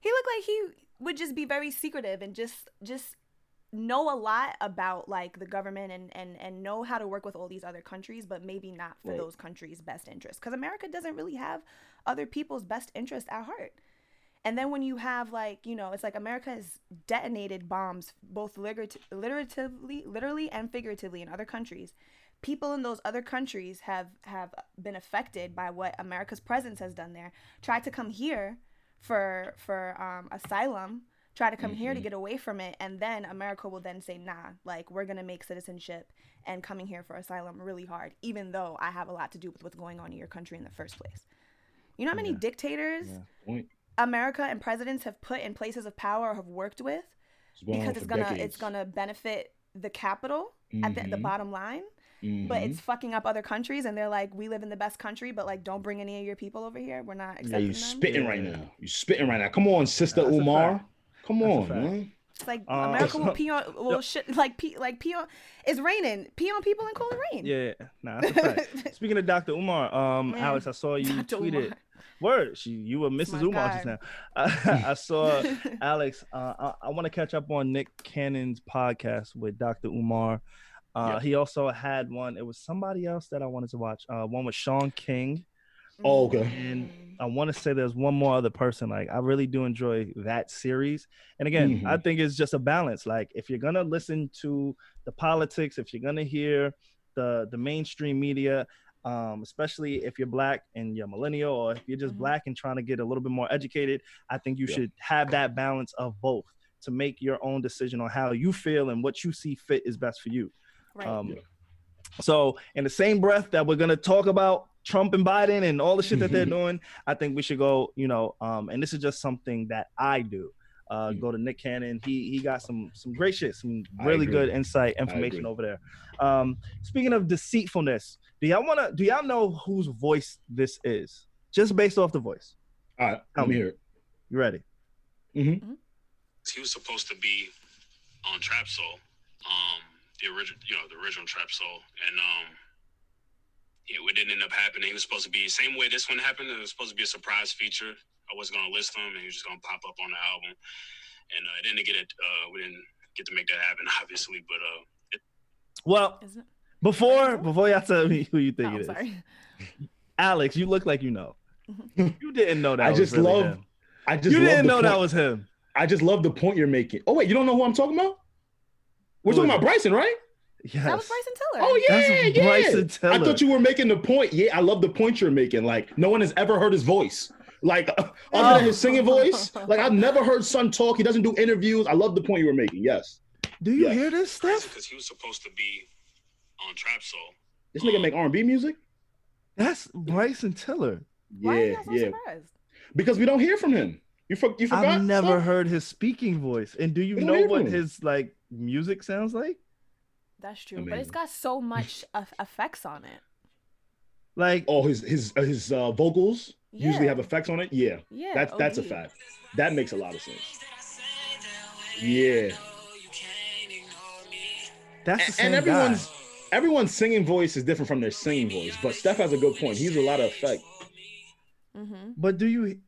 Speaker 3: he looked like he would just be very secretive and just just know a lot about like the government and and and know how to work with all these other countries but maybe not for
Speaker 2: Right.
Speaker 3: those countries best interest because america doesn't really have other people's best interest at heart and then when you have like you know it's like america has detonated bombs both literat- literatively literally and figuratively in other countries. People in those other countries have have been affected by what america's presence has done there. Try to come here for for um, asylum try to come here to get away from it and then america will then say nah like we're gonna make citizenship and coming here for asylum really hard even though i have a lot to do with what's going on in your country in the first place. You know how many dictators
Speaker 2: Point.
Speaker 3: America and presidents have put in places of power or have worked with
Speaker 2: It's
Speaker 3: because it's gonna
Speaker 2: decades.
Speaker 3: it's gonna benefit the capital at the, the
Speaker 2: Mhm.
Speaker 3: bottom line but
Speaker 2: Mhm.
Speaker 3: it's fucking up other countries and they're like we live in the best country but like don't bring any of your people over here we're not
Speaker 2: yeah,
Speaker 3: accepting
Speaker 2: you
Speaker 3: them
Speaker 2: spitting right now. You spitting right now. Come on, sister
Speaker 1: That's
Speaker 2: Umar. Come
Speaker 1: That's
Speaker 2: on, man.
Speaker 3: It's like
Speaker 1: Uh,
Speaker 3: america will <laughs> pee on will shit like pee like pee on it's raining pee on people and call it rain
Speaker 1: Yeah, nah, that's a fact. <laughs> Speaking of Dr. Umar, um,
Speaker 3: Man,
Speaker 1: Alex, I saw you
Speaker 3: Dr.
Speaker 1: tweeted.
Speaker 3: Umar.
Speaker 1: Word, she, you were Mrs.
Speaker 3: my
Speaker 1: Umar just now. I, <laughs> I saw Alex. Uh, I, I want to catch up on Nick Cannon's podcast with Dr. Umar. Uh,
Speaker 2: Yeah.
Speaker 1: He also had one. It was somebody else that I wanted to watch. Uh, one with Shaun King,
Speaker 2: Oh, okay.
Speaker 1: and I want to say there's one more other person. Like I really do enjoy that series. And again,
Speaker 2: Mhm.
Speaker 1: I think it's just a balance. Like if you're gonna listen to the politics, if you're gonna hear the the mainstream media, um, especially if you're black and you're millennial, or if you're just
Speaker 3: Mhm.
Speaker 1: black and trying to get a little bit more educated, I think you
Speaker 2: Yeah.
Speaker 1: should have that balance of both to make your own decision on how you feel and what you see fit is best for you.
Speaker 3: right
Speaker 1: Um,
Speaker 2: Yeah.
Speaker 1: So, in the same breath that we're gonna talk about Trump and Biden and all the shit that they're <laughs> doing, I think we should go. You know, um, and this is just something that I do. Uh,
Speaker 2: Mm.
Speaker 1: Go to Nick Cannon. He he got some some great shit, some really good insight information over there. Um, speaking of deceitfulness, do y'all wanna do y'all know whose voice this is? Just based off the voice.
Speaker 2: All right,
Speaker 1: Tell
Speaker 2: let me
Speaker 1: me.
Speaker 2: hear it.
Speaker 1: You ready?
Speaker 2: Mm-hmm.
Speaker 5: he was supposed to be on Trap Soul, um, the original, you know, the original Trap Soul, and um, it, it didn't end up happening. It was supposed to be same way this one happened. It was supposed to be a surprise feature. I wasn't gonna list him, and he was just gonna pop up on the album, and uh, it didn't get it. Uh, we didn't get to make that happen, <laughs> obviously, but uh, it,
Speaker 1: Well, before before y'all tell me who you think
Speaker 3: Oh,
Speaker 1: it is,
Speaker 3: sorry.
Speaker 1: Alex, you look like you know. <laughs> you didn't know that.
Speaker 2: I
Speaker 1: was
Speaker 2: just
Speaker 1: really
Speaker 2: love.
Speaker 1: him.
Speaker 2: I just
Speaker 1: You didn't
Speaker 2: the
Speaker 1: know that was him.
Speaker 2: I just love the point you're making. Oh wait, you don't know who I'm talking about? We're talking about? Bryson, right?
Speaker 1: Yes.
Speaker 3: That was Bryson Tiller.
Speaker 2: Oh yeah,
Speaker 1: That's
Speaker 2: yeah.
Speaker 1: Bryson Tiller.
Speaker 2: I thought you were making the point. Yeah, I love the point you're making. Like no one has ever heard his voice. Like <laughs> other
Speaker 1: Oh.
Speaker 2: than his singing oh. voice. Like I've never heard Son talk. He doesn't do interviews. I love the point you were making. Yes.
Speaker 1: Do you
Speaker 2: Yeah.
Speaker 1: hear this stuff?
Speaker 5: because he was supposed to be on Trap Soul.
Speaker 2: This nigga make R&B music.
Speaker 1: That's Bryson Tiller.
Speaker 3: Why are you
Speaker 2: Yeah,
Speaker 3: so
Speaker 2: yeah.
Speaker 3: surprised?
Speaker 2: Because we don't hear from him. You, for, you forgot.
Speaker 1: I've never
Speaker 2: son?
Speaker 1: heard his speaking voice. And do you
Speaker 2: We
Speaker 1: know what
Speaker 2: him.
Speaker 1: his like music sounds like?
Speaker 3: That's true, but it's got so much <laughs> effects on it.
Speaker 1: Like
Speaker 2: Oh, his his uh, his uh, vocals usually have effects on it. Yeah,
Speaker 3: Yeah,
Speaker 2: that's that's a fact. That makes a lot of sense. Yeah,
Speaker 1: that's the
Speaker 2: and,
Speaker 1: same
Speaker 2: and everyone's
Speaker 1: guy.
Speaker 2: everyone's singing voice is different from their singing voice. But Steph has a good point. He's a lot of effect.
Speaker 3: hmm
Speaker 1: But do you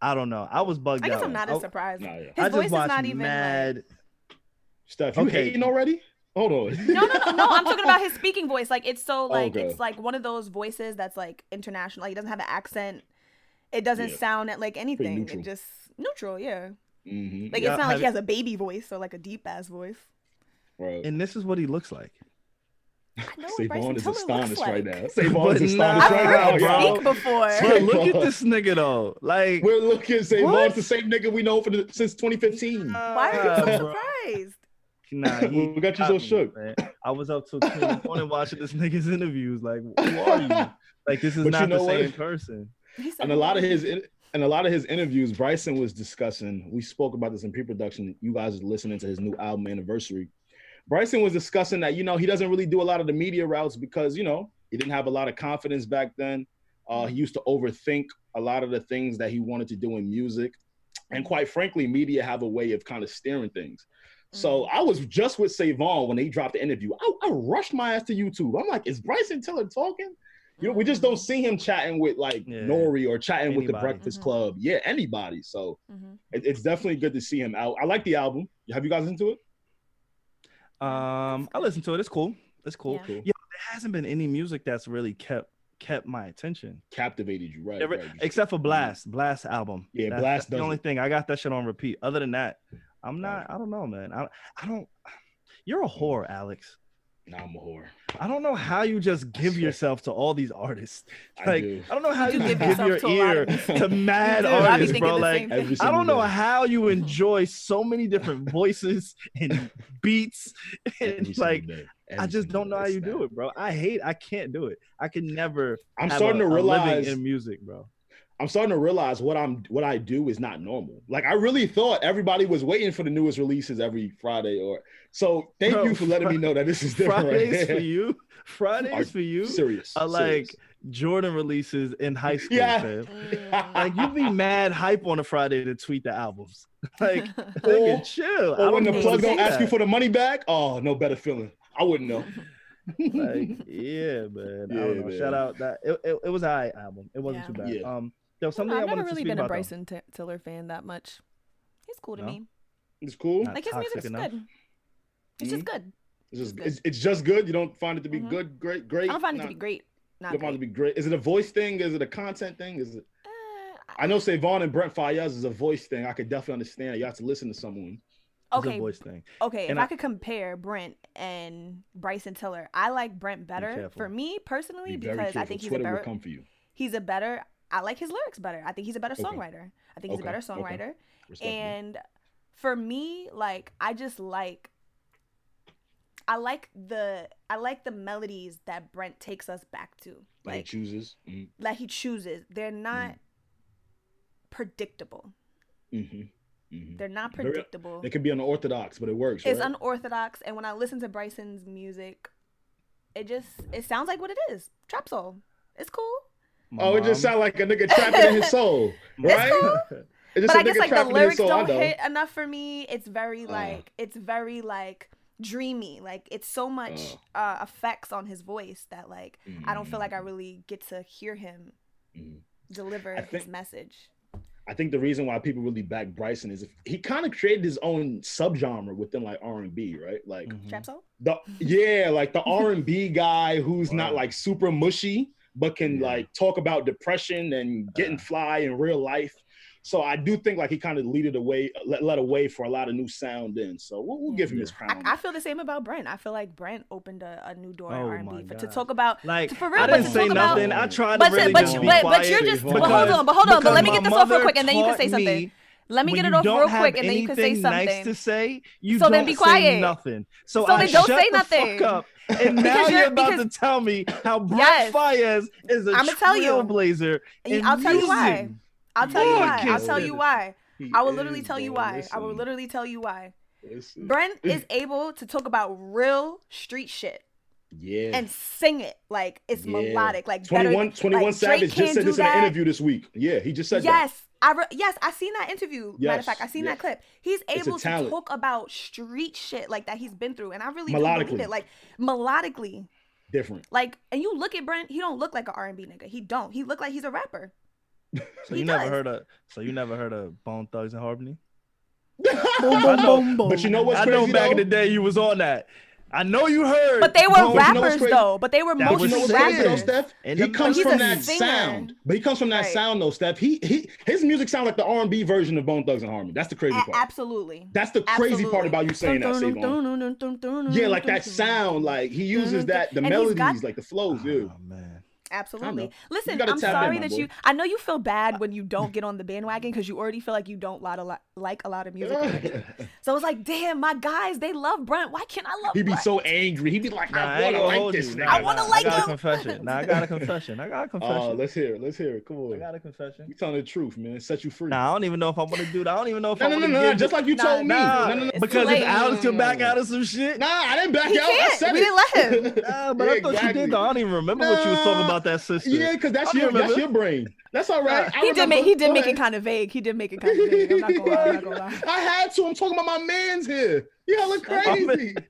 Speaker 1: I don't know. I was bugged
Speaker 3: I guess
Speaker 1: out.
Speaker 3: I'm not
Speaker 1: I-
Speaker 3: as surprised.
Speaker 2: Nah, yeah.
Speaker 3: His
Speaker 1: I just
Speaker 3: voice is not even like-
Speaker 1: mad.
Speaker 2: Steph, you
Speaker 1: Okay.
Speaker 2: hating already? Hold on.
Speaker 3: No, no, no, no. I'm talking about his speaking voice. Like it's so like
Speaker 2: Okay.
Speaker 3: it's like one of those voices that's like international. Like he doesn't have an accent. It doesn't
Speaker 2: Yeah.
Speaker 3: sound like anything.
Speaker 2: neutral.
Speaker 3: It just neutral, yeah.
Speaker 2: Mhm.
Speaker 3: Like
Speaker 1: Yeah,
Speaker 3: it's not like he has a baby voice or like a deep ass voice.
Speaker 2: Right.
Speaker 1: And this is what he looks like.
Speaker 3: I know
Speaker 2: Savon is astonished
Speaker 3: like.
Speaker 2: right now. Savon
Speaker 1: But
Speaker 2: is
Speaker 1: nah,
Speaker 2: astonished
Speaker 3: I've
Speaker 2: right
Speaker 3: heard
Speaker 2: now,
Speaker 3: him
Speaker 1: bro.
Speaker 2: y'all.
Speaker 3: speak before.
Speaker 1: But look at this nigga though. Like
Speaker 2: We're looking. Savon's
Speaker 1: What?
Speaker 2: the same nigga we know for the, since 2015.
Speaker 3: Why are you so surprised?
Speaker 1: Nah, <laughs> he
Speaker 2: We got you so
Speaker 1: me,
Speaker 2: shook.
Speaker 1: man. <laughs> I was up till two in the morning watching this nigga's interviews. Like, who are you? Like, this is
Speaker 2: But you
Speaker 1: not the
Speaker 2: what?
Speaker 1: same person.
Speaker 3: He
Speaker 2: and a lot of his in- and a lot of his interviews, Bryson was discussing. We spoke about this in pre-production. You guys are listening to his new album anniversary. Bryson was discussing that you know he doesn't really do a lot of the media routes because you know he didn't have a lot of confidence back then. Uh, he used to overthink a lot of the things that he wanted to do in music, and quite frankly, media have a way of kind of steering things. So I was just with Savon when they dropped the interview. I, I rushed my ass to YouTube. I'm like, is Bryson Tiller talking? You know, we just don't see him chatting with like
Speaker 1: Yeah.
Speaker 2: N.O.R.E. or chatting with the
Speaker 1: Anybody.
Speaker 2: Breakfast
Speaker 3: Mhm.
Speaker 2: Club. Yeah, anybody. So
Speaker 3: Mhm.
Speaker 2: it, it's definitely good to see him out. I like the album. Have you guys listened to it?
Speaker 1: Um, I listened to it. It's cool. It's cool.
Speaker 3: Yeah.
Speaker 2: Cool.
Speaker 1: Yeah, there hasn't been any music that's really kept kept my attention,
Speaker 2: Captivated you, right?
Speaker 1: Every-
Speaker 2: right. You
Speaker 1: except for Blast. Blast album.
Speaker 2: Yeah,
Speaker 1: That's-
Speaker 2: Blast
Speaker 1: That's the only thing I got that shit on repeat. Other than that, I'm not. I don't know, man. I I don't. You're a whore, Alex.
Speaker 2: Nah, I'm a whore.
Speaker 1: I don't know how you just give yourself to all these artists.
Speaker 2: I
Speaker 1: Like
Speaker 2: do.
Speaker 1: I don't know how
Speaker 3: You
Speaker 1: you,
Speaker 3: give
Speaker 1: give your
Speaker 3: to a lot
Speaker 1: ear
Speaker 3: of
Speaker 1: to <laughs> mad
Speaker 3: do. I
Speaker 1: artists, bro. Like
Speaker 3: same
Speaker 2: Every
Speaker 3: thing.
Speaker 1: I don't know
Speaker 2: day.
Speaker 1: how you enjoy so many different <laughs> voices and beats. <laughs> And
Speaker 2: single
Speaker 1: like. I just don't know how you
Speaker 2: snap.
Speaker 1: do it, bro. I hate. I can't do it. I can never.
Speaker 2: I'm
Speaker 1: have
Speaker 2: starting
Speaker 1: a-
Speaker 2: to
Speaker 1: a living
Speaker 2: realize
Speaker 1: in music, bro.
Speaker 2: I'm starting to realize what I'm what I do is not normal. Like I really thought everybody was waiting for the newest releases every Friday or so thank
Speaker 1: Bro,
Speaker 2: you for letting me know that this is different
Speaker 1: Fridays
Speaker 2: right
Speaker 1: for you. Fridays
Speaker 2: Are
Speaker 1: for you
Speaker 2: Serious.
Speaker 1: are
Speaker 2: serious.
Speaker 1: like Jordan releases in high school,
Speaker 2: Yeah.
Speaker 1: fam. <laughs> Like you'd be mad hype on a Friday to tweet the albums. <laughs> Like <laughs>
Speaker 2: Or-
Speaker 1: nigga, chill. I
Speaker 2: or when the
Speaker 1: know
Speaker 2: plug don't
Speaker 1: say
Speaker 2: ask you for the money back, oh no better feeling. I wouldn't know.
Speaker 1: like yeah man i
Speaker 2: Yeah,
Speaker 1: don't know
Speaker 2: man.
Speaker 1: shout out that it, it, it was an alright album it wasn't
Speaker 3: Yeah.
Speaker 1: too bad
Speaker 2: Yeah.
Speaker 1: um there was
Speaker 3: I don't know,
Speaker 1: something i,
Speaker 3: I've
Speaker 1: wanted
Speaker 3: never
Speaker 1: to
Speaker 3: really
Speaker 1: speak
Speaker 3: been a
Speaker 1: about though.
Speaker 3: Bryson T- Tiller fan that much. He's cool to
Speaker 1: No?
Speaker 3: me.
Speaker 2: It's cool.
Speaker 1: Not
Speaker 3: Like his music's
Speaker 1: enough.
Speaker 3: good. It's just good.
Speaker 2: It's just
Speaker 3: good.
Speaker 2: it's, it's just good. You don't find it to be
Speaker 3: Mhm.
Speaker 2: good, great, great.
Speaker 3: I don't find it to be great.
Speaker 2: You
Speaker 3: Not
Speaker 2: don't find it to be great. Is it a voice thing? Is it a content thing? Is it?
Speaker 3: Uh,
Speaker 2: I know Savon and Brent Faiyaz is a voice thing. I could definitely understand. You have to listen to someone.
Speaker 1: It's a
Speaker 3: okay,
Speaker 1: voice thing
Speaker 3: okay.
Speaker 1: And
Speaker 3: if I,
Speaker 1: I-
Speaker 3: could compare Brent and Bryson Tiller, I like Brent better
Speaker 1: careful.
Speaker 3: for me personally
Speaker 2: Be very
Speaker 3: because I
Speaker 2: careful.
Speaker 3: think he's
Speaker 2: Twitter
Speaker 3: a
Speaker 2: will
Speaker 3: better.
Speaker 2: come for you.
Speaker 3: He's a better. I like his lyrics better. I think he's a better
Speaker 2: Okay.
Speaker 3: songwriter. I think he's
Speaker 2: Okay,
Speaker 3: a better songwriter.
Speaker 2: Respectfully.
Speaker 3: And for me, like I just like I like the I like the melodies that Brent takes us back to.
Speaker 2: Like he chooses. Mm,
Speaker 3: that he chooses. They're not predictable.
Speaker 2: mhm, mhm.
Speaker 3: They're not predictable.
Speaker 2: It can be unorthodox, but it works.
Speaker 3: It's
Speaker 2: right?
Speaker 3: unorthodox and when I listen to Bryson's music, it just it sounds like what it is. Trap soul. It's cool.
Speaker 1: My
Speaker 2: oh, it just
Speaker 1: mom-
Speaker 2: sounds like a nigga trapping in his soul, <laughs> right?
Speaker 3: cool.
Speaker 2: It just
Speaker 3: but
Speaker 2: a
Speaker 3: I guess like the
Speaker 2: trapping in his
Speaker 3: lyrics
Speaker 2: soul.
Speaker 3: Don't hit enough for me. It's very
Speaker 2: Uh.
Speaker 3: like it's very like dreamy. Like it's so much
Speaker 2: Uh.
Speaker 3: uh, effects on his voice that like I don't feel like I
Speaker 2: Mm,
Speaker 3: really get to hear him
Speaker 2: mm.
Speaker 3: deliver
Speaker 2: I
Speaker 3: his message.
Speaker 2: I think the reason why people really back Bryson is if he kind of created his own subgenre within like R and B, right? Like
Speaker 1: Mhm.
Speaker 3: Trap soul.
Speaker 2: the yeah, like the R and B guy who's not like super mushy, but can
Speaker 1: Yeah.
Speaker 2: like talk about depression and getting
Speaker 1: Uh.
Speaker 2: fly in real life. So I do think like he kind of leaded away, let, led away for a lot of new sound in. So we'll, we'll give him
Speaker 1: Yeah.
Speaker 2: his crown.
Speaker 3: I, I feel the same about Brent. I feel like Brent opened a, a new door
Speaker 1: Oh
Speaker 3: in R&B for, to talk about.
Speaker 1: like
Speaker 3: For real,
Speaker 1: i
Speaker 3: but
Speaker 1: didn't
Speaker 3: to
Speaker 1: say
Speaker 3: talk about-
Speaker 1: nothing i tried
Speaker 3: But
Speaker 1: to really
Speaker 3: but
Speaker 1: just
Speaker 3: you-
Speaker 1: be
Speaker 3: but,
Speaker 1: quiet
Speaker 3: but you're just. But hold on, but hold on. But let me get this off real quick, and then you can say something. Let me
Speaker 1: when
Speaker 3: get it off real quick, and then you can say something.
Speaker 1: Nice to say, you
Speaker 3: So
Speaker 1: don't
Speaker 3: then be
Speaker 1: say
Speaker 3: quiet.
Speaker 1: nothing. So,
Speaker 3: So
Speaker 1: I
Speaker 3: then don't
Speaker 1: shut
Speaker 3: say
Speaker 1: the
Speaker 3: nothing.
Speaker 1: Fuck up. And <laughs> now you're,
Speaker 3: you're-
Speaker 1: about
Speaker 3: because-
Speaker 1: to tell me how Brent
Speaker 3: Yes.
Speaker 1: Faiyaz is a
Speaker 3: I'ma tell you. I'll tell you why. I'll tell you why. I'll tell you why. I will literally tell you why. I will literally tell you why. Brent is <clears throat> able to talk about real street shit
Speaker 2: Yeah.
Speaker 3: and sing it like it's
Speaker 2: Yeah.
Speaker 3: melodic, like better-
Speaker 2: 21, 21
Speaker 3: like,
Speaker 2: Savage just said
Speaker 3: do
Speaker 2: this in an interview this week. Yeah, he just said that.
Speaker 3: Yes, I re- yes, I seen that interview. Matter of fact, I seen
Speaker 2: yeah.
Speaker 3: that clip. He's able to talk about street shit like that he's been through, and I really do
Speaker 2: Melodically.
Speaker 3: believe it. Like melodically,
Speaker 2: Different.
Speaker 3: like, and you look at Brent, he don't look like an R and B nigga. He don't. He look like he's a rapper.
Speaker 1: So
Speaker 3: He
Speaker 1: you never heard of? So you never heard of Bone Thugs and Harmony? <laughs>
Speaker 2: I know, but you know what's
Speaker 1: I
Speaker 2: crazy
Speaker 1: know back in the day you was on that. I know you heard.
Speaker 3: But they were
Speaker 1: Bone-
Speaker 2: you know
Speaker 3: rappers though. But they were
Speaker 1: That
Speaker 2: But you
Speaker 1: was
Speaker 2: know
Speaker 3: mostly
Speaker 2: what's crazy though,
Speaker 3: rappers.
Speaker 2: Steph?
Speaker 1: And
Speaker 2: he comes from that
Speaker 3: singer.
Speaker 2: sound. But he comes from that
Speaker 3: Right.
Speaker 2: sound though, Steph. He he his music sounds like the R and B version of Bone Thugs and Harmony. That's the crazy
Speaker 3: A-
Speaker 2: part.
Speaker 3: absolutely.
Speaker 2: That's the crazy part about you saying that, Savon. Yeah, like that sound, like he uses that the
Speaker 3: And got-
Speaker 2: melodies, like the flows, dude.
Speaker 1: Oh ah, man.
Speaker 3: Absolutely. Listen, I'm
Speaker 2: tap in,
Speaker 3: sorry that
Speaker 2: boy.
Speaker 3: you. I know you feel bad when you don't get on the bandwagon because you already feel like you don't lot a lot, like a lot of music. <laughs> already. so it's like, damn, my guys, they love Brent. Why can't I love?
Speaker 2: He'd be
Speaker 3: Brent?
Speaker 2: so angry. He'd be like,
Speaker 1: Nah, I
Speaker 2: I
Speaker 1: ain't
Speaker 2: wanna
Speaker 1: gonna
Speaker 2: like
Speaker 1: hold
Speaker 2: this
Speaker 1: you. Nah,
Speaker 3: I wanna
Speaker 1: nah,
Speaker 3: like
Speaker 1: I got
Speaker 3: him.
Speaker 1: a confession. Nah, I got a confession. I got a <laughs> oh, confession.
Speaker 2: Oh, let's hear it. Let's hear it. Come on.
Speaker 1: I got a confession.
Speaker 2: We telling the truth, man. Set you free.
Speaker 1: Nah, I don't even know if I want to do that. I don't even know if
Speaker 2: No,
Speaker 1: I
Speaker 2: no,
Speaker 1: want
Speaker 2: no,
Speaker 1: to
Speaker 2: no, no.
Speaker 1: give
Speaker 2: Just like you
Speaker 3: Nah,
Speaker 2: told me.
Speaker 1: Nah,
Speaker 2: No, no, no.
Speaker 1: Because
Speaker 3: too
Speaker 1: if
Speaker 3: late.
Speaker 1: Alex can back out of some shit.
Speaker 2: Nah, I didn't back out. I
Speaker 3: can't.
Speaker 2: said
Speaker 3: We didn't let him.
Speaker 1: Nah, but I thought you did though. I don't even remember what you was talking
Speaker 2: Nah.
Speaker 1: About that sister.
Speaker 2: Yeah, because that's your
Speaker 1: remember.
Speaker 2: that's your brain. That's all right. I
Speaker 3: He did make he did make it kind of vague. He did make it kind of vague. I'm not gonna lie. I'm not gonna lie.
Speaker 2: I had to. I'm talking about my man's here. You hella
Speaker 1: My man-
Speaker 2: crazy. <laughs>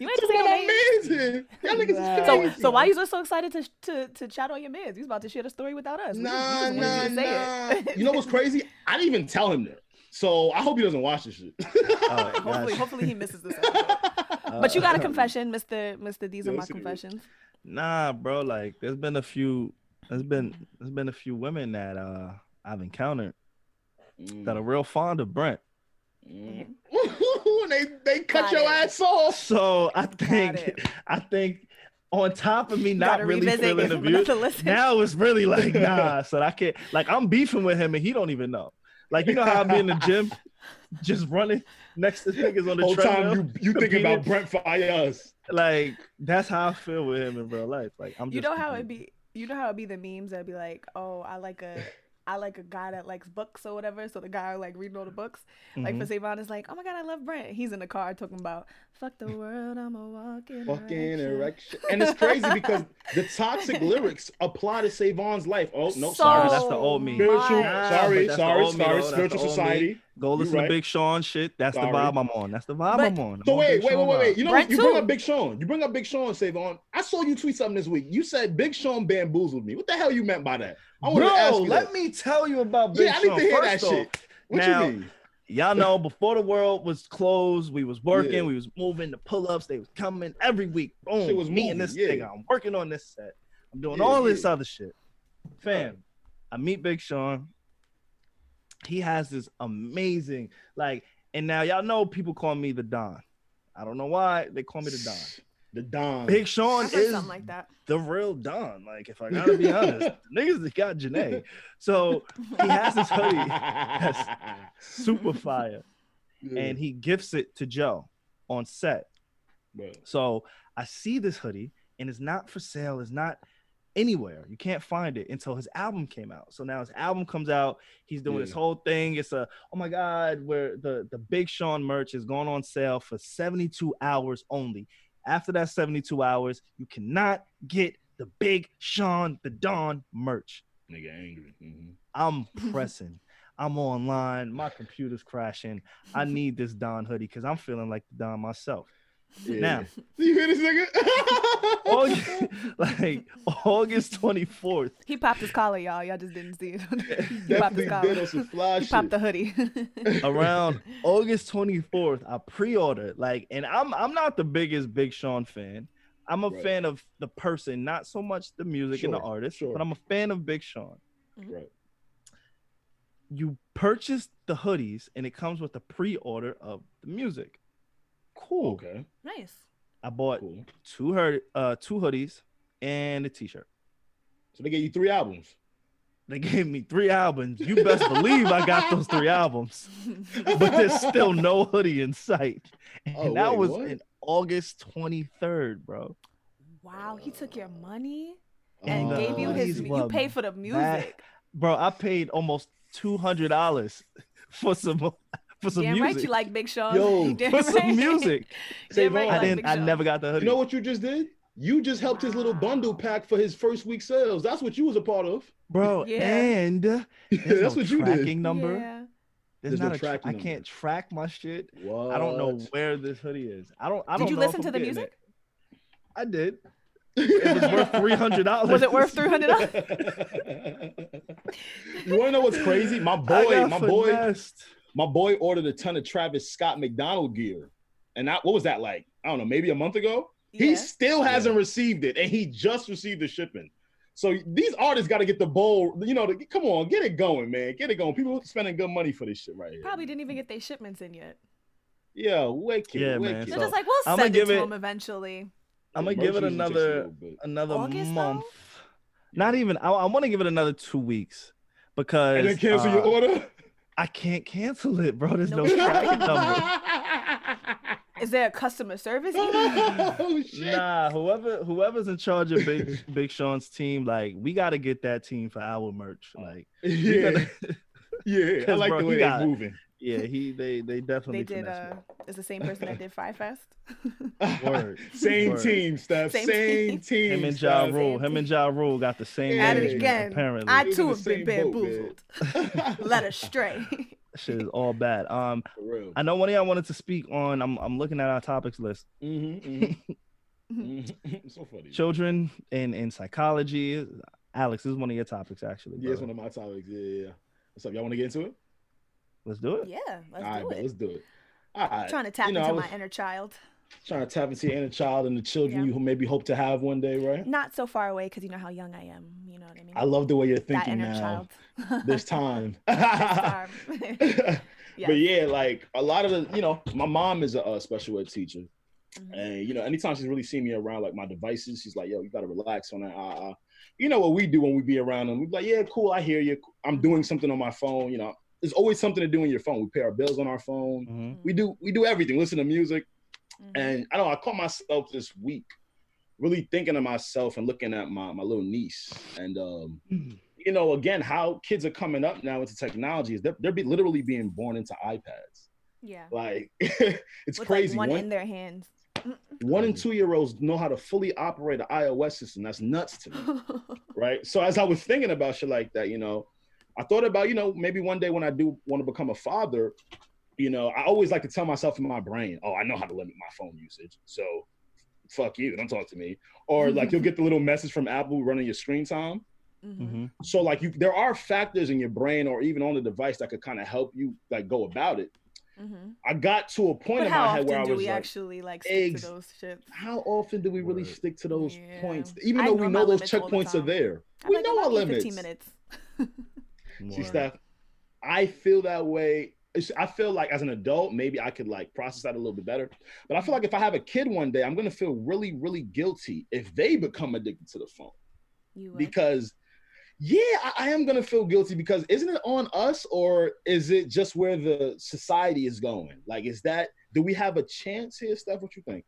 Speaker 3: You ain't
Speaker 2: Talk
Speaker 3: just
Speaker 2: about my man's here. Y'all niggas
Speaker 1: Nah.
Speaker 2: is
Speaker 3: So,
Speaker 2: crazy.
Speaker 3: so why you so excited to to to chat on your mans? He's about to share the story without us. We just- we
Speaker 2: Nah,
Speaker 3: just
Speaker 2: nah,
Speaker 3: you
Speaker 2: nah. <laughs> You know what's crazy? I didn't even tell him that. So I hope he doesn't watch this shit.
Speaker 1: Oh,
Speaker 3: hopefully, hopefully he misses this. <laughs> Episode. But you got a uh, confession, Mister Mister. These are my
Speaker 2: Yes, it is.
Speaker 3: confessions.
Speaker 1: Nah, bro. Like, there's been a few. There's been there's been a few women that uh I've encountered that are real fond of Brent.
Speaker 2: Mm. and <laughs> they they cut
Speaker 3: Got
Speaker 2: your
Speaker 3: it.
Speaker 2: ass off.
Speaker 1: So I think I think on top of me not really feeling
Speaker 3: it
Speaker 1: the
Speaker 3: for
Speaker 1: view,
Speaker 3: another <laughs> listen.
Speaker 1: now it's really like <laughs> nah. So I can't like I'm beefing with him and he don't even know. Like you know how I be in the gym, just running next to niggas on the
Speaker 2: Whole
Speaker 1: treadmill.
Speaker 2: time you you thinking about
Speaker 1: competing.
Speaker 2: Brent Faiyaz.
Speaker 1: Like that's how I feel with him in real life. Like I'm.
Speaker 3: You know how it be. You know how it be the memes that be like, oh, I like a. I like a guy that likes books or whatever. So the guy like reading all the books. Like
Speaker 1: Mhm.
Speaker 3: for Savon is like, oh my god, I love Brent. He's in the car talking about fuck the world, I'm a walking
Speaker 2: Fucking
Speaker 3: erection."
Speaker 2: erection. And it's crazy because the toxic <laughs> lyrics apply to Savon's life. Oh no,
Speaker 3: So
Speaker 2: sorry.
Speaker 1: that's the old me.
Speaker 2: Spiritual,
Speaker 3: much.
Speaker 1: Nah,
Speaker 2: sorry,
Speaker 1: but that's
Speaker 2: sorry,
Speaker 1: old me,
Speaker 2: sorry.
Speaker 1: though.
Speaker 2: Spiritual
Speaker 1: the me.
Speaker 2: society.
Speaker 1: Go listen
Speaker 2: right.
Speaker 1: to Big Sean shit. That's
Speaker 2: Sorry.
Speaker 1: the vibe I'm on. That's the vibe
Speaker 3: But-
Speaker 1: I'm on. I'm
Speaker 2: So
Speaker 1: on
Speaker 2: wait,
Speaker 1: Big
Speaker 2: wait, wait, wait, wait. You know,
Speaker 3: Brent
Speaker 2: you bring
Speaker 3: too.
Speaker 2: up Big Sean. You bring up Big Sean, Savon. I saw you tweet something this week. You said Big Sean bamboozled me. What the hell you meant by that? I wanted to ask
Speaker 1: Bro,
Speaker 2: you
Speaker 1: let
Speaker 2: that.
Speaker 1: me tell you about Big
Speaker 2: Yeah, I need
Speaker 1: Sean.
Speaker 2: to hear that
Speaker 1: First
Speaker 2: shit.
Speaker 1: off,
Speaker 2: What
Speaker 1: Now-
Speaker 2: you mean?
Speaker 1: Y'all know before the world was closed, we was working,
Speaker 2: Yeah.
Speaker 1: we was moving the pull-ups, they was coming every week. Boom,
Speaker 2: Shit was
Speaker 1: meeting
Speaker 2: moving,
Speaker 1: this
Speaker 2: yeah.
Speaker 1: nigga. I'm working on this set. I'm doing
Speaker 2: Yeah,
Speaker 1: all this other shit. Fam, I meet Big Sean. He has this amazing, like, and now y'all know people call me the Don. I don't know why they call me the Don.
Speaker 2: The Don.
Speaker 1: Big Sean is
Speaker 3: something like that.
Speaker 1: the real Don. Like, if I gotta be honest, <laughs> niggas that got Janae. So he has this hoodie that's super fire,
Speaker 2: Yeah,
Speaker 1: and he gifts it to Joe on set.
Speaker 2: bro.
Speaker 1: So I see this hoodie, and it's not for sale. It's not anywhere. You can't find it until his album came out. So now his album comes out. He's doing this whole thing. It's a oh my god, where the the Big Sean merch is going on sale for 72 hours only. After that 72 hours, you cannot get the Big Sean the Don merch.
Speaker 2: Nigga angry. Mhm.
Speaker 1: I'm pressing. <laughs> I'm online. My computer's crashing. I need this Don hoodie because I'm feeling like the Don myself.
Speaker 2: Yeah.
Speaker 1: Now,
Speaker 2: you hear this nigga? <laughs>
Speaker 1: August, like August 24th.
Speaker 3: He popped his collar, y'all. Y'all just didn't see it. <laughs> he popped
Speaker 2: Definitely
Speaker 3: his
Speaker 2: did
Speaker 3: collar.
Speaker 2: on some fly
Speaker 3: He
Speaker 2: shit.
Speaker 3: popped the hoodie. <laughs>
Speaker 1: around August 24th, I pre-ordered. Like, and I'm I'm not the biggest Big Sean fan. I'm a
Speaker 2: Right.
Speaker 1: fan of the person, not so much the music and the artist,
Speaker 2: sure.
Speaker 1: but I'm a fan of Big Sean. Mm-hmm.
Speaker 2: Right.
Speaker 1: You purchase the hoodies and it comes with a pre-order of the music. Cool.
Speaker 2: Okay.
Speaker 3: nice.
Speaker 1: I bought
Speaker 2: Cool.
Speaker 1: two hood uh two hoodies and a t-shirt.
Speaker 2: So they gave you three albums.
Speaker 1: They gave me three albums. You best believe I got those three albums. <laughs> But there's still no hoodie in sight. And
Speaker 2: Oh,
Speaker 1: that
Speaker 2: wait,
Speaker 1: was
Speaker 2: what?
Speaker 1: in August 23rd, bro.
Speaker 3: wow, he took your money and
Speaker 2: Oh,
Speaker 3: gave you his. You
Speaker 1: were
Speaker 3: paid for the music.
Speaker 1: Bro, I paid almost $200 <laughs> for some for some
Speaker 3: Damn
Speaker 1: music.
Speaker 3: right, you like Big Sean.
Speaker 2: Yo, <laughs>
Speaker 3: Damn
Speaker 1: for some
Speaker 3: right.
Speaker 1: music. <laughs>
Speaker 3: Damn right, you
Speaker 2: I
Speaker 1: I
Speaker 3: like
Speaker 1: didn't
Speaker 3: Big
Speaker 1: I never got the hoodie.
Speaker 2: You know what you just did? You just helped his little bundle pack for his first week sales. That's what you was a part of.
Speaker 1: bro, <laughs>
Speaker 3: Yeah.
Speaker 1: and
Speaker 2: That's
Speaker 1: no
Speaker 2: what you
Speaker 1: tracking
Speaker 2: did.
Speaker 1: number.
Speaker 3: Yeah.
Speaker 1: There's,
Speaker 2: There's no
Speaker 1: not a tra-
Speaker 2: tracking
Speaker 1: I can't track my shit.
Speaker 2: What?
Speaker 1: I don't know where this hoodie is. I don't I
Speaker 3: Did
Speaker 1: don't
Speaker 3: you
Speaker 1: know
Speaker 3: listen to the music?
Speaker 1: it. I did. It was worth three hundred dollars.
Speaker 3: Was it worth three hundred dollars?
Speaker 2: you want to know what's crazy? My boy,
Speaker 1: got
Speaker 2: my boy,
Speaker 1: finessed.
Speaker 2: My boy ordered a ton of Travis Scott McDonald gear, and that what was that like? I don't know, maybe a month ago. He still hasn't received it, and he just received the shipping. So these artists got to get the bowl. You know, the, come on, get it going, man, get it going. People spending good money for this shit right here.
Speaker 3: Probably didn't even get their shipments in yet.
Speaker 2: Yeah, wicked,
Speaker 1: Yeah, man,
Speaker 2: wicked.
Speaker 3: They're
Speaker 1: So,
Speaker 3: just like, we'll
Speaker 1: I'ma
Speaker 3: send it
Speaker 1: give
Speaker 3: to
Speaker 1: it-
Speaker 3: him eventually.
Speaker 1: I'm gonna give it
Speaker 2: merch usually takes a
Speaker 1: another another
Speaker 3: August, though?
Speaker 1: month. Not even. I, I want to give it another two weeks because
Speaker 2: and then cancel
Speaker 1: uh,
Speaker 2: your order.
Speaker 1: I can't cancel it, bro. There's no
Speaker 3: No
Speaker 1: tracking <laughs> number.
Speaker 3: Is there a customer service? <laughs> email?
Speaker 2: oh shit!
Speaker 1: Nah, whoever whoever's in charge of Big <laughs> Big Sean's team, like we got to get that team for our merch. Like,
Speaker 2: Yeah,
Speaker 1: gotta-
Speaker 2: yeah. I
Speaker 1: 'Cause,
Speaker 2: like
Speaker 1: bro,
Speaker 2: the
Speaker 1: he
Speaker 2: way they're moving.
Speaker 1: Yeah, he they they definitely
Speaker 3: they did.
Speaker 1: finessed
Speaker 3: Uh, it's the same person that did Fyre Fest. <laughs>
Speaker 1: Word.
Speaker 2: Same
Speaker 1: Word.
Speaker 2: team, Steph.
Speaker 3: Same
Speaker 2: Same,
Speaker 3: team.
Speaker 2: team.
Speaker 1: Him and Ja
Speaker 2: Steph.
Speaker 1: Rule. Him and Ja Rule got the same
Speaker 2: At it
Speaker 3: again.
Speaker 1: Apparently,
Speaker 3: I too have been
Speaker 2: same boat, man.
Speaker 3: bamboozled, <laughs> led astray.
Speaker 1: shit is all bad. Um, I know one of y'all wanted to speak on. I'm I'm looking at our topics list.
Speaker 2: Mm-hmm, <laughs> so funny.
Speaker 1: Children in in psychology. Alex, this is one of your topics actually.
Speaker 2: Yeah, it's one of my topics. Yeah, yeah, yeah. What's up? Y'all want to get into it?
Speaker 1: Let's do it.
Speaker 3: Yeah, let's
Speaker 2: All right,
Speaker 3: do
Speaker 2: bet,
Speaker 3: it.
Speaker 2: let's do it. All right.
Speaker 3: trying to tap
Speaker 2: you know,
Speaker 3: into
Speaker 2: was
Speaker 3: my inner child.
Speaker 2: trying to tap into your inner child and the children
Speaker 3: Yeah.
Speaker 2: you maybe hope to have one day, right?
Speaker 3: Not so far away because you know how young I am. You know what I mean?
Speaker 2: I love the way you're thinking now.
Speaker 3: child.
Speaker 2: There's <laughs> time.
Speaker 3: There's time. Yeah. <laughs> <laughs>
Speaker 2: But yeah, like a lot of the, you know, my mom is a, uh special ed teacher,
Speaker 3: Mhm.
Speaker 2: and you know, anytime she's really seen me around like my devices, she's like, "Yo, you gotta relax on that." Uh, uh. You know what we do when we be around them? We be like, "Yeah, cool, I hear you. I'm doing something on my phone." You know, there's always something to do on your phone. We pay our bills on our phone.
Speaker 1: Mhm.
Speaker 2: We do we do everything. Listen to music,
Speaker 3: Mhm.
Speaker 2: and I don't. know, I caught myself this week really thinking of myself and looking at my my little niece, and um, you know, again, how kids are coming up now into technology is they're, they're be, literally being born into iPads.
Speaker 3: yeah.
Speaker 2: Like <laughs> it's
Speaker 3: With
Speaker 2: crazy.
Speaker 3: like one,
Speaker 2: one,
Speaker 3: in their hands.
Speaker 2: one and two year olds know how to fully operate an iOS system. That's nuts to me, <laughs> right? So as I was thinking about shit like that, you know, I thought about, you know, maybe one day when I do want to become a father, you know, I always like to tell myself in my brain, oh, I know how to limit my phone usage. So fuck you, don't talk to me. Or like you'll get the little message from Apple running your screen time.
Speaker 3: Mhm.
Speaker 1: Mhm.
Speaker 2: So like you there are factors in your brain or even on the device that could kind of help you like go about it.
Speaker 3: Mhm.
Speaker 2: I got to a point
Speaker 3: But
Speaker 2: in
Speaker 3: how
Speaker 2: my head where I
Speaker 3: often do
Speaker 2: was
Speaker 3: we
Speaker 2: like,
Speaker 3: actually like stick
Speaker 2: eggs-
Speaker 3: to those shits?
Speaker 2: how often do we really
Speaker 1: Word.
Speaker 2: stick to those
Speaker 3: Yeah.
Speaker 2: points? Even
Speaker 3: I
Speaker 2: though we know those
Speaker 3: limits all the
Speaker 2: checkpoints are there.
Speaker 3: I'm
Speaker 2: we
Speaker 3: like,
Speaker 2: know our limits.
Speaker 3: 15 minutes. <laughs>
Speaker 2: See, Steph, I feel that way. I feel like as an adult, maybe I could like process that a little bit better. But I feel like if I have a kid one day, I'm gonna feel really, really guilty if they become addicted to the phone.
Speaker 3: You would.
Speaker 2: Because yeah, I, I am gonna feel guilty because isn't it on us or is it just where the society is going? Like, is that do we have a chance here, Steph? What you think?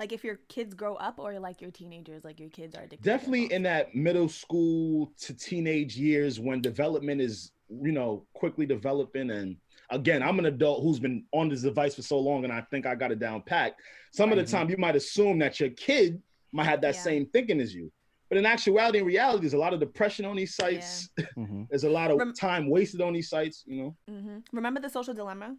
Speaker 3: Like if your kids grow up or like your teenagers, like your kids are addicted.
Speaker 2: definitely in that middle school to teenage years when development is you know quickly developing and again i'm an adult who's been on this device for so long and i think i got it down packed some of the time you might assume that your kid might have that
Speaker 3: Yeah.
Speaker 2: same thinking as you but in actuality and reality there's a lot of depression on these sites <laughs>
Speaker 1: Mhm.
Speaker 2: there's a lot of
Speaker 3: Rem-
Speaker 2: time wasted on these sites you know
Speaker 3: hmm Remember the social dilemma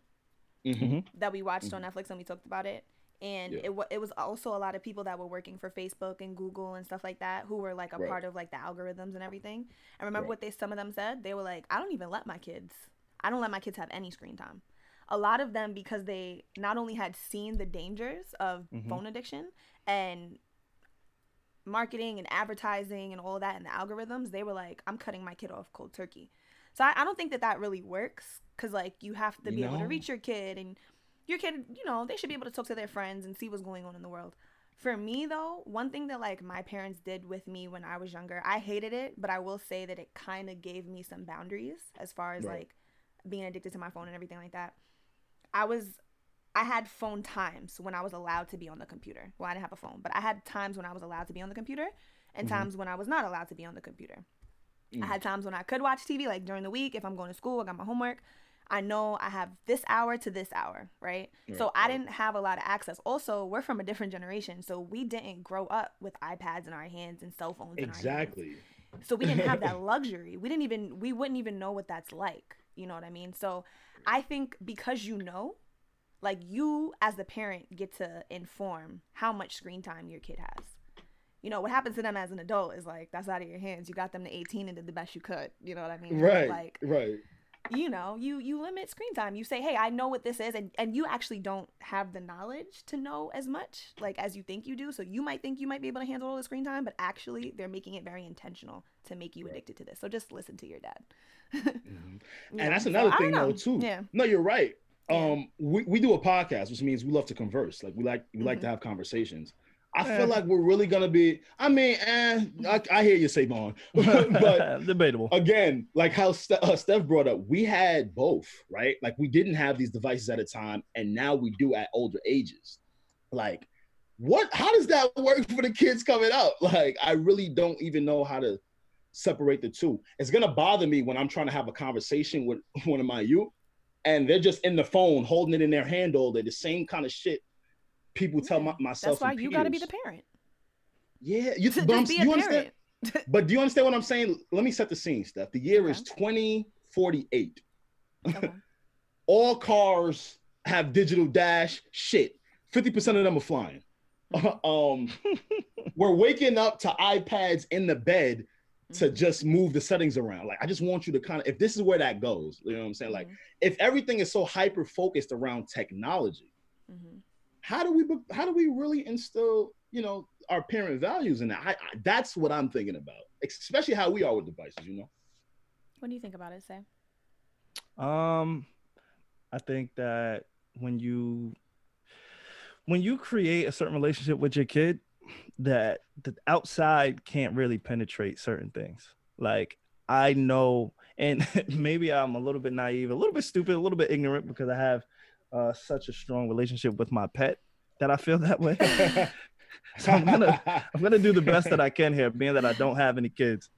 Speaker 2: Mhm.
Speaker 3: that we watched on Netflix and we talked about it? And
Speaker 2: Yeah.
Speaker 3: it, wa- it was also a lot of people that were working for Facebook and Google and stuff like that who were like a
Speaker 2: Right.
Speaker 3: part of like the algorithms and everything. And remember
Speaker 2: Right.
Speaker 3: what they some of them said? They were like, I don't even let my kids. I don't let my kids have any screen time. A lot of them because they not only had seen the dangers of
Speaker 2: Mm-hmm.
Speaker 1: Mhm.
Speaker 3: phone addiction and marketing and advertising and all that and the algorithms, they were like, I'm cutting my kid off cold turkey. So I, I don't think that that really works because like you have to be able to reach your kid and your kid, you know, they should be able to talk to their friends and see what's going on in the world. For me though, one thing that like my parents did with me when I was younger, I hated it, but I will say that it kind of gave me some boundaries as far as
Speaker 2: Right.
Speaker 3: like being addicted to my phone and everything like that. I was I had phone times when I was allowed to be on the computer. Well, I didn't have a phone, but I had times when I was allowed to be on the computer and
Speaker 2: Mhm.
Speaker 3: times when I was not allowed to be on the computer.
Speaker 2: Mm.
Speaker 3: I had times when I could watch TV, like during the week, if I'm going to school, I got my homework. I know I have this hour to this hour, right? so I
Speaker 2: right.
Speaker 3: didn't have a lot of access. Also, we're from a different generation, so we didn't grow up with iPads in our hands and cell phones in our hands.
Speaker 2: exactly
Speaker 3: So we didn't have that <laughs> luxury. We didn't even we wouldn't even know what that's like. You know what I mean? So I think because you know, like you as the parent get to inform how much screen time your kid has. You know, what happens to them as an adult is like that's out of your hands. You got them to 18 and did the best you could. You know what I mean?
Speaker 2: right
Speaker 3: Like
Speaker 2: right
Speaker 3: you know you you limit screen time you say hey i know what this is and and you actually don't have the knowledge to know as much like as you think you do so you might think you might be able to handle all the screen time but actually they're making it very intentional to make you
Speaker 2: Right.
Speaker 3: addicted to this so just listen to your dad
Speaker 2: Mhm.
Speaker 3: You <laughs>
Speaker 2: and that's
Speaker 3: know? So,
Speaker 2: another thing though too
Speaker 3: yeah
Speaker 2: No, you're right. Um, we, we do a podcast, which means we love to converse. Like we like we like to
Speaker 3: Mhm.
Speaker 2: have conversations. I feel like we're really gonna be. I mean, eh, I, I hear you, Savon, <laughs> but <laughs>
Speaker 1: debatable.
Speaker 2: again, like how Ste- uh, Steph brought up, we had both, right? Like we didn't have these devices at a time, and now we do at older ages. Like, what? How does that work for the kids coming up? <laughs> Like, I really don't even know how to separate the two. It's gonna bother me when I'm trying to have a conversation with one of my youth, and they're just in the phone, holding it in their hand all day. The same kind of shit people tell my, myself.
Speaker 3: that's why you got to be the parent
Speaker 2: Yeah, you, <laughs> but I'm- you understand? <laughs> But do you understand what I'm saying? Let me set the scene, Steph. The year is 2048.
Speaker 3: okay. <laughs>
Speaker 2: all cars have digital dash. Shit, fifty percent of them are flying. um, we're waking up to iPads in the bed to
Speaker 3: Mhm.
Speaker 2: just move the settings around. Like, I just want you to kind of, if this is where that goes, you know what I'm saying? Like,
Speaker 3: Mhm.
Speaker 2: if everything is so hyper focused around technology,
Speaker 3: Mhm.
Speaker 2: How do we how do we really instill you know our parent values in that I, I, that's what i'm thinking about especially how we are with devices you know
Speaker 3: What do you think about it, Say?
Speaker 1: Um, I think that when you when you create a certain relationship with your kid, that the outside can't really penetrate certain things. Like I know, and <laughs> maybe I'm a little bit naive, a little bit stupid, a little bit ignorant because I have uh, such a strong relationship with my pet that I feel <laughs> that way. <laughs> so I'm gonna I'm gonna do the best that I can here, being that I don't have any kids.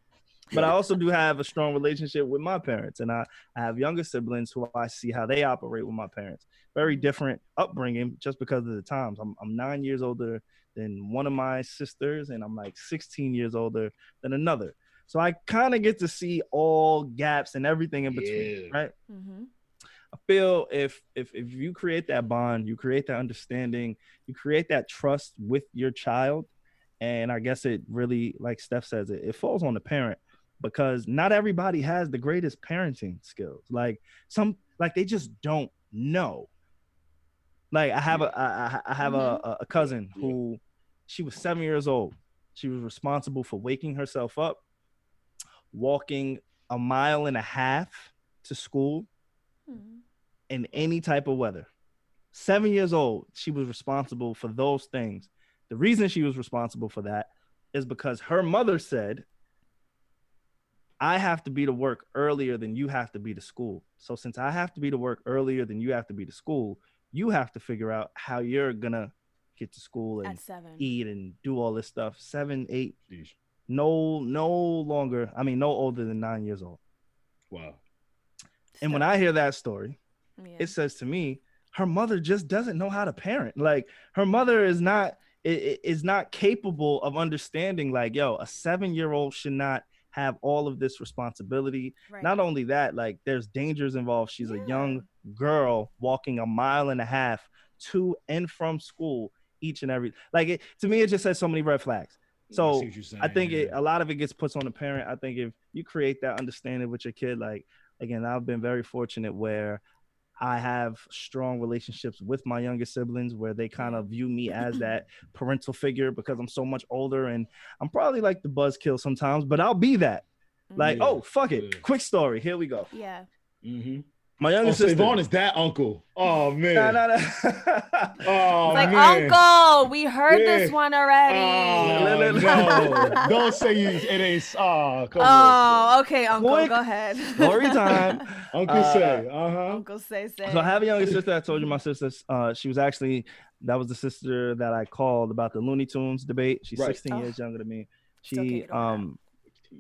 Speaker 1: But I also do have a strong relationship with my parents, and I, I have younger siblings who I see how they operate with my parents. Very different upbringing, just because of the times. I'm I'm nine years older than one of my sisters, and I'm like 16 years older than another. So I kind of get to see all gaps and everything in between,
Speaker 2: Yeah.
Speaker 1: right?
Speaker 3: Mm-hmm.
Speaker 1: I feel if if if you create that bond, you create that understanding, you create that trust with your child, and I guess it really, like Steph says, it, it falls on the parent because not everybody has the greatest parenting skills. Like some, like they just don't know. Like I have a I, I have a, mm-hmm. a a cousin who, she was seven years old. She was responsible for waking herself up, walking a mile and a half to school
Speaker 3: Mm-hmm.
Speaker 1: in any type of weather. Seven years old, she was responsible for those things. The reason she was responsible for that is because her mother said, I have to be to work earlier than you have to be to school. So, since I have to be to work earlier than you have to be to school, you have to figure out how you're going to get to school and eat and do all this stuff. Seven, eight,
Speaker 2: Jeez.
Speaker 1: no, no longer, I mean, no older than nine years old.
Speaker 2: wow
Speaker 1: And when I hear that story,
Speaker 3: yeah.
Speaker 1: it says to me her mother just doesn't know how to parent. Like her mother is not i- i- is not capable of understanding like yo a seven year old should not have all of this responsibility.
Speaker 3: Right.
Speaker 1: not only that like there's dangers involved. She's a young girl walking a mile and a half to and from school each and every like it to me it just says so many red flags. So,
Speaker 2: see what you're saying,
Speaker 1: I think it, a lot of it gets put on the parent. I think if you create that understanding with your kid, like again, I've been very fortunate where I have strong relationships with my younger siblings where they kind of view me as <clears throat> that parental figure because I'm so much older and I'm probably like the buzzkill sometimes, but I'll be that. Like,
Speaker 2: Yeah,
Speaker 1: oh fuck it.
Speaker 2: yeah.
Speaker 1: Quick story. Here we go.
Speaker 3: Yeah.
Speaker 2: Mm-hmm.
Speaker 1: My younger
Speaker 2: Oh, so
Speaker 1: sister.
Speaker 2: Yvonne is that uncle. Oh man.
Speaker 1: Nah, nah, nah.
Speaker 2: Oh
Speaker 3: It's like,
Speaker 2: man.
Speaker 3: Uncle, we heard this one already.
Speaker 2: Oh,
Speaker 1: Look, look,
Speaker 2: no. Don't say you, it ain't. Oh, come on.
Speaker 3: Oh, okay, Uncle,
Speaker 1: Quick
Speaker 3: go ahead.
Speaker 1: story time. <laughs>
Speaker 2: Uncle
Speaker 1: Uh,
Speaker 2: say, uh huh.
Speaker 3: Uncle say say.
Speaker 1: So I have a younger sister. I told you my sister. Uh, she was actually that was the sister that I called about the Looney Tunes debate. She's
Speaker 2: Right.
Speaker 1: 16
Speaker 3: Oh.
Speaker 1: years younger than me. She
Speaker 3: get over that.
Speaker 1: um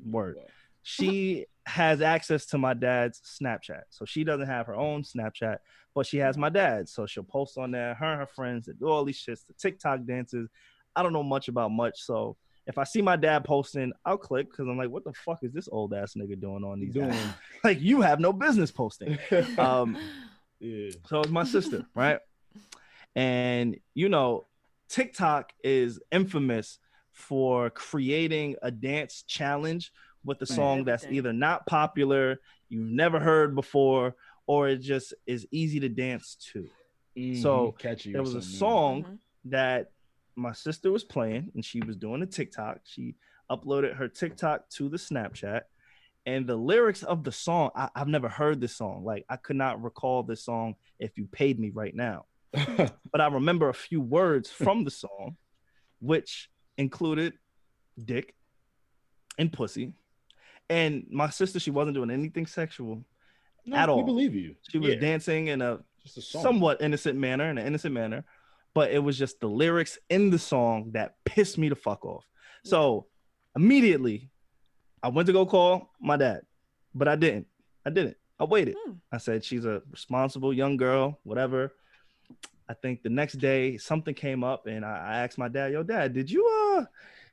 Speaker 1: word. she has access to my dad's Snapchat. So she doesn't have her own Snapchat, but she has my dad's. So she'll post on there, her and her friends that do all these shits, the TikTok dances. I don't know much about much. So if I see my dad posting, I'll click because I'm like, what the fuck is this old ass nigga doing on these
Speaker 2: Doing. <laughs>
Speaker 1: Like you have no business posting. <laughs> Um
Speaker 2: yeah.
Speaker 1: so it's my sister, right? And you know, TikTok is infamous for creating a dance challenge with a
Speaker 2: Man,
Speaker 1: song that's either not popular, you've never heard before, or it just is easy to dance to. So,
Speaker 2: Mhm, catchy. or
Speaker 1: There was a
Speaker 2: something,
Speaker 1: song
Speaker 3: Mhm.
Speaker 1: that my sister was playing and she was doing a TikTok. She uploaded her TikTok to the Snapchat. And the lyrics of the song, I, I've never heard this song. Like I could not recall this song if you paid me right now. <laughs> But I remember a few words from the song, which included dick and pussy. And my sister, she wasn't doing anything sexual.
Speaker 2: No,
Speaker 1: At all.
Speaker 2: We believe you.
Speaker 1: She was
Speaker 2: Yeah,
Speaker 1: dancing in a
Speaker 2: just a song.
Speaker 1: somewhat innocent manner, in an innocent manner, but it was just the lyrics in the song that pissed me the fuck off. So immediately, I went to go call my dad, but I didn't. I didn't. I waited.
Speaker 3: Hmm.
Speaker 1: I said she's a responsible young girl, whatever. I think the next day something came up, and I, I asked my dad, "Yo, dad, did you uh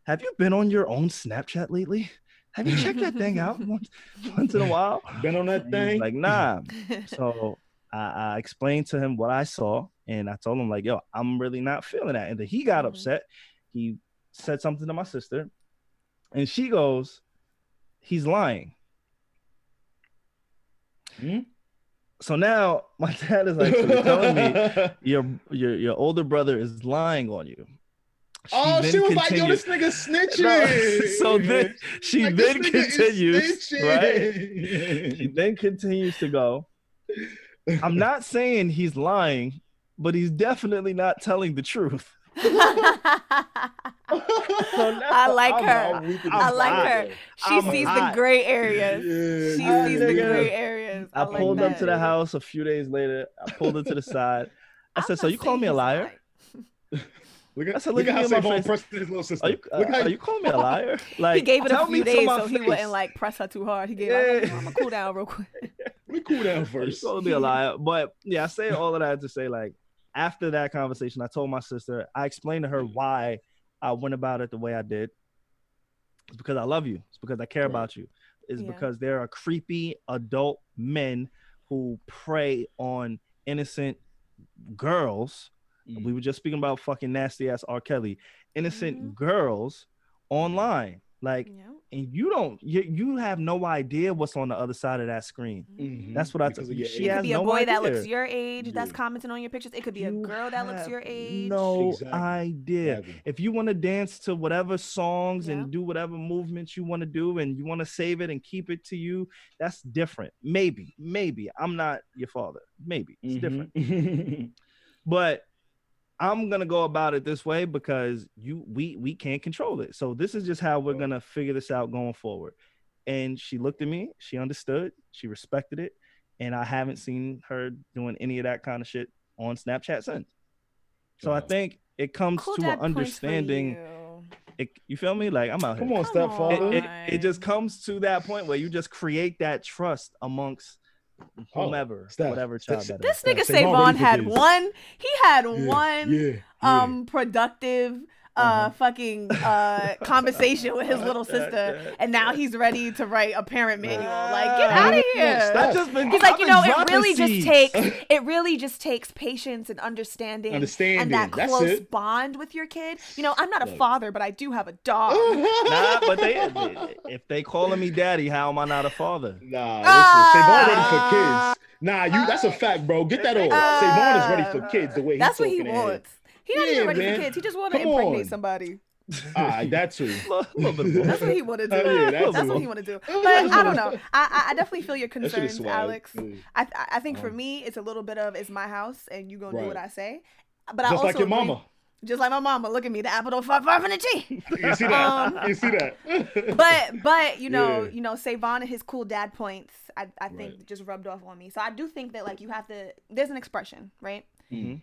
Speaker 1: have you been on your own Snapchat lately? Have you checked that thing out <laughs> once, once in a while?"
Speaker 2: Been on that
Speaker 1: And
Speaker 2: thing.
Speaker 1: Like, nah. <laughs> So I, I explained to him what I saw, and I told him like, "Yo, I'm really not feeling that." And then he got
Speaker 3: Mhm.
Speaker 1: upset. He said something to my sister, and she goes, "He's lying."
Speaker 2: Hmm?
Speaker 1: So now <laughs> my dad is like, so telling me your your your older brother is lying on you.
Speaker 2: Oh, she was like, yo, this nigga snitching.
Speaker 1: No, so then she
Speaker 2: Like,
Speaker 1: then continues, right? She then continues to go. I'm not saying he's lying, but he's definitely not telling the truth. So <laughs> now
Speaker 3: I like
Speaker 1: I'm-
Speaker 3: her.
Speaker 2: I'm weak in
Speaker 3: I like
Speaker 2: body.
Speaker 3: her. She
Speaker 1: I'm
Speaker 3: sees the gray areas.
Speaker 2: Yeah,
Speaker 3: She
Speaker 2: yeah,
Speaker 3: sees the gray areas.
Speaker 1: I
Speaker 3: like
Speaker 1: pulled up to the house a few days later. I pulled her to the side. I
Speaker 3: I'm
Speaker 1: said, "So you
Speaker 3: call
Speaker 1: me a
Speaker 3: he's
Speaker 1: liar? <laughs>
Speaker 3: lying.
Speaker 2: Look at,
Speaker 1: I said,
Speaker 2: look
Speaker 1: look
Speaker 2: at
Speaker 1: at
Speaker 2: how
Speaker 1: me in
Speaker 2: Savon pressed his little sister.
Speaker 1: Are you, uh,
Speaker 2: look how
Speaker 1: are you calling me a liar? <laughs> Like
Speaker 3: he gave it a few days,
Speaker 1: my
Speaker 3: so he wouldn't like press her too hard. He gave her like,
Speaker 1: Yeah.
Speaker 3: I'm gonna cool down real quick. <laughs>
Speaker 2: let me cool down
Speaker 1: Are <laughs> you
Speaker 2: first.
Speaker 1: calling me a liar? But yeah, I say all of that to say like after that conversation, I told my sister, I explained to her why I went about it the way I did. It's because I love you. It's because I care
Speaker 2: Right.
Speaker 1: about you. It's
Speaker 3: Yeah.
Speaker 1: because there are creepy adult men who prey on innocent girls.
Speaker 2: Mm.
Speaker 1: We were just speaking about fucking nasty ass R. Kelly, innocent
Speaker 3: Mhm.
Speaker 1: girls online. Like,
Speaker 3: Yeah.
Speaker 1: and you don't, you, you have no idea what's on the other side of that screen.
Speaker 2: Mhm.
Speaker 1: That's what I
Speaker 2: Because
Speaker 1: told
Speaker 2: of
Speaker 1: you.
Speaker 2: your
Speaker 1: She
Speaker 3: It could
Speaker 1: has
Speaker 3: be a
Speaker 1: no
Speaker 3: boy that looks your age that's commenting on your pictures. It could be a girl that looks your age.
Speaker 1: No
Speaker 2: Exactly.
Speaker 1: idea.
Speaker 2: Exactly.
Speaker 1: If you want to dance to whatever songs
Speaker 3: Yeah.
Speaker 1: and do whatever movements you want to do and you want to save it and keep it to you, that's different. Maybe, maybe. I'm not your father. Maybe. It's different.
Speaker 2: different. <laughs>
Speaker 1: But I'm gonna go about it this way because you we we can't control it. So this is just how we're gonna figure this out going forward. And she looked at me, she understood, she respected it, and I haven't seen her doing any of that kind of shit on Snapchat since. So I think it comes
Speaker 3: Cool
Speaker 1: to an understanding.
Speaker 3: you.
Speaker 1: It, you feel me? Like I'm out
Speaker 2: Come
Speaker 1: here.
Speaker 2: on,
Speaker 3: Come
Speaker 2: stepfather.
Speaker 1: It, it, it just comes to that point where you just create that trust amongst whomever,
Speaker 2: Steph,
Speaker 1: whatever
Speaker 2: Steph,
Speaker 1: child that
Speaker 3: This
Speaker 1: is.
Speaker 3: Nigga
Speaker 2: Savon
Speaker 3: Savon
Speaker 2: ready for
Speaker 3: had one. He had
Speaker 2: Yeah,
Speaker 3: one
Speaker 2: yeah, yeah.
Speaker 3: um productive uh
Speaker 2: Uh-huh.
Speaker 3: fucking uh <laughs> conversation with his <laughs> little sister and now he's ready to write a parent manual like get out of here
Speaker 1: I've just been,
Speaker 3: he's
Speaker 1: I've
Speaker 3: like you know it
Speaker 1: dropping
Speaker 3: really just takes <laughs> it really just takes patience and understanding
Speaker 2: Understanding.
Speaker 3: and that
Speaker 2: That's
Speaker 3: close
Speaker 2: it.
Speaker 3: bond with your kid you know i'm not a father but i do have a dog
Speaker 1: Nah, but they if they calling me daddy, how am I not a father?
Speaker 2: Nah, listen,
Speaker 3: Ah.
Speaker 2: Savon ready for kids. Nah, you that's a fact, bro. Get that over.
Speaker 3: Ah.
Speaker 2: Savon is ready for kids the way he's
Speaker 3: that's what he
Speaker 2: talking ahead.
Speaker 3: Wants he's not
Speaker 2: Yeah,
Speaker 3: even ready
Speaker 2: man.
Speaker 3: for kids he just want to impregnate
Speaker 2: on.
Speaker 3: somebody <laughs>
Speaker 2: Ah, that too.
Speaker 1: A little bit of both.
Speaker 3: That's what he wanted to do.
Speaker 2: Yeah, that's
Speaker 3: that's what he wanted to do. <laughs> But I don't know. I I- I definitely feel your
Speaker 2: That shit is
Speaker 3: concerns. Alex.
Speaker 2: Yeah.
Speaker 3: I I- I think for
Speaker 2: Uh-huh.
Speaker 3: me, it's a little bit of it's my house and you gonna do what I say. But I
Speaker 2: Just
Speaker 3: also
Speaker 2: like your
Speaker 3: agree-
Speaker 2: mama.
Speaker 3: just like my mama. Look at me, the apple don't fall far from the tree. <laughs>
Speaker 2: You see that?
Speaker 3: Um,
Speaker 2: you see that?
Speaker 3: But but you know
Speaker 2: Yeah.
Speaker 3: you know Savon and his cool dad points. I I think
Speaker 2: Right.
Speaker 3: just rubbed off on me. So I do think that like you have to. There's an expression, right?
Speaker 2: Mhm.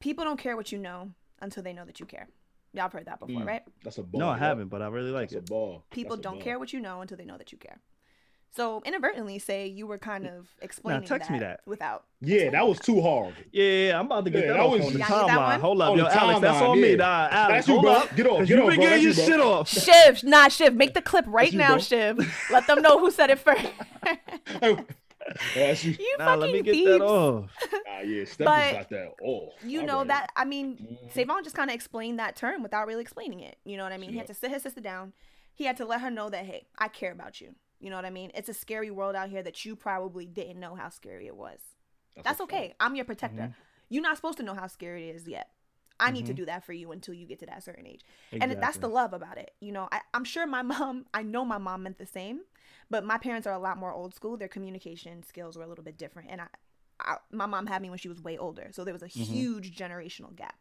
Speaker 3: People don't care what you know until they know that you care. Y'all have heard that before,
Speaker 2: Mm.
Speaker 3: right?
Speaker 2: That's a ball.
Speaker 1: No, I
Speaker 2: yo.
Speaker 1: haven't, but I really like
Speaker 2: That's a
Speaker 1: it.
Speaker 2: ball.
Speaker 3: People
Speaker 2: That's a
Speaker 3: don't
Speaker 2: ball.
Speaker 3: care what you know until they know that you care. So inadvertently, say you were kind of explaining
Speaker 1: text me that.
Speaker 3: without.
Speaker 2: Yeah, that was too hard.
Speaker 1: Yeah, yeah, yeah, I'm about to get
Speaker 2: Yeah,
Speaker 1: that,
Speaker 2: that
Speaker 1: off
Speaker 2: was-
Speaker 1: on the
Speaker 3: need that
Speaker 1: timeline.
Speaker 3: one?
Speaker 1: Hold up,
Speaker 2: On
Speaker 1: yo,
Speaker 2: the
Speaker 1: Alex, that's
Speaker 2: timeline,
Speaker 1: on me.
Speaker 2: yeah.
Speaker 1: Nah, Alex,
Speaker 2: That's you,
Speaker 1: hold
Speaker 2: bro.
Speaker 1: up.
Speaker 2: Get off,
Speaker 1: 'cause
Speaker 2: get
Speaker 1: you
Speaker 2: off,
Speaker 1: been getting your
Speaker 2: That's
Speaker 1: shit off.
Speaker 3: Shiv, nah, Shiv, make the clip right
Speaker 2: you,
Speaker 3: now,
Speaker 2: bro.
Speaker 3: Shiv. Let them know who said it first.
Speaker 2: That's you.
Speaker 3: you
Speaker 1: Nah,
Speaker 3: fucking
Speaker 1: let me get
Speaker 3: thieves.
Speaker 1: that off. <laughs>
Speaker 2: Ah, yeah, Steph
Speaker 3: But
Speaker 2: got that. Oh,
Speaker 3: You
Speaker 2: all
Speaker 3: know
Speaker 2: right.
Speaker 3: that I mean,
Speaker 2: Mhm.
Speaker 3: Savon just kind of explained that term without really explaining it. You know what I mean? He had to sit his sister down. He had to let her know that hey, I care about you. You know what I mean? It's a scary world out here that you probably didn't know how scary it was. That's
Speaker 2: a
Speaker 3: okay.
Speaker 2: fact.
Speaker 3: I'm your protector.
Speaker 1: Mm-hmm.
Speaker 3: You're not supposed to know how scary it is yet. I need to
Speaker 1: Mhm.
Speaker 3: do that for you until you get to that certain age. And that's the love about it. You know, I, I'm sure my <laughs> mom, I know my mom meant the same, but my parents are a lot more old school. Their communication skills were a little bit different. And I, I my mom had me when she was way older. So there was a
Speaker 1: Mhm.
Speaker 3: huge generational gap.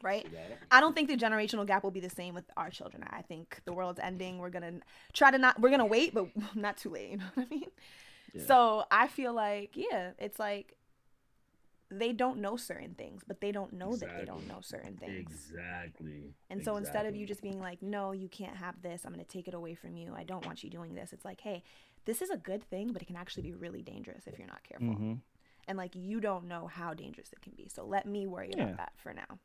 Speaker 3: Right?
Speaker 2: You got it.
Speaker 3: I don't think the generational gap will be the same with our children. I think the world's ending. We're gonna try to not. We're gonna wait, but <laughs> not too late. You know what I mean?
Speaker 1: Yeah.
Speaker 3: So I feel like, yeah, it's like they don't know certain things, but they don't know that they don't know certain things.
Speaker 2: Exactly.
Speaker 3: And so instead of you just being like, no, you can't have this, I'm going to take it away from you. I don't want you doing this. It's like, hey, this is a good thing, but it can actually be really dangerous if you're not careful.
Speaker 1: Mhm.
Speaker 3: And like, you don't know how dangerous it can be. So let me worry
Speaker 1: Yeah.
Speaker 3: about that for now.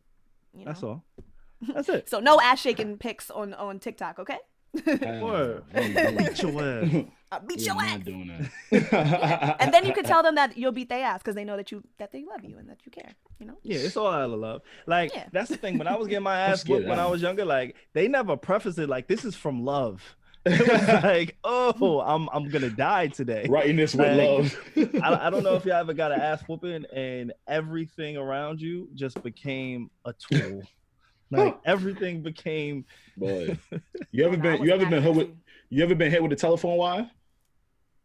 Speaker 3: You know?
Speaker 1: That's all. <laughs> That's it.
Speaker 3: So no ass shaking pics on on TikTok, okay?
Speaker 1: Word.
Speaker 2: I'm- I'm-
Speaker 1: Beat your ass.
Speaker 3: I'll <laughs> uh, beat
Speaker 2: Yeah,
Speaker 3: your
Speaker 2: I'm
Speaker 3: ass.
Speaker 2: not doing that. <laughs>
Speaker 3: And then you can tell them that you'll beat their ass because they know that you that they love you and that you care. You know.
Speaker 1: Yeah, it's all out of love. Like
Speaker 3: Yeah.
Speaker 1: that's the thing. When I was getting my <laughs> ass
Speaker 2: scared
Speaker 1: whooped when I was younger, like they never prefaced it like this is from love. It was like, oh, I'm I'm gonna die today.
Speaker 2: Writing this with
Speaker 1: Like,
Speaker 2: love.
Speaker 1: I, I don't know if y'all ever got an ass whooping and everything around you just became a tool. Like everything became
Speaker 2: Boy, <laughs> you ever
Speaker 3: Oh, no, I
Speaker 2: been you
Speaker 3: wasn't
Speaker 2: ever been hit with you ever been hit with a telephone wire?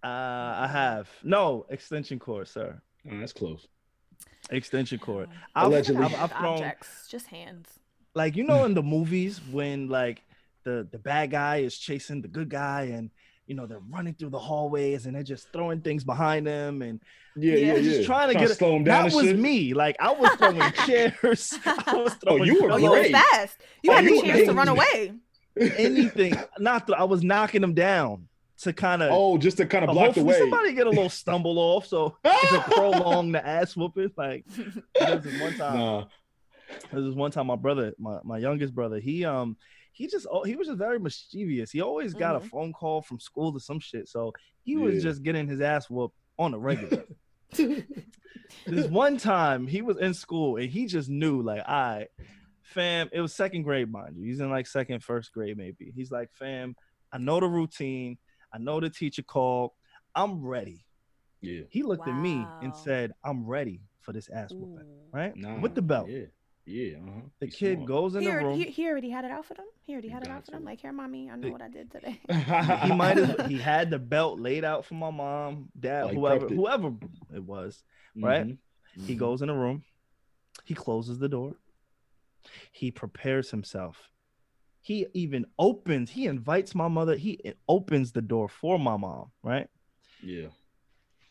Speaker 1: uh I have no extension cord, sir.
Speaker 2: Oh, that's close.
Speaker 1: Extension cord.
Speaker 3: No.
Speaker 1: I've,
Speaker 2: Allegedly.
Speaker 1: I've, I've thrown
Speaker 3: objects, just hands.
Speaker 1: like you know in the movies when like the the bad guy is chasing the good guy and you know they're running through the hallways and they're just throwing things behind them and
Speaker 2: Yeah,
Speaker 3: Yeah,
Speaker 2: yeah, yeah.
Speaker 1: just trying to get
Speaker 2: slow him down.
Speaker 1: that was
Speaker 2: shit.
Speaker 1: me like i was throwing <laughs> chairs <laughs> i was throwing
Speaker 2: you were
Speaker 3: Oh, you were
Speaker 2: great.
Speaker 3: fast. You
Speaker 2: Oh,
Speaker 3: had
Speaker 2: you
Speaker 3: the
Speaker 2: were
Speaker 3: chance to run away. <laughs>
Speaker 1: anything not th- i was knocking them down to kind of
Speaker 2: Oh, just to kind of block the way.
Speaker 1: somebody get a little stumble off so to prolong the ass whooping like there was this one time
Speaker 2: Nah.
Speaker 1: There was one time my brother, my, my youngest brother, he um he just oh, he was just very mischievous. He always got a
Speaker 3: Mhm.
Speaker 1: phone call from school to some shit. So he was just getting his ass whooped on a regular. <laughs> this one time he was in school and he just knew like, I fam, it was second grade, mind you. He's in like second, first grade, maybe. He's like, fam, I know the routine. I know the teacher called. I'm ready.
Speaker 2: Yeah.
Speaker 1: He looked at me and said, I'm ready for this ass whooping, right?
Speaker 2: Nah,
Speaker 1: With the belt.
Speaker 2: Yeah. Yeah. Uh-huh.
Speaker 1: The
Speaker 2: He's
Speaker 1: kid
Speaker 2: smart.
Speaker 1: goes in
Speaker 3: He
Speaker 1: the
Speaker 3: already,
Speaker 1: room.
Speaker 3: he, he already had it out for them. He already
Speaker 2: You
Speaker 3: had it out for them. Like, here, mommy, I know
Speaker 1: He-
Speaker 3: what I did today. <laughs>
Speaker 1: he might have he had the belt laid out for my mom, dad,
Speaker 2: Like
Speaker 1: whoever
Speaker 2: it.
Speaker 1: whoever it was. right?
Speaker 2: Mhm.
Speaker 1: He
Speaker 2: Mhm.
Speaker 1: goes in the room, he closes the door, he prepares himself. He even opens, he invites my mother, he opens the door for my mom, right?
Speaker 2: Yeah.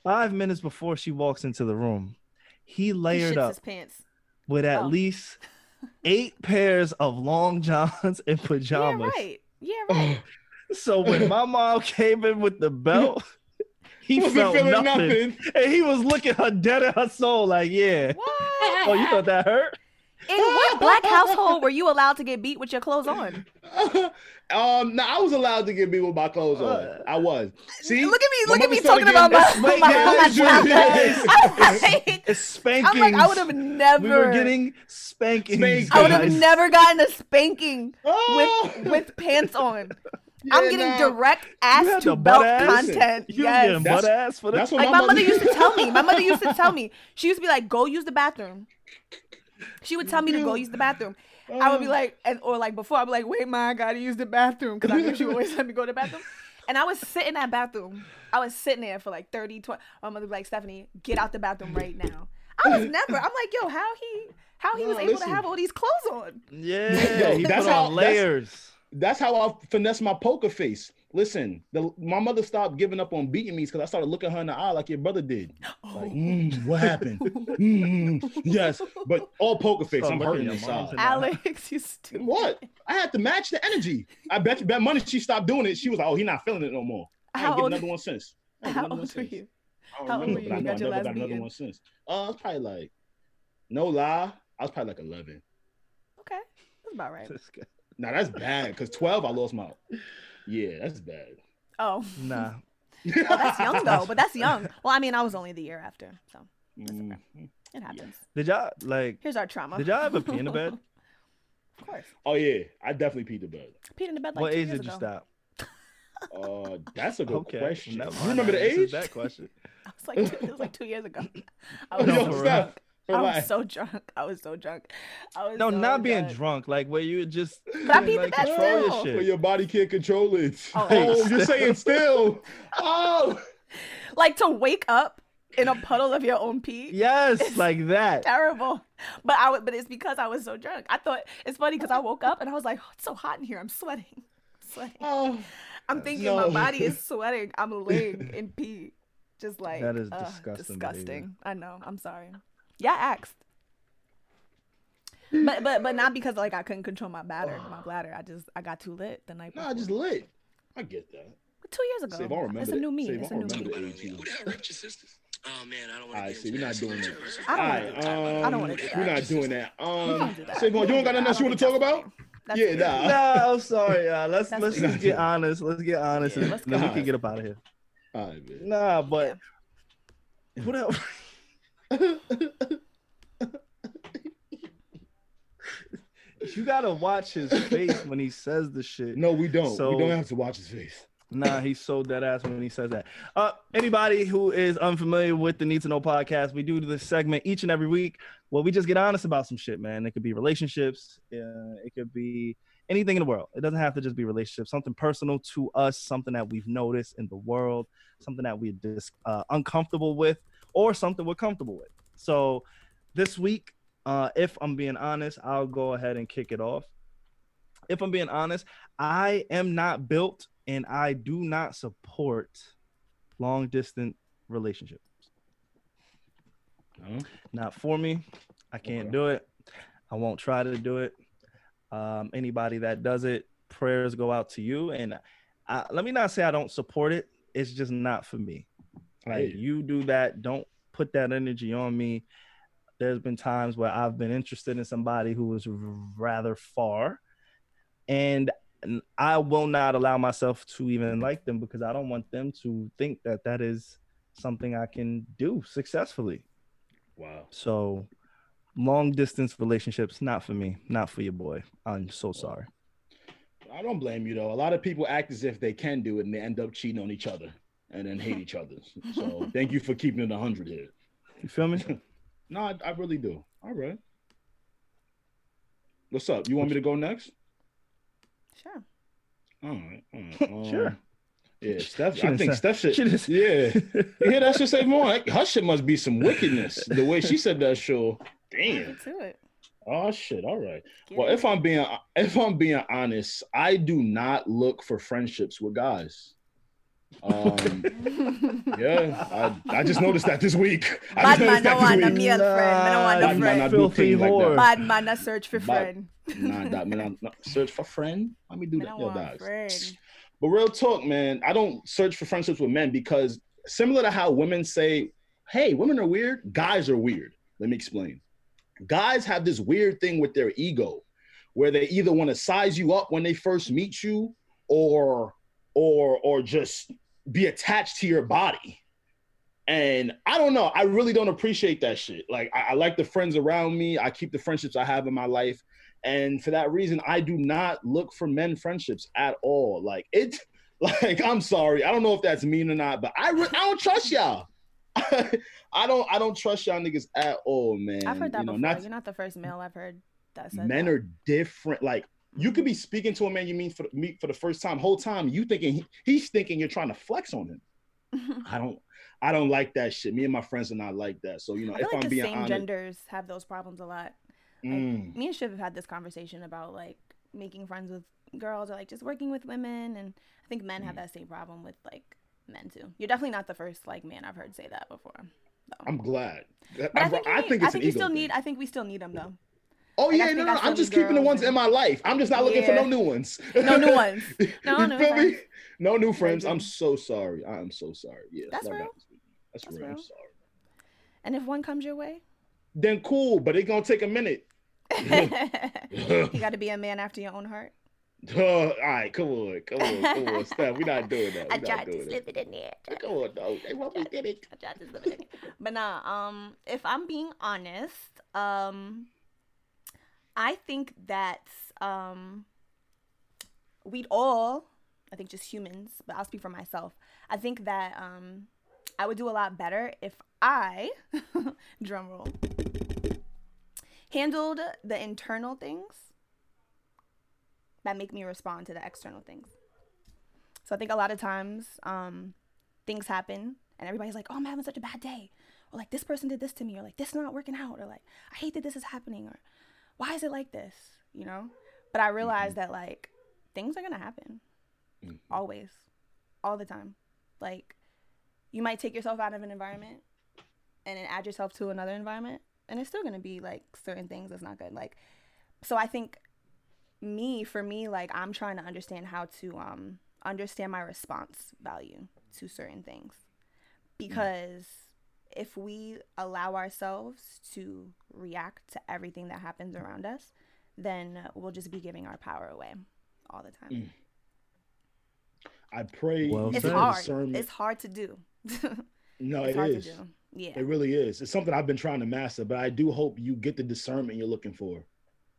Speaker 1: Five minutes before she walks into the room, he
Speaker 3: He
Speaker 1: layered
Speaker 3: shits
Speaker 1: up
Speaker 3: his pants.
Speaker 1: With at
Speaker 3: Oh.
Speaker 1: least <laughs> eight pairs of long <laughs> johns and pajamas.
Speaker 3: Yeah, right. Yeah, oh. right.
Speaker 1: So when my <laughs> mom came in with the belt, he
Speaker 2: Wasn't
Speaker 1: felt
Speaker 2: feeling
Speaker 1: nothing.
Speaker 2: nothing.
Speaker 1: And he was looking her dead in her soul, like, yeah.
Speaker 3: what?
Speaker 1: Oh, you thought that hurt?
Speaker 3: In what <laughs> black household were you allowed to get beat with your clothes on?
Speaker 2: um, no, I was allowed to get beat with my clothes on.
Speaker 1: Uh,
Speaker 2: I was. See,
Speaker 3: look at me, look at me talking about
Speaker 2: getting-
Speaker 3: my,
Speaker 1: Wait,
Speaker 3: my,
Speaker 1: guys,
Speaker 3: my childhood. I'm like,
Speaker 1: It's spankings.
Speaker 3: I'm like, I would have never.
Speaker 1: We were getting spankings.
Speaker 2: Spankings.
Speaker 3: I would have never gotten a spanking
Speaker 2: Oh!
Speaker 3: with with pants on. <laughs>
Speaker 2: Yeah,
Speaker 3: I'm getting
Speaker 2: nah.
Speaker 3: direct ass
Speaker 1: had
Speaker 3: to belt
Speaker 1: ass?
Speaker 3: content.
Speaker 1: You was
Speaker 3: yes.
Speaker 1: getting
Speaker 2: That's-
Speaker 1: butt ass for
Speaker 2: That's
Speaker 1: that.
Speaker 2: what
Speaker 3: Like my mother used to tell me. My mother used to <laughs> tell me. She used to be like, "Go use the bathroom." She would tell me to go use the bathroom. I would be mm. like, and or like before, I'd be like, "Wait, ma, I gotta use the bathroom," because I knew she would always <laughs> let me go to the bathroom. And I was sitting in that bathroom. I was sitting there for like 30, 20. My mother would be like, "Stephanie, get out the bathroom right now." I was <laughs> never. I'm like, yo, how he, how he
Speaker 2: No,
Speaker 3: was able
Speaker 2: listen.
Speaker 3: to have all these clothes on?
Speaker 1: Yeah,
Speaker 2: Yo,
Speaker 1: he
Speaker 2: that's
Speaker 1: put
Speaker 2: how-
Speaker 1: on
Speaker 2: that's-
Speaker 1: layers.
Speaker 2: That's how I finesse my poker face. Listen, the, my mother stopped giving up on beating me because I started looking her in the eye like your brother did. <gasps> Like, mm, what happened? <laughs> Mm, yes, but all poker face.
Speaker 1: Start
Speaker 2: I'm hurting
Speaker 1: at
Speaker 2: inside.
Speaker 3: Alex, you stupid.
Speaker 2: What? I had to match the energy. I bet you bet money she stopped doing it. She was like, oh, he not feeling it no more. I
Speaker 3: How
Speaker 2: ain't get
Speaker 3: old-
Speaker 2: another one since. I
Speaker 3: How old were you?
Speaker 2: I don't
Speaker 3: How old
Speaker 2: remember,
Speaker 3: were you
Speaker 2: but I
Speaker 3: when you
Speaker 2: know
Speaker 3: got your
Speaker 2: never got another
Speaker 3: beating?
Speaker 2: one since. Uh, I was probably like, no lie, I was probably like 11.
Speaker 3: Okay, that's about right. <laughs>
Speaker 1: This guy.
Speaker 2: Now that's bad because 12 I lost my. Yeah, that's bad.
Speaker 3: Oh,
Speaker 1: Nah. <laughs>
Speaker 3: oh, that's young though. But that's young. Well, I mean, I was only the year after, so
Speaker 2: Mm,
Speaker 3: it happens.
Speaker 1: Did y'all like?
Speaker 3: Here's our trauma.
Speaker 1: Did y'all ever pee in the bed? <laughs>
Speaker 3: Of course.
Speaker 2: Oh yeah, I definitely peed the bed.
Speaker 3: Peed in the bed like
Speaker 1: what
Speaker 3: two
Speaker 1: age
Speaker 3: years
Speaker 1: did you
Speaker 3: ago.
Speaker 1: stop?
Speaker 2: Uh, that's a good
Speaker 1: Okay.
Speaker 2: question.
Speaker 1: never
Speaker 2: You remember the age?
Speaker 1: That question. <laughs>
Speaker 3: I was like, two, it was like two years ago. I was,
Speaker 1: No,
Speaker 3: so,
Speaker 1: for
Speaker 2: Yo,
Speaker 1: real.
Speaker 2: Steph,
Speaker 3: I was so drunk. I was so drunk. I was
Speaker 1: No,
Speaker 3: so
Speaker 1: not being
Speaker 3: drunk.
Speaker 1: drunk, like where you just
Speaker 3: But I peed the
Speaker 1: like,
Speaker 3: bed
Speaker 1: control your shit.
Speaker 2: Where your body can't control it.
Speaker 3: Oh,
Speaker 2: Oh, you're saying still. Oh, <laughs>
Speaker 3: Like to wake up in a puddle of your own pee.
Speaker 1: Yes, like that.
Speaker 3: Terrible. But I would, but it's because I was so drunk. I thought it's funny because I woke up and I was like, oh, it's so hot in here. I'm sweating. sweating.
Speaker 2: oh.
Speaker 3: I'm thinking
Speaker 2: no.
Speaker 3: my body is <laughs> sweating. I'm laying in pee. Just like
Speaker 1: That is disgusting behavior.
Speaker 3: Disgusting. I know. I'm sorry. Yeah, I asked. But but but not because like I couldn't control my bladder, <sighs> my bladder. I just I got too lit the night
Speaker 2: Nah,
Speaker 3: before.
Speaker 2: I just lit. I get that.
Speaker 3: two years ago.
Speaker 2: Save, I'll remember
Speaker 3: it's a new me.
Speaker 2: Save,
Speaker 3: It's a
Speaker 2: I'll
Speaker 3: new me.
Speaker 2: the age.
Speaker 5: Who the hell raped your sisters? Oh man, I don't want to.
Speaker 2: Alright, see, we're not doing that.
Speaker 3: I don't wanna
Speaker 2: right,
Speaker 3: do
Speaker 2: um,
Speaker 3: I don't wanna do
Speaker 2: We're not doing that.
Speaker 3: We
Speaker 2: Um,
Speaker 3: don't do that.
Speaker 2: Savon,
Speaker 3: We
Speaker 2: you don't got nothing
Speaker 3: that.
Speaker 2: else
Speaker 3: I
Speaker 2: you want to
Speaker 3: don't
Speaker 2: talk
Speaker 3: think
Speaker 2: about?
Speaker 3: That's
Speaker 2: Yeah,
Speaker 3: weird.
Speaker 2: nah.
Speaker 1: no, I'm sorry, y'all. Let's
Speaker 3: That's
Speaker 1: let's just get honest. Let's get honest,
Speaker 3: Yeah,
Speaker 1: and
Speaker 3: let's
Speaker 1: then we can get up out of here.
Speaker 2: All right, man.
Speaker 1: Nah, but what else? You gotta watch his face when he says the shit.
Speaker 2: No, we don't.
Speaker 1: So-
Speaker 2: we don't have to watch his face.
Speaker 1: Nah, he's so dead ass when he says that. Uh, anybody who is unfamiliar with the Need to Know podcast, we do this segment each and every week. Well, we just get honest about some shit, man. It could be relationships, uh, it could be anything in the world. It doesn't have to just be relationships. Something personal to us, something that we've noticed in the world, something that we're dis- uh, uncomfortable with, or something we're comfortable with. So, this week, uh, if I'm being honest, I'll go ahead and kick it off. If I'm being honest, I am not built and I do not support long distance relationships.
Speaker 2: No?
Speaker 1: Not for me. I can't
Speaker 2: Okay.
Speaker 1: do it. I won't try to do it. Um, anybody that does it, prayers go out to you. And I, let me not say I don't support it. It's just not for me. Like you do that, don't put that energy on me. There's been times where I've been interested in somebody who was rather far, and and I will not allow myself to even like them because I don't want them to think that that is something I can do successfully.
Speaker 2: Wow.
Speaker 1: So, long distance relationships, not for me, not for your boy. I'm so sorry.
Speaker 2: I don't blame you though. A lot of people act as if they can do it and they end up cheating on each other and then hate each other. <laughs> So thank you for keeping it 100 here.
Speaker 1: You feel me? <laughs>
Speaker 2: No, I, I really do. All right. What's up? You want me to go next?
Speaker 3: Sure.
Speaker 2: All right. All right. <laughs> Um,
Speaker 1: Sure.
Speaker 2: Yeah, Steph.
Speaker 1: She
Speaker 2: I think
Speaker 1: say-
Speaker 2: Steph should.
Speaker 1: she didn't-
Speaker 2: Yeah. You hear that shit say more? Like, Her shit must be some wickedness. The way she said that show. Damn.
Speaker 3: Get to it.
Speaker 2: Oh shit. All right.
Speaker 3: Get
Speaker 2: Well,
Speaker 3: it.
Speaker 2: if I'm being if I'm being honest, I do not look for friendships with guys. Um, yeah, I, I just noticed that this week. I
Speaker 3: Bad
Speaker 2: just
Speaker 3: man,
Speaker 2: noticed
Speaker 3: no
Speaker 2: that
Speaker 3: one, a
Speaker 2: week.
Speaker 3: male friend. I don't want
Speaker 1: Nah,
Speaker 3: a
Speaker 2: Bad man. I do
Speaker 1: Filthy
Speaker 2: things like
Speaker 1: whore.
Speaker 2: that.
Speaker 3: Bad man, I search for
Speaker 2: Bad-
Speaker 3: friend.
Speaker 2: Nah, that man, I'm not search for friend. Let me do
Speaker 3: I
Speaker 2: that.
Speaker 3: don't
Speaker 2: Yo,
Speaker 3: want friend.
Speaker 2: But real talk, man, I don't search for friendships with men because similar to how women say, "Hey, women are weird," guys are weird. Let me explain. Guys have this weird thing with their ego, where they either want to size you up when they first meet you, or or or just be attached to your body. And I don't know. I really don't appreciate that shit. Like I, I like the friends around me. I keep the friendships I have in my life. And for that reason, I do not look for men friendships at all. Like it, <laughs> like I'm sorry, I don't know if that's mean or not, but I re- I don't trust y'all. <laughs> I don't I don't trust y'all niggas at all, man.
Speaker 3: I've heard that
Speaker 2: You know,
Speaker 3: before.
Speaker 2: not-
Speaker 3: You're not the first male I've heard that said
Speaker 2: men
Speaker 3: that.
Speaker 2: are different. Like you could be speaking to a man you mean for meet for the first time. Whole time you thinking he, he's thinking you're trying to flex on him. <laughs> I don't I don't like that shit. Me and my friends are not like that. So you know,
Speaker 3: I feel
Speaker 2: if
Speaker 3: like
Speaker 2: I'm
Speaker 3: the
Speaker 2: being
Speaker 3: same
Speaker 2: honest,
Speaker 3: genders have those problems a lot. Like,
Speaker 2: mm,
Speaker 3: me and Shiv have had this conversation about like making friends with girls or like just working with women, and I think men have
Speaker 2: Mm.
Speaker 3: that same problem with like men too. You're definitely not the first like man I've heard say that before. So.
Speaker 2: I'm glad.
Speaker 3: But I think, you
Speaker 2: I
Speaker 3: need-
Speaker 2: think
Speaker 3: I think you still
Speaker 2: thing.
Speaker 3: need. I think we still need them though.
Speaker 2: Oh
Speaker 3: I
Speaker 2: yeah, no, no, I'm just keeping the ones in my life. I'm just not looking for no new ones.
Speaker 3: No new ones. <laughs> No
Speaker 2: You
Speaker 3: new
Speaker 2: feel me? No new friends. I'm so sorry. I am so sorry. Yeah,
Speaker 3: That's real.
Speaker 2: happens to me. That's,
Speaker 3: That's
Speaker 2: real. I'm sorry.
Speaker 3: And if one comes your way,
Speaker 2: Then cool, but it's gonna take a minute. <laughs>
Speaker 3: you got to be a <laughs> man after your own heart.
Speaker 2: all right, come on, come on, come on, Steph. We're not doing that.
Speaker 3: I
Speaker 2: We're not
Speaker 3: tried to slip it in there.
Speaker 2: Come on, no. They want me did it.
Speaker 3: I tried to slip it in there. But nah, um, if I'm being honest, um, I think that um, we'd all, I think just humans, but I'll speak for myself. I think that um, I would do a lot better if I, <laughs> drum roll, handled the internal things that make me respond to the external things. So I think a lot of times um, things happen and everybody's like, oh, I'm having such a bad day. Or like, this person did this to me. Or like, this is not working out. Or like, I hate that this is happening. Or why is it like this? You know? But I realized that like things are to happen
Speaker 2: Mhm.
Speaker 3: always, all the time. Like, you might take yourself out of an environment and then add yourself to another environment. And it's still to be like certain things that's not good. Like, so I think me for me like i'm trying to understand how to um understand my response value to certain things because if we allow ourselves to react to everything that happens around us then we'll just be giving our power away all the time.
Speaker 2: Mm. I pray.
Speaker 1: Well
Speaker 3: It's hard.
Speaker 2: discernment.
Speaker 3: It's hard to do. <laughs>
Speaker 2: no,
Speaker 3: it's
Speaker 2: it
Speaker 3: hard
Speaker 2: is.
Speaker 3: to do. Yeah.
Speaker 2: It really is. It's something I've been trying to master, but I do hope you get the discernment you're looking for.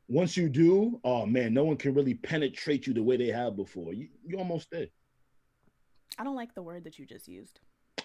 Speaker 2: Once you do, oh man, no one can really penetrate you the way they have before. You you almost there.
Speaker 3: I don't like the word that you just used.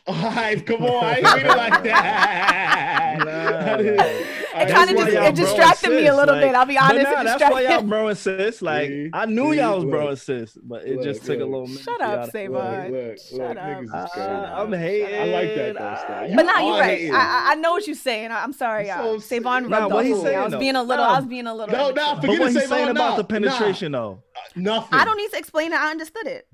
Speaker 2: All right, come on. I ain't read it like <laughs> that.
Speaker 1: Nah.
Speaker 3: It
Speaker 2: That's
Speaker 3: kind of just
Speaker 2: y'all
Speaker 3: it distracted me a little
Speaker 1: like-
Speaker 3: bit. I'll be
Speaker 1: But
Speaker 3: honest.
Speaker 1: nah,
Speaker 3: it
Speaker 1: that's why y'all
Speaker 3: distracted.
Speaker 1: bro and sis. Like
Speaker 2: See?
Speaker 1: I knew
Speaker 2: See?
Speaker 1: y'all was bro
Speaker 2: Look.
Speaker 1: and sis, but it
Speaker 2: Look,
Speaker 1: just took a
Speaker 2: look.
Speaker 1: little minute.
Speaker 3: Shut
Speaker 1: for y'all
Speaker 3: up,
Speaker 1: to-
Speaker 3: Savon.
Speaker 2: Look, look,
Speaker 3: Shut
Speaker 2: look,
Speaker 3: up.
Speaker 2: niggas is crazy.
Speaker 1: I'm hating.
Speaker 2: I like that though, Steph. You
Speaker 3: But now you're right. I, I- I know what you're saying. I- I'm sorry.
Speaker 2: So
Speaker 3: Uh, Savon
Speaker 2: Nah,
Speaker 3: rubbed
Speaker 1: what
Speaker 3: off
Speaker 1: he
Speaker 3: on
Speaker 1: saying,
Speaker 3: I was
Speaker 1: though?
Speaker 3: being a little.
Speaker 2: Nah.
Speaker 3: I was being a little.
Speaker 2: No,
Speaker 3: immature.
Speaker 2: nah,
Speaker 1: But
Speaker 2: Forget
Speaker 1: what he's saying
Speaker 2: no,
Speaker 1: about the penetration though.
Speaker 2: Nothing.
Speaker 3: I don't need to explain it. I understood it.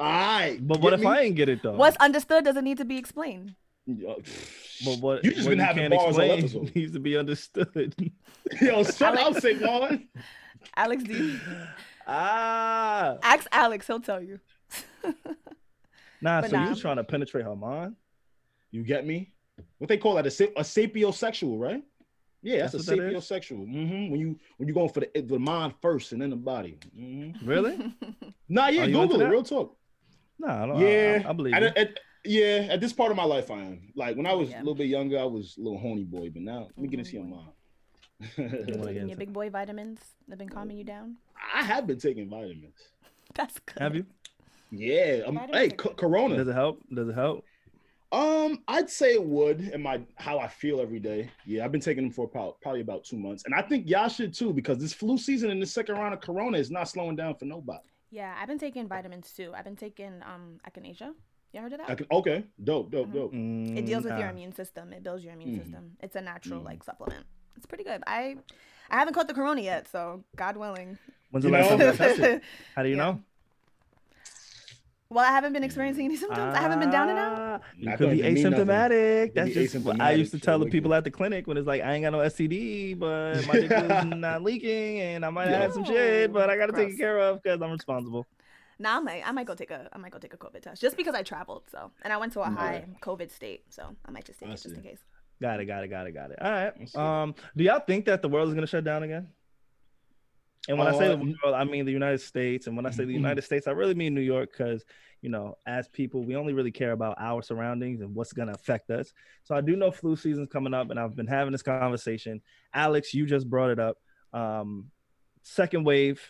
Speaker 2: All right.
Speaker 1: But what if
Speaker 2: me?
Speaker 1: I ain't get it though?
Speaker 3: What's understood doesn't need to be explained.
Speaker 1: But what
Speaker 2: you just
Speaker 1: what
Speaker 2: been having
Speaker 1: can't
Speaker 2: bars all
Speaker 1: explain
Speaker 2: episode. <laughs>
Speaker 1: needs to be understood. <laughs>
Speaker 2: Yo, shut up, Savon.
Speaker 3: Alex D.
Speaker 1: ah,
Speaker 3: Ask Alex. He'll tell you. <laughs>
Speaker 1: nah.
Speaker 3: But
Speaker 1: So
Speaker 3: nah.
Speaker 1: you was trying to penetrate her mind?
Speaker 2: You get me? What they call that? A, a sapiosexual, right? Yeah, that's,
Speaker 1: That's
Speaker 2: a
Speaker 1: what that is?
Speaker 2: sapiosexual. hmm When you when you going for the the mind first and then the body. hmm
Speaker 1: Really?
Speaker 2: Nah, yeah,
Speaker 1: Are
Speaker 2: Google it.
Speaker 1: that?
Speaker 2: Real talk.
Speaker 1: Nah, I don't,
Speaker 2: Yeah,
Speaker 1: I, I believe
Speaker 2: At,
Speaker 1: you.
Speaker 2: at- yeah, at this part of my life, I am. Like when I was
Speaker 3: Yeah.
Speaker 2: a little bit younger, I was a little horny boy, but now let me get into your mind.
Speaker 1: You wanna get <laughs>
Speaker 3: Taking
Speaker 1: into-
Speaker 3: your big boy vitamins have been calming you down.
Speaker 2: I have been taking vitamins. <laughs>
Speaker 3: That's good.
Speaker 1: Have you?
Speaker 2: Yeah, um, hey,
Speaker 3: are
Speaker 2: co- Corona.
Speaker 1: Does it help? Does it help?
Speaker 2: Um, I'd say it would in my how I feel every day. Yeah, I've been taking them for about, probably about two months, and I think y'all should too because this flu season and the second round of Corona is not slowing down for nobody.
Speaker 3: Yeah, I've been taking vitamins too. I've been taking um echinacea. You heard of that?
Speaker 2: I can, okay, dope, dope,
Speaker 3: Mhm.
Speaker 2: dope.
Speaker 3: It deals with your immune system. It builds your immune
Speaker 2: Mhm.
Speaker 3: system. It's a natural like supplement. It's pretty good. I I haven't caught the corona yet, so God willing.
Speaker 1: When's the last time you tested? <laughs> How do you
Speaker 3: Yeah.
Speaker 1: know?
Speaker 3: Well, I haven't been experiencing any symptoms. I haven't been down and out.
Speaker 1: Ah, You
Speaker 2: I
Speaker 1: could be
Speaker 2: it mean nothing.
Speaker 1: asymptomatic. That's
Speaker 2: be
Speaker 1: just what I used to tell the people at the clinic when it's like I ain't got no STD, but my dick is <laughs> not leaking, and I might have some shit, but I got to take it care of because I'm responsible.
Speaker 3: Now I might I might go take a I might go take a COVID test just because I traveled. So and I went to a high COVID state, so I might just take
Speaker 2: I
Speaker 3: it just in case.
Speaker 1: Got it, got it, got it, got it. All right. Um, do y'all think that the world is gonna shut down again? And when I say the
Speaker 2: Uh,
Speaker 1: world, I mean the United States. And when I say the
Speaker 2: Mhm.
Speaker 1: United States, I really mean New York because you know, as people, we only really care about our surroundings and what's gonna affect us. So I do know flu season's coming up, and I've been having this conversation. Alex, you just brought it up. Um, second wave.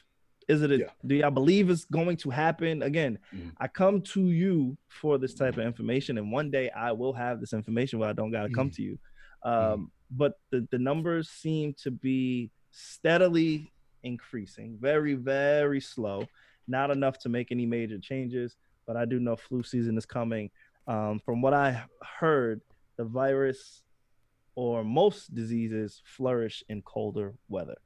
Speaker 1: Is it? A,
Speaker 2: Yeah.
Speaker 1: Do y'all believe it's going to happen again?
Speaker 2: Mhm.
Speaker 1: I come to you for this type of information, and one day I will have this information where I don't got to come to you. Um, But the, the numbers seem to be steadily increasing, very, very slow. Not enough to make any major changes, but I do know flu season is coming. Um, from what I heard, the virus or most diseases flourish in colder weather.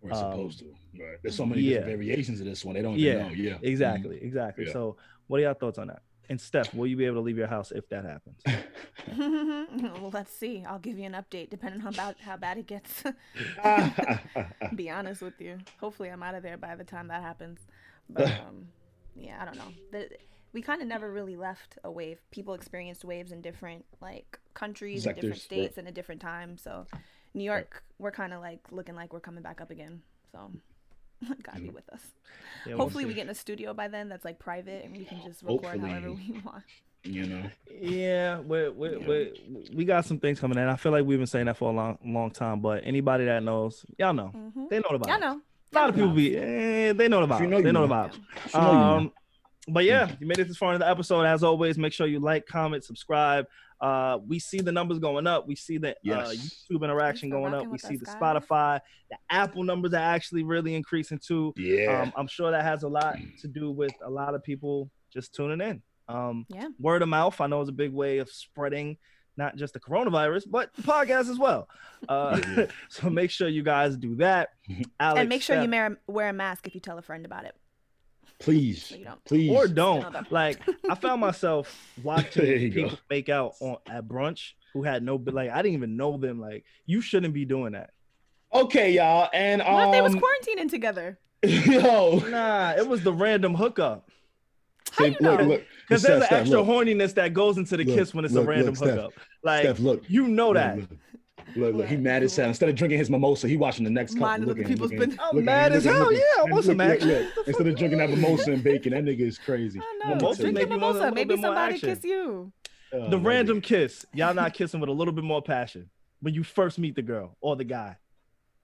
Speaker 2: We're
Speaker 1: Um,
Speaker 2: supposed to. Right. There's so many
Speaker 1: yeah.
Speaker 2: different variations of this one. They don't
Speaker 1: Yeah,
Speaker 2: know. Yeah.
Speaker 1: Exactly, exactly.
Speaker 2: Yeah.
Speaker 1: So, what are your thoughts on that? And Steph, will you be able to leave your house if that happens? <laughs> <laughs>
Speaker 3: well, let's see. I'll give you an update depending on about how bad it gets. <laughs> Be honest with you. Hopefully, I'm out of there by the time that happens. But um, yeah, I don't know. The, we kind of never really left a wave. People experienced waves in different like countries and different
Speaker 2: Sectors, right.
Speaker 3: states and at different times. So, New York, we're kind of like looking like we're coming back up again. So, <laughs> God be
Speaker 2: Mhm.
Speaker 3: with us.
Speaker 1: Yeah, we'll
Speaker 3: Hopefully, we get in a studio by then that's like private and we can just record however we <laughs> want.
Speaker 2: you know.
Speaker 1: Yeah, we we
Speaker 2: Yeah.
Speaker 1: we we got some things coming in. I feel like we've been saying that for a long long time, but anybody that knows, y'all know,
Speaker 3: hmm
Speaker 1: they know the vibes.
Speaker 3: Y'all know.
Speaker 1: A lot of people be, eh, they know the
Speaker 2: If you know,
Speaker 1: they
Speaker 2: you
Speaker 1: know the
Speaker 2: know.
Speaker 1: vibes.
Speaker 2: You know you know.
Speaker 1: Um, but yeah, you made it this far in the episode. As always, make sure you like, comment, subscribe. Uh, we see the numbers going up. We see the uh, YouTube interaction going up. We see the
Speaker 3: guys.
Speaker 1: Spotify, the Apple numbers are actually really increasing too.
Speaker 2: Yeah.
Speaker 1: Um, I'm sure that has a lot to do with a lot of people just tuning in. Um,
Speaker 3: Yeah.
Speaker 1: word of mouth, I know is a big way of spreading not just the coronavirus, but the podcast as well. Uh,
Speaker 2: Yeah. <laughs>
Speaker 1: so make sure you guys do that. <laughs> Alex,
Speaker 3: and make sure you
Speaker 1: Steph,
Speaker 3: wear, wear a mask if you tell a friend about it.
Speaker 2: Please.
Speaker 3: So you don't.
Speaker 2: Please.
Speaker 1: or don't.
Speaker 3: that. <laughs>
Speaker 1: Like I found myself watching
Speaker 2: There you go.
Speaker 1: people make out on at brunch who had no like I didn't even know them. Like you shouldn't be doing that.
Speaker 2: Okay, y'all. And um
Speaker 3: What if they was quarantining together? <laughs>
Speaker 2: yo.
Speaker 1: Nah, it was the random hookup.
Speaker 3: How
Speaker 2: Say-
Speaker 3: you know?
Speaker 2: look, look.
Speaker 1: Because
Speaker 2: Steph,
Speaker 1: there's an extra
Speaker 2: look,
Speaker 1: horniness that goes into the
Speaker 2: Look,
Speaker 1: kiss when it's
Speaker 2: look,
Speaker 1: a random
Speaker 2: look, Steph.
Speaker 1: hookup. Like
Speaker 2: Steph, look.
Speaker 1: you know
Speaker 2: Look,
Speaker 1: that.
Speaker 2: Look. Look, look, he mad as hell. Instead of drinking his mimosa, he watching the next couple.
Speaker 3: Minding
Speaker 2: Look at him,
Speaker 3: people's
Speaker 2: look at him,
Speaker 3: business.
Speaker 1: I'm mad
Speaker 2: him,
Speaker 1: as
Speaker 2: look
Speaker 1: hell.
Speaker 2: look
Speaker 1: Yeah, I
Speaker 2: him.
Speaker 1: want some
Speaker 2: Look, look,
Speaker 1: action.
Speaker 2: look. Instead of drinking that mimosa and bacon, that nigga is crazy.
Speaker 3: I know.
Speaker 1: Mimosa
Speaker 3: Drink
Speaker 1: make
Speaker 3: your
Speaker 1: you want a
Speaker 3: mimosa. Maybe somebody kiss you.
Speaker 2: Oh,
Speaker 1: The
Speaker 2: my
Speaker 1: random kiss. Y'all not kissing with a little bit more passion when you first meet the girl or the guy.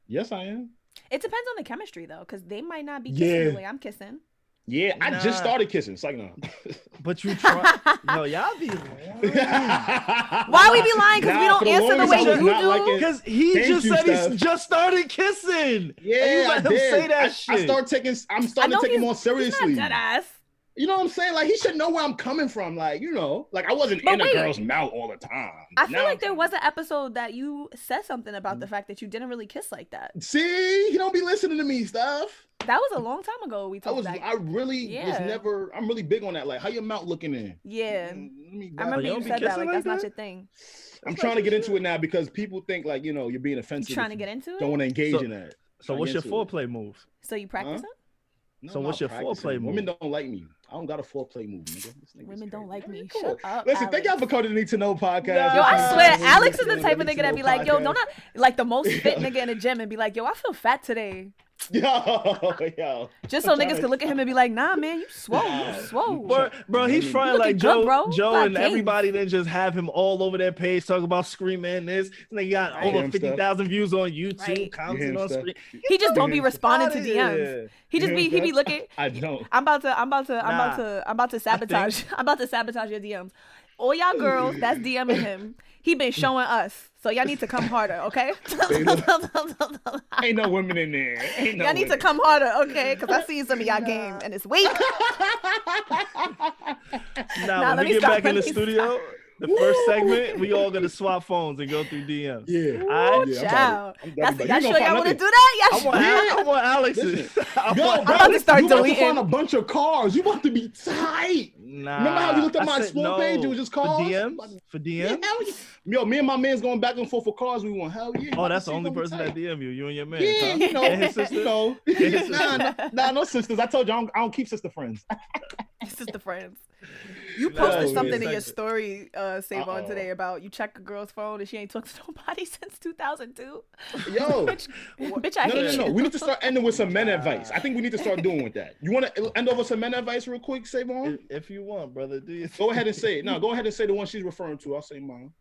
Speaker 2: Yes, I am.
Speaker 3: It depends on the chemistry though, because they might not be
Speaker 2: Yeah.
Speaker 3: kissing the way I'm kissing.
Speaker 2: Yeah, I just started kissing. It's like no. <laughs>
Speaker 1: But you try. <laughs> Yo, y'all be. lying. <laughs>
Speaker 3: Why we be lying? 'Cause we don't
Speaker 2: for
Speaker 3: answer the way
Speaker 2: I
Speaker 3: you do?
Speaker 2: liking-
Speaker 1: Because he
Speaker 2: Thank
Speaker 1: just
Speaker 2: you,
Speaker 1: said
Speaker 2: Steph.
Speaker 1: he just started kissing.
Speaker 2: Yeah,
Speaker 1: And you let
Speaker 2: I
Speaker 1: him
Speaker 2: did.
Speaker 1: say that
Speaker 2: I,
Speaker 1: shit.
Speaker 2: I start taking. I'm starting to take him
Speaker 3: he's-
Speaker 2: more
Speaker 3: He's
Speaker 2: seriously.
Speaker 3: not dead ass.
Speaker 2: You know what I'm saying? Like he should know where I'm coming from. Like you know, like I wasn't
Speaker 3: But
Speaker 2: in
Speaker 3: wait.
Speaker 2: a girl's mouth all the time.
Speaker 3: I
Speaker 2: Now
Speaker 3: feel like
Speaker 2: I'm-
Speaker 3: there was an episode that you said something about the mm. fact that you didn't really kiss like that.
Speaker 2: See, he don't be listening to me, stuff.
Speaker 3: That was a long time ago. We
Speaker 2: I
Speaker 3: talked
Speaker 2: was,
Speaker 3: that.
Speaker 2: I really was
Speaker 3: Yeah.
Speaker 2: never. I'm really big on that. Like, how your mouth looking in?
Speaker 3: yeah.
Speaker 2: Mm, let me
Speaker 3: I
Speaker 2: grab
Speaker 3: remember
Speaker 1: you
Speaker 3: you
Speaker 1: don't be
Speaker 3: said that. Like,
Speaker 1: like
Speaker 3: that's not your thing.
Speaker 2: I'm trying to get into it now because people think like you know you're being offensive.
Speaker 3: You
Speaker 2: offensive.
Speaker 3: trying to get into it.
Speaker 2: Don't want to engage
Speaker 1: So-
Speaker 2: in that.
Speaker 1: So what's your
Speaker 2: get into it.
Speaker 1: foreplay move?
Speaker 3: So you practicing?
Speaker 2: No,
Speaker 1: So what's your
Speaker 2: practicing.
Speaker 1: foreplay move?
Speaker 2: Women don't like me. I don't got a foreplay move, nigga.
Speaker 3: Women don't like me.
Speaker 2: Come
Speaker 3: Shut up.
Speaker 2: Listen, thank y'all
Speaker 3: Alex.
Speaker 2: for coming to Need to Know podcast.
Speaker 1: Yo,
Speaker 3: Yo, I swear,
Speaker 1: Listen,
Speaker 3: Alex is the type of nigga that be like, yo, don't I like the most fit <laughs> nigga in the gym and be like, yo, I feel fat today. <laughs>
Speaker 2: Yo, yo.
Speaker 3: Just so niggas
Speaker 2: to-
Speaker 3: could look at him and be like, nah, man, you swole, you swole.
Speaker 1: Bro, bro he's
Speaker 2: You
Speaker 1: fronting
Speaker 3: looking
Speaker 1: like
Speaker 3: good,
Speaker 1: Joe,
Speaker 3: bro.
Speaker 1: Joe
Speaker 3: Got
Speaker 1: and
Speaker 3: gains.
Speaker 1: everybody then just have him all over their page talking about screaming this. And they got
Speaker 3: Right.
Speaker 1: over 50,000 views on YouTube,
Speaker 3: Right.
Speaker 2: You
Speaker 1: commenting on screen.
Speaker 3: He just don't be responding to DMs. He just be he be looking.
Speaker 2: I don't.
Speaker 3: I'm about to I'm about to I'm about to I'm about to sabotage <laughs> I'm about to sabotage your DMs. All y'all <laughs> girls that's DMing him. He been showing us. So y'all need to come harder, okay? <laughs> <laughs>
Speaker 2: Ain't no women in there. Ain't no
Speaker 3: y'all need to come harder, okay? Because I see some of y'all game and it's weak. <laughs>
Speaker 1: Now,
Speaker 3: Nah,
Speaker 1: when we get
Speaker 3: stop,
Speaker 1: back in the
Speaker 3: me
Speaker 1: studio, the first segment, we all gonna swap phones and go through DMs.
Speaker 2: Yeah.
Speaker 1: Alright?
Speaker 2: Yeah, I'm I'm
Speaker 3: That's, y'all sure
Speaker 2: gonna
Speaker 3: y'all want to do that? Y'all
Speaker 1: I want,
Speaker 3: sure?
Speaker 1: Al- I want Alex.
Speaker 2: Listen.
Speaker 1: I
Speaker 2: Yo,
Speaker 1: want
Speaker 2: bro,
Speaker 3: about to start
Speaker 2: you about to find a bunch of cars. You about to be tight.
Speaker 1: Nah,
Speaker 2: Remember how you looked at
Speaker 1: I
Speaker 2: my
Speaker 1: said
Speaker 2: explore
Speaker 1: no.
Speaker 2: page? It was just cars.
Speaker 1: for
Speaker 2: cars?
Speaker 1: DMs. For DMs.
Speaker 2: yeah. Yo, me and my man's going back and forth for cars. We want hell yeah.
Speaker 1: Oh, that's the only person that DM you. You and your man.
Speaker 2: Yeah,
Speaker 1: huh?
Speaker 2: you know, <laughs>
Speaker 1: And his sister.
Speaker 2: you know.
Speaker 1: his
Speaker 2: nah, nah, nah, no sisters. I told you I don't, I don't keep sister friends. <laughs>
Speaker 3: sister friends. You posted
Speaker 2: yeah.
Speaker 3: something in your story, uh, Savon
Speaker 2: Uh-oh.
Speaker 3: today about you check a girl's phone and she ain't talked to <laughs> nobody since 2002.
Speaker 2: Yo,
Speaker 3: bitch, bitch, I
Speaker 2: no, no,
Speaker 3: hate
Speaker 2: no, no.
Speaker 3: you.
Speaker 2: We need to start ending with some men advice. I think we need to start doing with that. You want to end over some men advice real quick, Savon?
Speaker 1: If, if you want, brother, do you?
Speaker 2: Go ahead and say it. No, go ahead and say the one she's referring to. I'll say mine.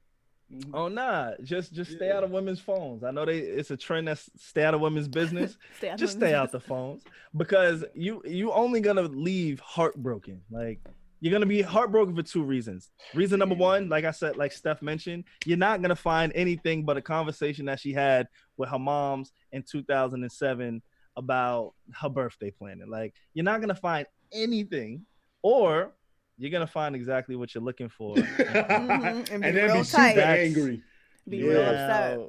Speaker 2: Mhm.
Speaker 1: Oh nah, just just stay out of women's phones. I know they it's a trend that's stay out of women's <laughs> business.
Speaker 3: Stay out
Speaker 1: just
Speaker 3: women's
Speaker 1: stay out the phones because you you only gonna leave heartbroken. Like you're gonna be heartbroken for two reasons. Reason number one, like I said, like Steph mentioned, you're not gonna find anything but a conversation that she had with her moms in 2007 about her birthday planning. Like you're not gonna find anything, or you're gonna find exactly what you're looking for. <laughs>
Speaker 3: Mhm, and
Speaker 2: and then
Speaker 3: real
Speaker 2: be super
Speaker 3: tight.
Speaker 2: angry.
Speaker 3: Be real
Speaker 1: Yeah,
Speaker 3: upset.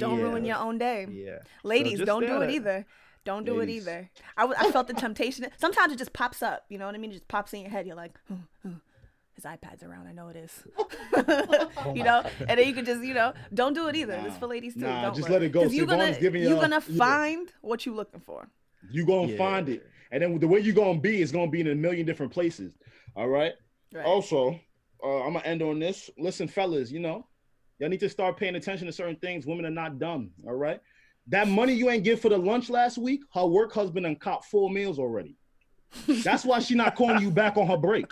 Speaker 3: Don't ruin your own day.
Speaker 1: Yeah.
Speaker 3: Ladies,
Speaker 1: just
Speaker 3: don't do it either. Don't do
Speaker 2: Ladies.
Speaker 3: it either. I, w- I felt the temptation. <laughs> Sometimes it just pops up. You know what I mean? It just pops in your head. You're like, "Hmm, hmm, his iPad's around. I know it is. <laughs> you know, and then you can just, you know, don't do it either. It's for ladies too.
Speaker 2: Nah,
Speaker 3: don't
Speaker 2: just
Speaker 3: worry.
Speaker 2: let it go.
Speaker 3: you're gonna, you're
Speaker 2: y'all-
Speaker 3: gonna
Speaker 2: yeah.
Speaker 3: find what you're looking for.
Speaker 2: You're gonna
Speaker 1: Yeah.
Speaker 2: find it, and then the way you're gonna be is gonna be in a million different places. All right.
Speaker 3: Right.
Speaker 2: Also, uh, I'm gonna end on this. Listen, fellas, you know, y'all need to start paying attention to certain things. Women are not dumb. All right. That money you ain't give for the lunch last week, her work husband and cop four meals already. That's why she not calling you back on her break.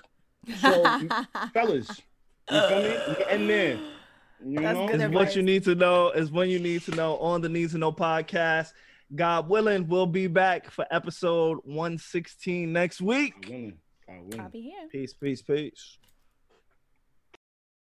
Speaker 2: So, <laughs> fellas, you feel me? And then, you
Speaker 3: That's
Speaker 2: know,
Speaker 3: good
Speaker 1: is what you need to know is when you need to know on the need to know podcast god willing we'll be back for episode 116 next week
Speaker 2: I winning. I winning.
Speaker 3: I'll be here.
Speaker 1: peace peace peace